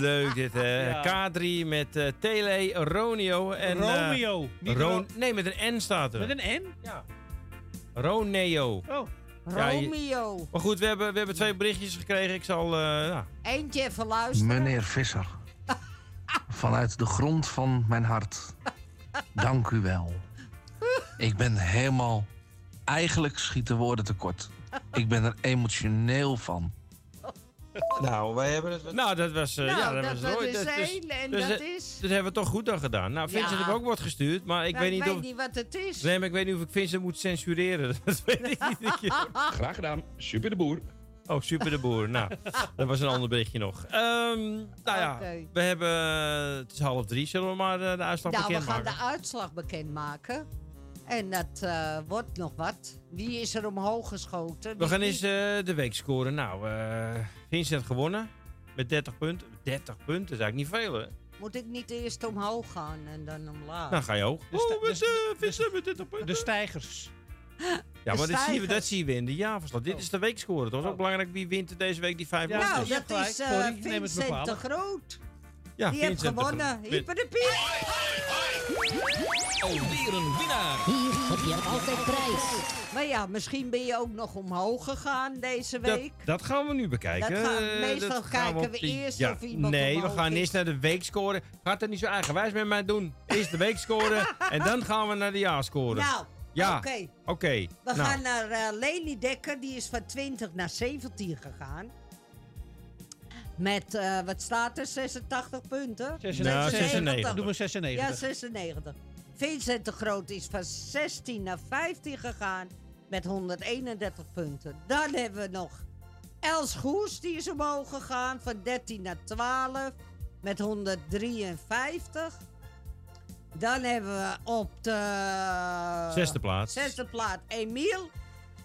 Leuk dit, hè. Ja. K3 met eh, Tele, Roneo en... eh, Romeo, niet Ro- Ro- nee, met een N staat er. Met een N? Ja. Roneo. Oh. Ja, je- Romeo. Maar goed, we hebben, we hebben twee berichtjes gekregen. Ik zal... eh, ja. Eentje even luisteren. Meneer Visser, (laughs) vanuit de grond van mijn hart, dank u wel. Ik ben helemaal... Eigenlijk schieten woorden tekort. Ik ben er emotioneel van. Nou, wij hebben het... Nou, dat was... eh, Nou, ja, dat, dat was Roy. dus dus, dus, en dus, dat eh, is- Dus hebben we toch goed dan gedaan. Nou, Vincent Ja. heeft ook wat gestuurd, maar ik weet niet of... wat het is. Nee, maar ik weet niet of ik Vincent moet censureren. (laughs) Dat weet ik niet. (laughs) Graag gedaan. Super de boer. Oh, super de boer. Nou, (laughs) dat was een ander berichtje nog. Ehm, nou ja, we hebben... Het is half drie. Zullen we maar eh, de uitslag Nou, we gaan bekendmaken? de uitslag bekendmaken. En dat eh, wordt nog wat. Wie is er omhoog geschoten? We gaan niet? eens eh, de week scoren. Nou, eh, Vincent gewonnen. Met 30 punten. 30 punten is eigenlijk niet veel, hè? Moet ik niet eerst omhoog gaan en dan omlaag? Nou, ga je hoog. Oh, met, eh, Vincent met 30 punten. De stijgers. Ja, maar dat zien, we, dat zien we in de jaarverslag. Dit is de weekscore. Het was ook belangrijk wie wint deze week die vijf Ja, punten. nou, dat is gelijk. eh, Sorry, ik neem het me Vincent de kwalijk. Groot. Ja, Die heeft gewonnen. Hyper de piep. Alweer een winnaar. Hier heb je altijd prijs. Maar ja, misschien ben je ook nog omhoog gegaan deze Dat, week. dat gaan we nu bekijken. Dat gaan- Eh, meestal dat gaan kijken we die- eerst ja, of iemand Nee, we gaan is. eerst naar de weekscore. Gaat dat niet zo eigenwijs met mij doen? Eerst de weekscore (laughs) en dan gaan we naar de jaarscore. Nou, ja. oké. We nou, gaan naar eh Lely Dekker, die is van 20 naar 17 gegaan. Met, eh, wat staat er, 86 punten? 96. 96. Doe maar 96. Ja, 96. Vincent de Groot is van 16 naar 15 gegaan met 131 punten. Dan hebben we nog Els Goes, die is omhoog gegaan van 13 naar 12 met 153. Dan hebben we op de... Zesde plaats. Zesde plaats Emiel.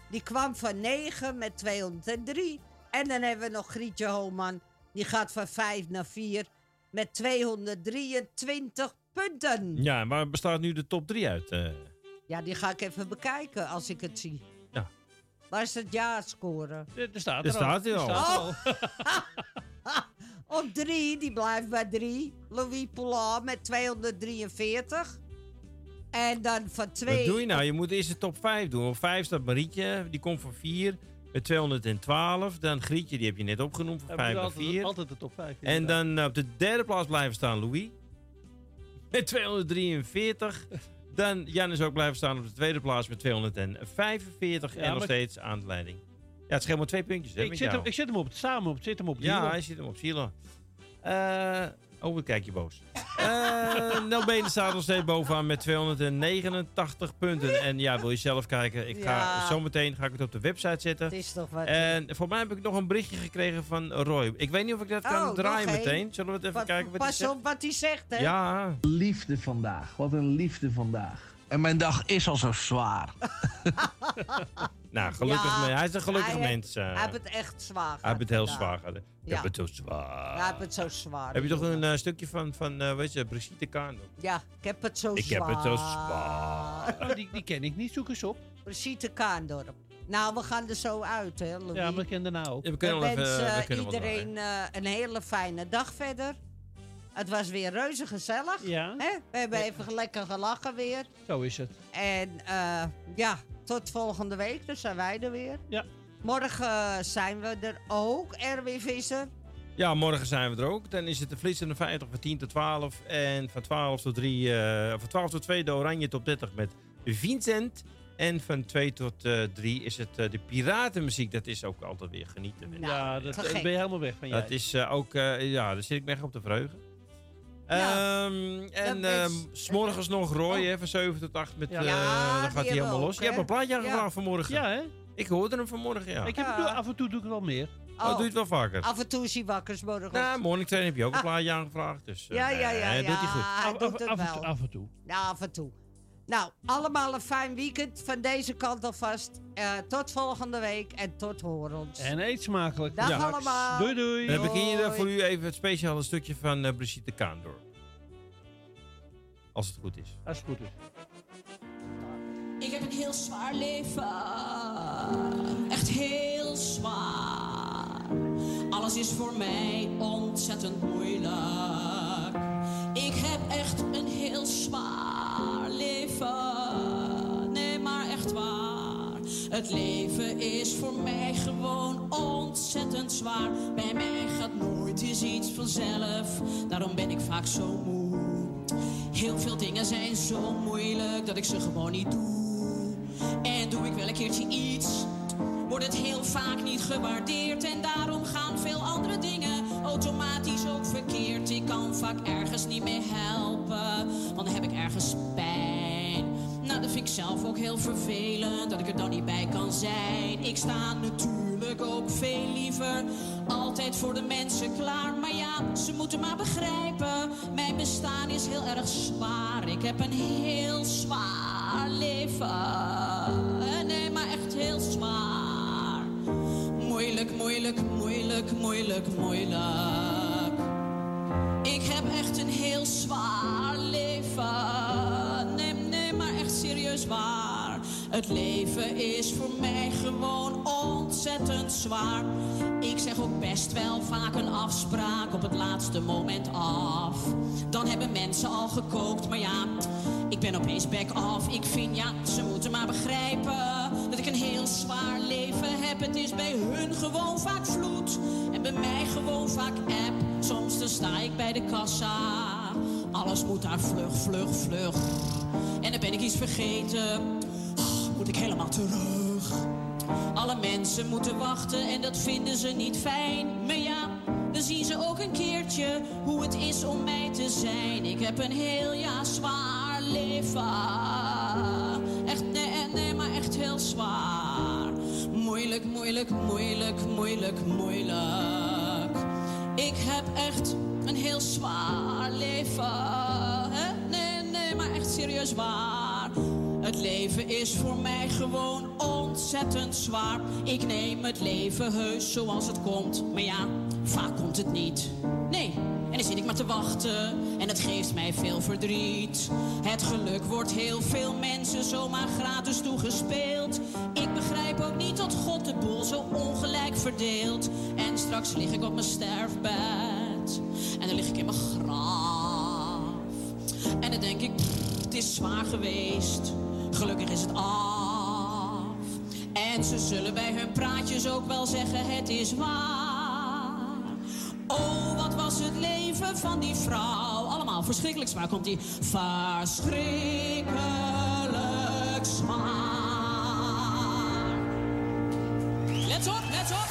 Die kwam van 9 met 203. En dan hebben we nog Grietje Homan. Die gaat van 5 naar 4 met 223 punten. Ja, en waar bestaat nu de top 3 uit? eh? Ja, die ga ik even bekijken als ik het zie. Ja. Waar is het jaarscore? Er staat Er er al. staat Er al. staat Oh. (laughs) Op 3, die blijft bij 3. Louis Poulard met 243. En dan van 2... Wat doe je nou? Je moet eerst de top 5 doen. Op 5 staat Marietje, die komt van 4 met 212. Dan Grietje, die heb je net opgenoemd, van Ja, 5 maar naar altijd, 4. altijd de top 5. En dan eh, op de derde plaats blijven staan Louis. Met 243. Dan Jan is ook blijven staan op de tweede plaats met 245. Ja, en nog steeds aan de leiding. Ja, het scheelt maar twee puntjes. Hè, Ik zit, hem, ik zit hem op, samen op, zit hem op Ja, hij zit hem op Silo. Eh oh, wat kijk je boos. Eh Nel Benen staat nog steeds bovenaan met 289 punten. En ja, wil je zelf kijken? Ik ga Ja. zometeen ga ik het op de website zetten. Het is toch wat... En voor mij heb ik nog een berichtje gekregen van Roy. Ik weet niet of ik dat kan Oh, draaien meteen. Zullen we het even Wat- kijken wat hij Pas zegt? op wat hij zegt, hè? Ja. Liefde vandaag. Wat een liefde vandaag. En mijn dag is al zo zwaar. (laughs) Nou, gelukkig. Ja, me- hij is een gelukkig hij mens. heeft- eh. Hij heeft het echt zwaar hij heeft het heel zwaar. Ik Ja. heb het zo zwaar. Hij heeft het zo zwaar. Heb je toch een eh, stukje van, van eh, weet je, Brigitte Kaandel? Ja, ik heb het zo Ik zwaar. heb het zo zwaar. Oh, die, die ken ik niet, zoek eens op. Brigitte Kaandorp. Nou, we gaan er zo uit, hè, Louis. Ja, maar ik ken de nou ook. Ja, we We kunnen wel even... wensen we kunnen wel iedereen eh, een hele fijne dag verder. Het was weer reuze gezellig. Ja. Hè? We hebben even lekker gelachen weer. Zo is het. En eh, ja, tot volgende week. Dan zijn wij er weer. Ja. Morgen eh, zijn we er ook, Erwin Visser. Ja, morgen zijn we er ook. Dan is het de Flitsende 50 van 10 tot 12. En van 12 tot 3, eh, van 12 tot 2 de Oranje top 30 met Vincent. En van 2 tot eh 3 is het eh, de piratenmuziek. Dat is ook altijd weer genieten. Nou, ja, dat ben je helemaal weg van jij. dat is eh, ook, eh, ja, daar zit ik me echt op te verheugen. Ja, Ehm, en is- s'morgens nog Roy, Oh. hè, van 7 tot 8 met, Ja. eh, Ja, dan gaat hij helemaal ook, los. Je hebt een plaatje Ja. aangevraagd vanmorgen. Ja, hè? Ik hoorde hem vanmorgen, ja. Ik heb het, af en toe doe ik het wel meer. Oh, doe je het wel vaker? Af en toe is hij wakker, 's morgens. Nou, morning train heb je ook een plaatje aangevraagd. Dus, eh, Ja, ja, ja. ja. doet hij goed. Hij Af, doet af, het af, en toe- af en toe. Ja, af en toe. Nou, allemaal een fijn weekend van deze kant alvast. Eh tot volgende week en tot horens. En eet smakelijk. Dag Ja. allemaal. Doei, doei. Dan heb ik hier voor u even het speciale stukje van eh, Brigitte Kaandor. Als het goed is. Als het goed is. Ik heb een heel zwaar leven. Echt heel zwaar. Alles is voor mij ontzettend moeilijk. Ik heb echt een heel zwaar leven. Nee, maar echt waar. Het leven is voor mij gewoon ontzettend zwaar. Bij mij gaat nooit eens iets vanzelf. Daarom ben ik vaak zo moe. Heel veel dingen zijn zo moeilijk dat ik ze gewoon niet doe. En doe ik wel een keertje iets, wordt het heel vaak niet gewaardeerd. En daarom gaan veel andere dingen automatisch ook verkeerd. Ik kan vaak ergens niet meer helpen, want dan heb ik ergens pijn. Nou, dat vind ik zelf ook heel vervelend, dat ik er dan niet bij kan zijn. Ik sta natuurlijk ook veel liever altijd voor de mensen klaar. Maar ja, ze moeten maar begrijpen, mijn bestaan is heel erg zwaar. Ik heb een heel zwaar leven. Nee, maar echt heel zwaar. Moeilijk, moeilijk, moeilijk, moeilijk, moeilijk. Ik heb echt een heel zwaar leven. Nee, nee, maar echt serieus waar. Het leven is voor mij gewoon ontzettend zwaar. Ik zeg ook best wel vaak een afspraak op het laatste moment af. Dan hebben mensen al gekookt, maar ja, ik ben opeens back off. Ik vind ja, ze moeten maar begrijpen dat ik een heel zwaar leven heb. Het is bij hun gewoon vaak vloed en bij mij gewoon vaak app. Soms dan sta ik bij de kassa. Alles moet daar vlug, vlug, vlug. En dan ben ik iets vergeten. Moet ik helemaal terug. Alle mensen moeten wachten en dat vinden ze niet fijn. Maar ja, dan zien ze ook een keertje hoe het is om mij te zijn. Ik heb een heel jaar zwaar leven. Echt, nee, nee, maar echt heel zwaar. Moeilijk, moeilijk, moeilijk, moeilijk, moeilijk. Ik heb echt een heel zwaar leven. Nee, nee, maar echt serieus waar. Het leven is voor mij gewoon ontzettend zwaar. Ik neem het leven heus zoals het komt. Maar ja, vaak komt het niet. Nee, en dan zit ik maar te wachten. En het geeft mij veel verdriet. Het geluk wordt heel veel mensen zomaar gratis toegespeeld. Ik begrijp ook niet dat God de boel zo ongelijk verdeelt. En straks lig ik op mijn sterfbed. En dan lig ik in mijn graf. En dan denk ik, het is zwaar geweest. Gelukkig is het af. En ze zullen bij hun praatjes ook wel zeggen, het is waar. Oh, wat was het leven van die vrouw. Allemaal verschrikkelijk zwaar komt die. Verschrikkelijk zwaar. Let op, let op.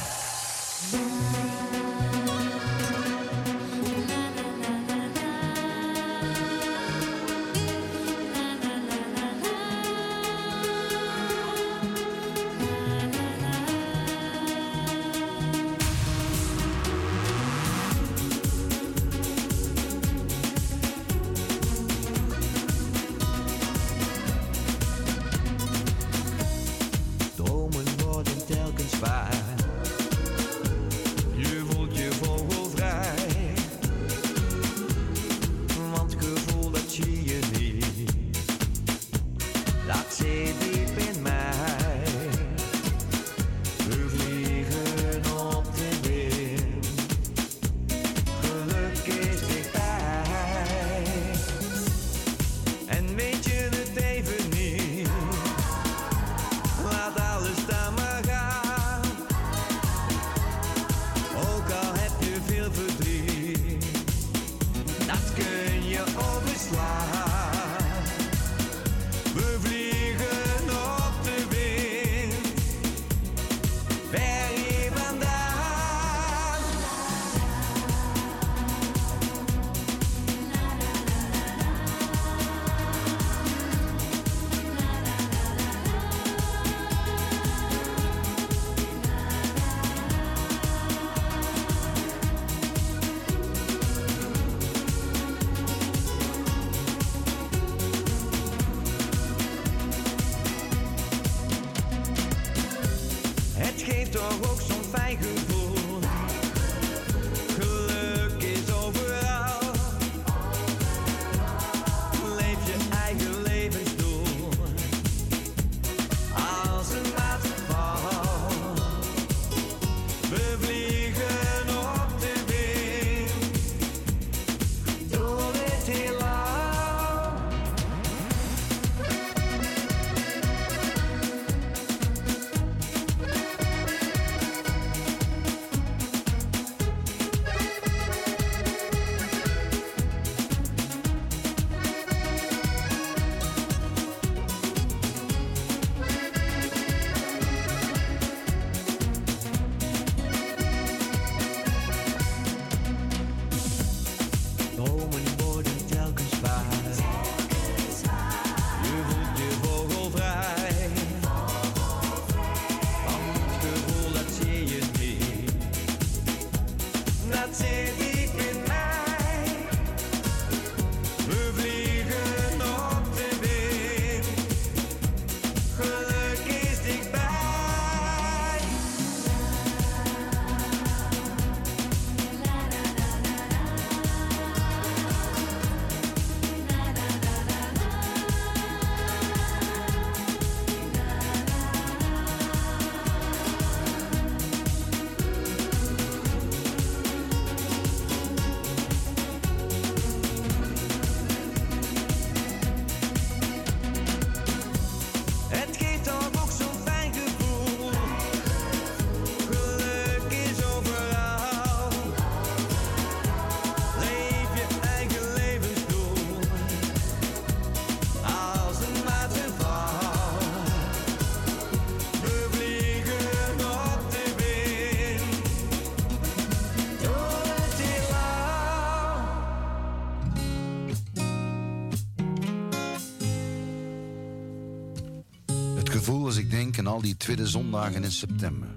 die tweede zondagen in september.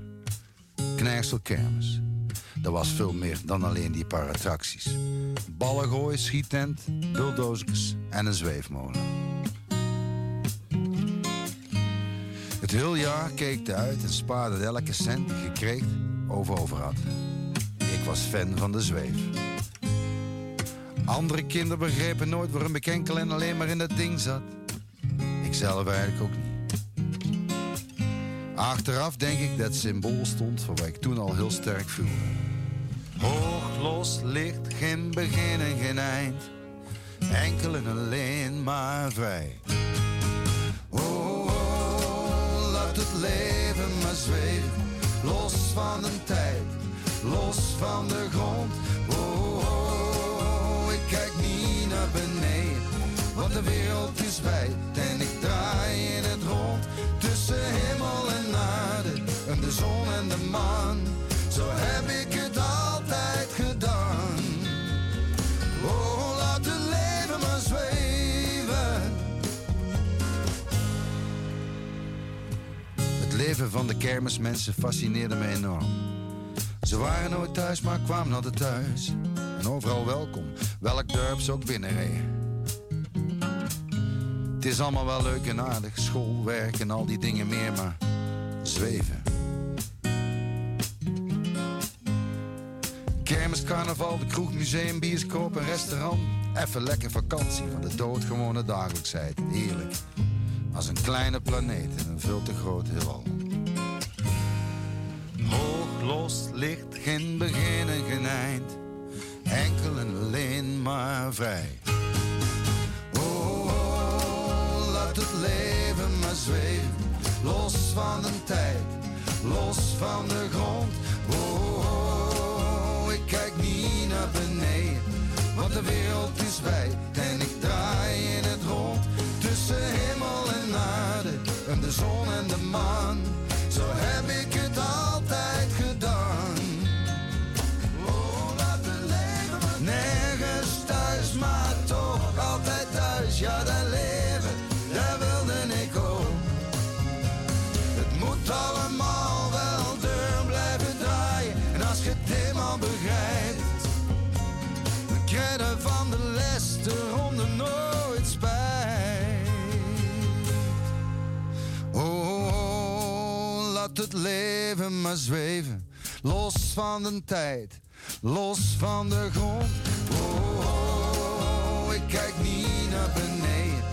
Knijrsel kermis. Dat was veel meer dan alleen die paar attracties. Ballengooi, schiettent, bulldozers en een zweefmolen. Het heel jaar keek ik uit en spaarde elke cent die kreeg of over had. Ik was fan van de zweef. Andere kinderen begrepen nooit waarom ik enkel en alleen maar in dat ding zat. Ik zelf eigenlijk ook niet. Achteraf denk ik dat symbool stond voor wat ik toen al heel sterk voelde. Hoog los ligt geen begin en geen eind. Enkel en alleen maar vrij. Oh, oh, laat het leven maar zweven. Los van de tijd, los van de kermismensen fascineerde me enorm. Ze waren nooit thuis, maar kwamen altijd thuis. En overal welkom, welk dorp ze ook binnenreden. Het is allemaal wel leuk en aardig, school, werk en al die dingen meer, maar zweven. Kermis, carnaval, de kroeg, museum, bioscoop en restaurant. Even lekker vakantie van de doodgewone dagelijksheid. Heerlijk. Als een kleine planeet in een veel te groot heelal. Los ligt geen begin en geen eind. Enkel en alleen maar vrij. Oh, laat het leven maar zweven. Los van de tijd, los van de grond. Oh, oh, ik kijk niet naar beneden. Want de wereld is wijd en ik draai in het rond. Tussen hemel en aarde, en de zon en de maan. Leven maar zweven. Los van de tijd, los van de grond. Oh, oh, ik kijk niet naar beneden,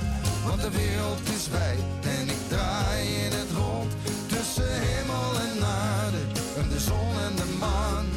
want de wereld is wijd en ik draai in het rond. Tussen hemel en aarde, en de zon en de maan.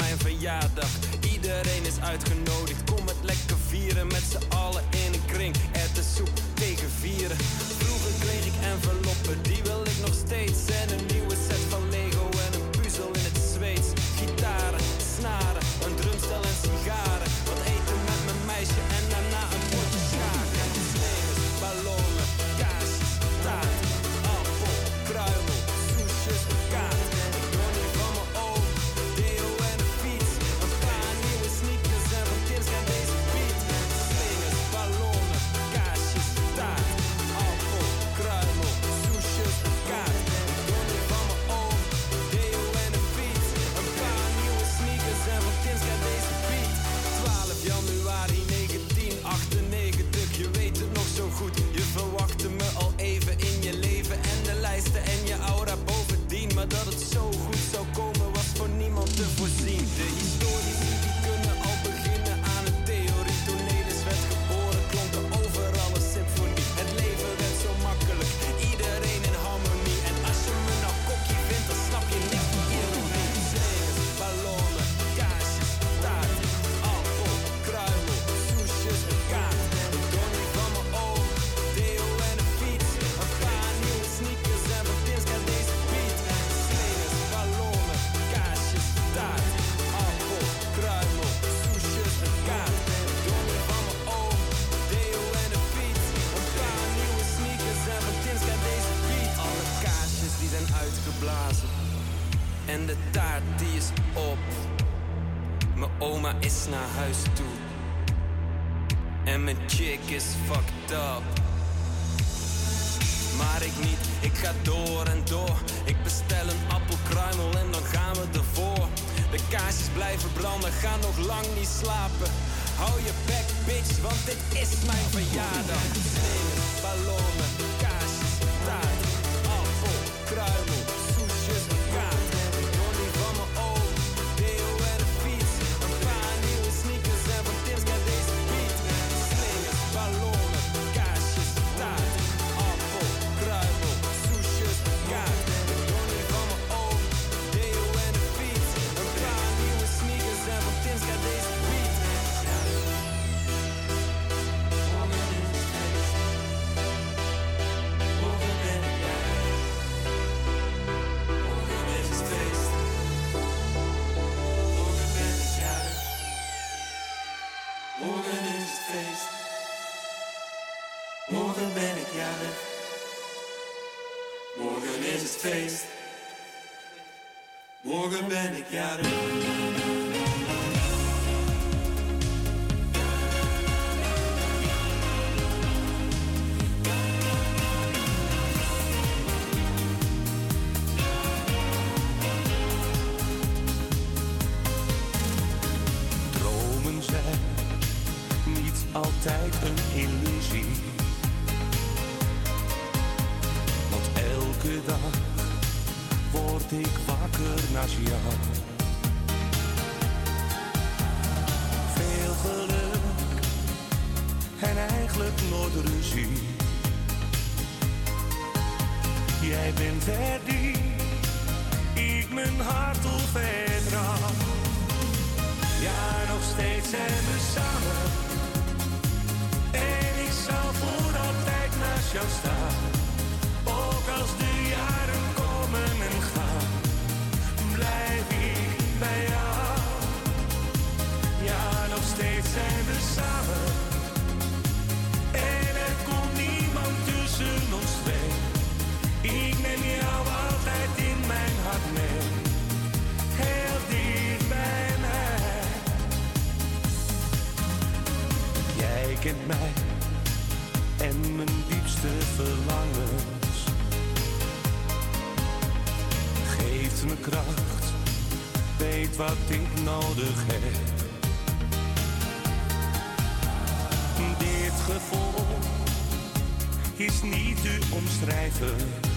mijn verjaardag. Iedereen is uitgenodigd naar huis toe. En mijn chick is fucked up. Maar ik niet, ik ga door en door. Ik bestel een appelkruimel en dan gaan we ervoor. De kaarsjes blijven branden, ga nog lang niet slapen. Hou je bek, bitch, want dit is mijn gotta winter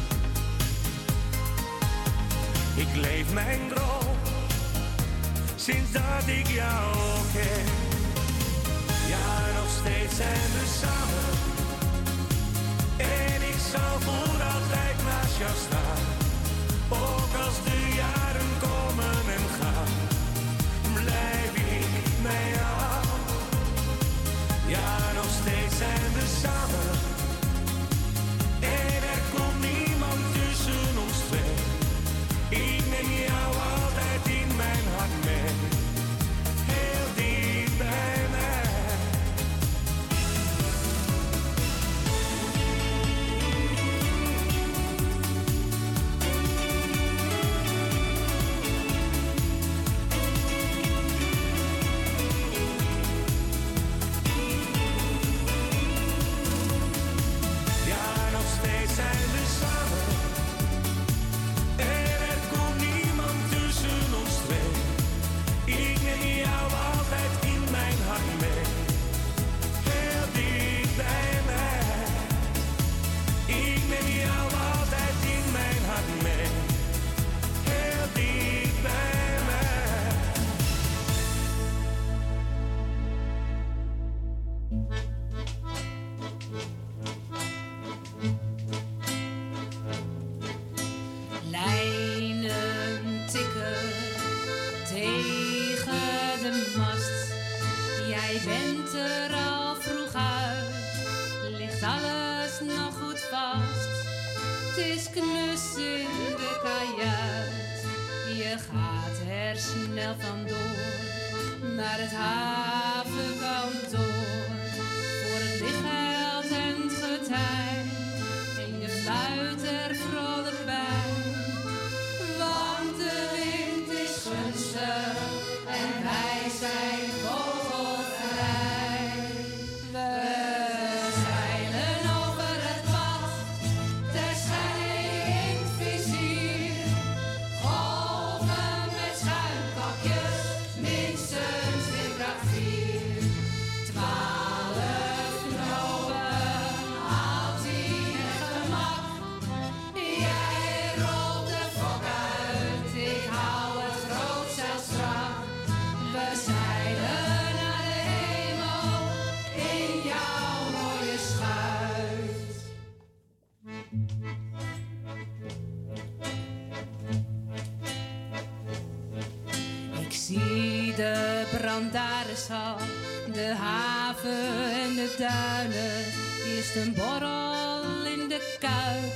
duinen. Eerst een borrel in de kuip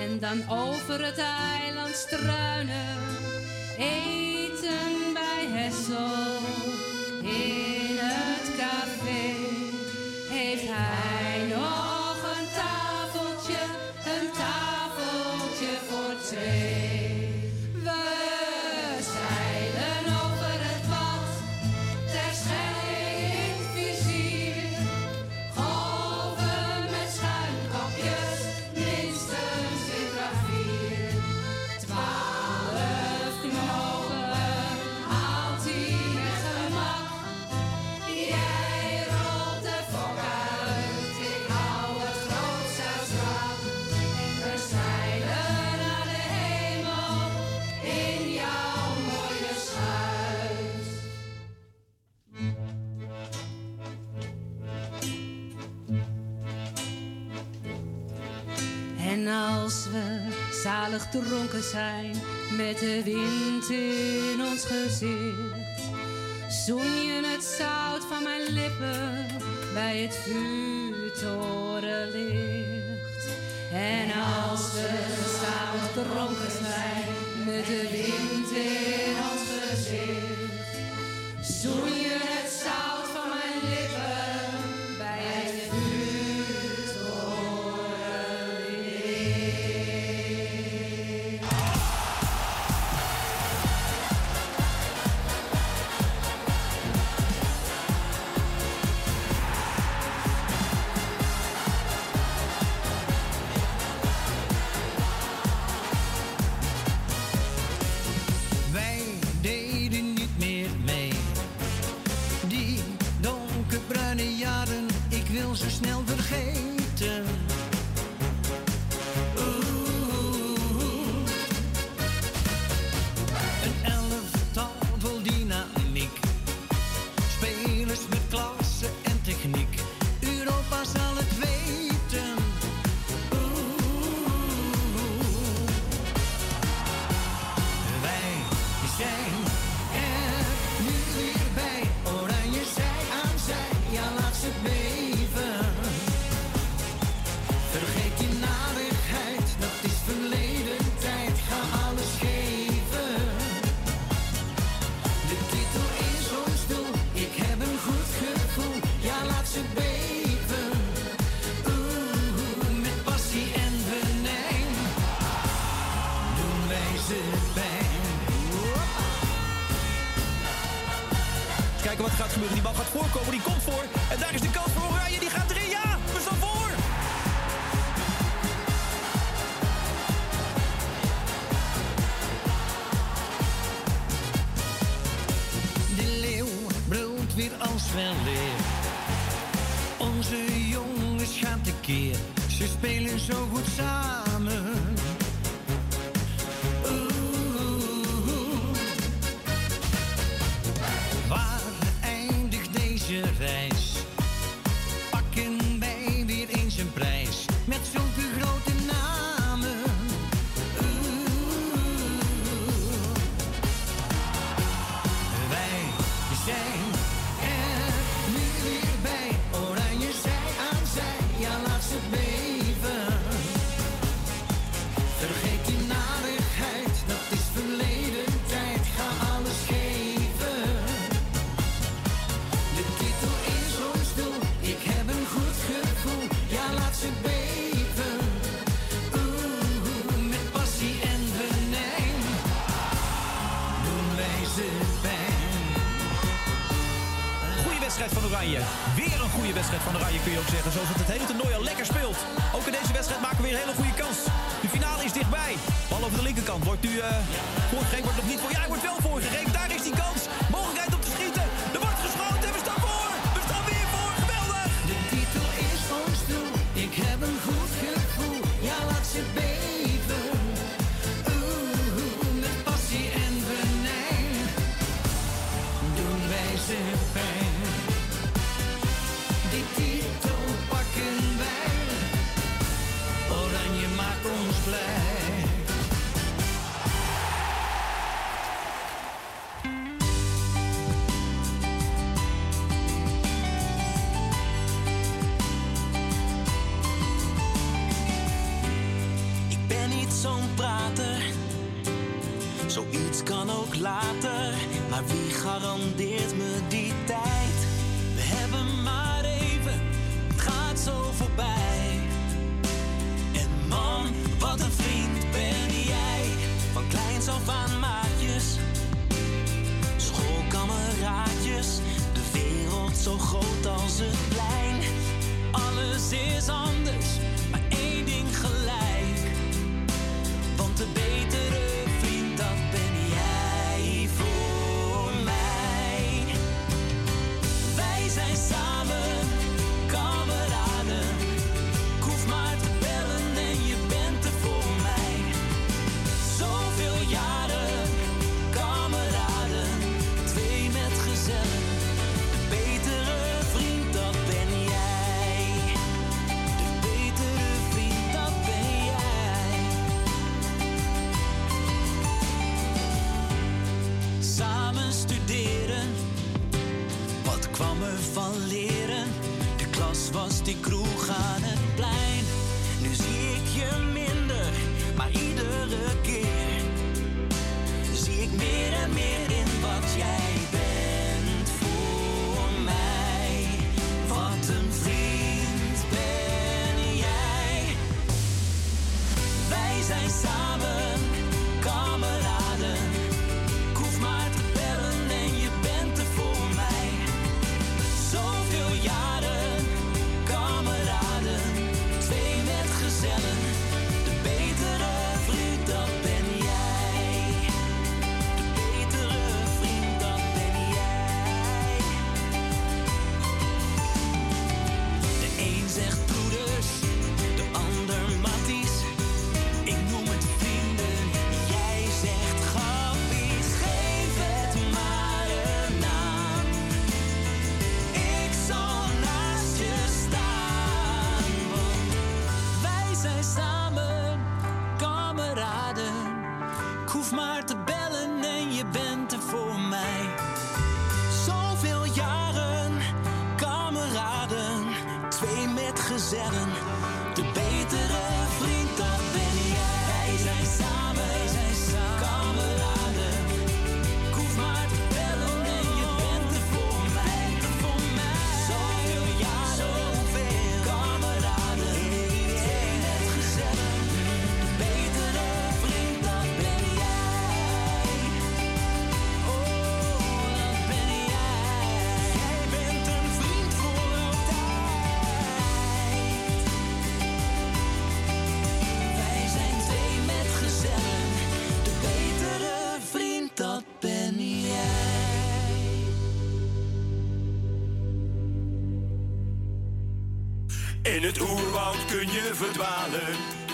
en dan over het ei. zalig dronken zijn met de wind in ons gezicht. Zoen je het zout van mijn lippen bij het vuurtorenlicht. En als we samen dronken juego, Bricón. van Oranje kun je ook zeggen. zoals het hele toernooi al lekker speelt. Ook in deze wedstrijd maken we weer een hele goede kans. De finale is dichtbij. Bal over de linkerkant. Wordt nu... Uh, eh, wordt nog niet... Ja, hij wordt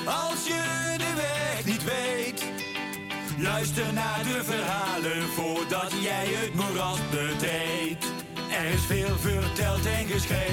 als je de weg niet weet. Luister naar de verhalen voordat jij het moeras betreedt. Er is veel verteld en geschreven.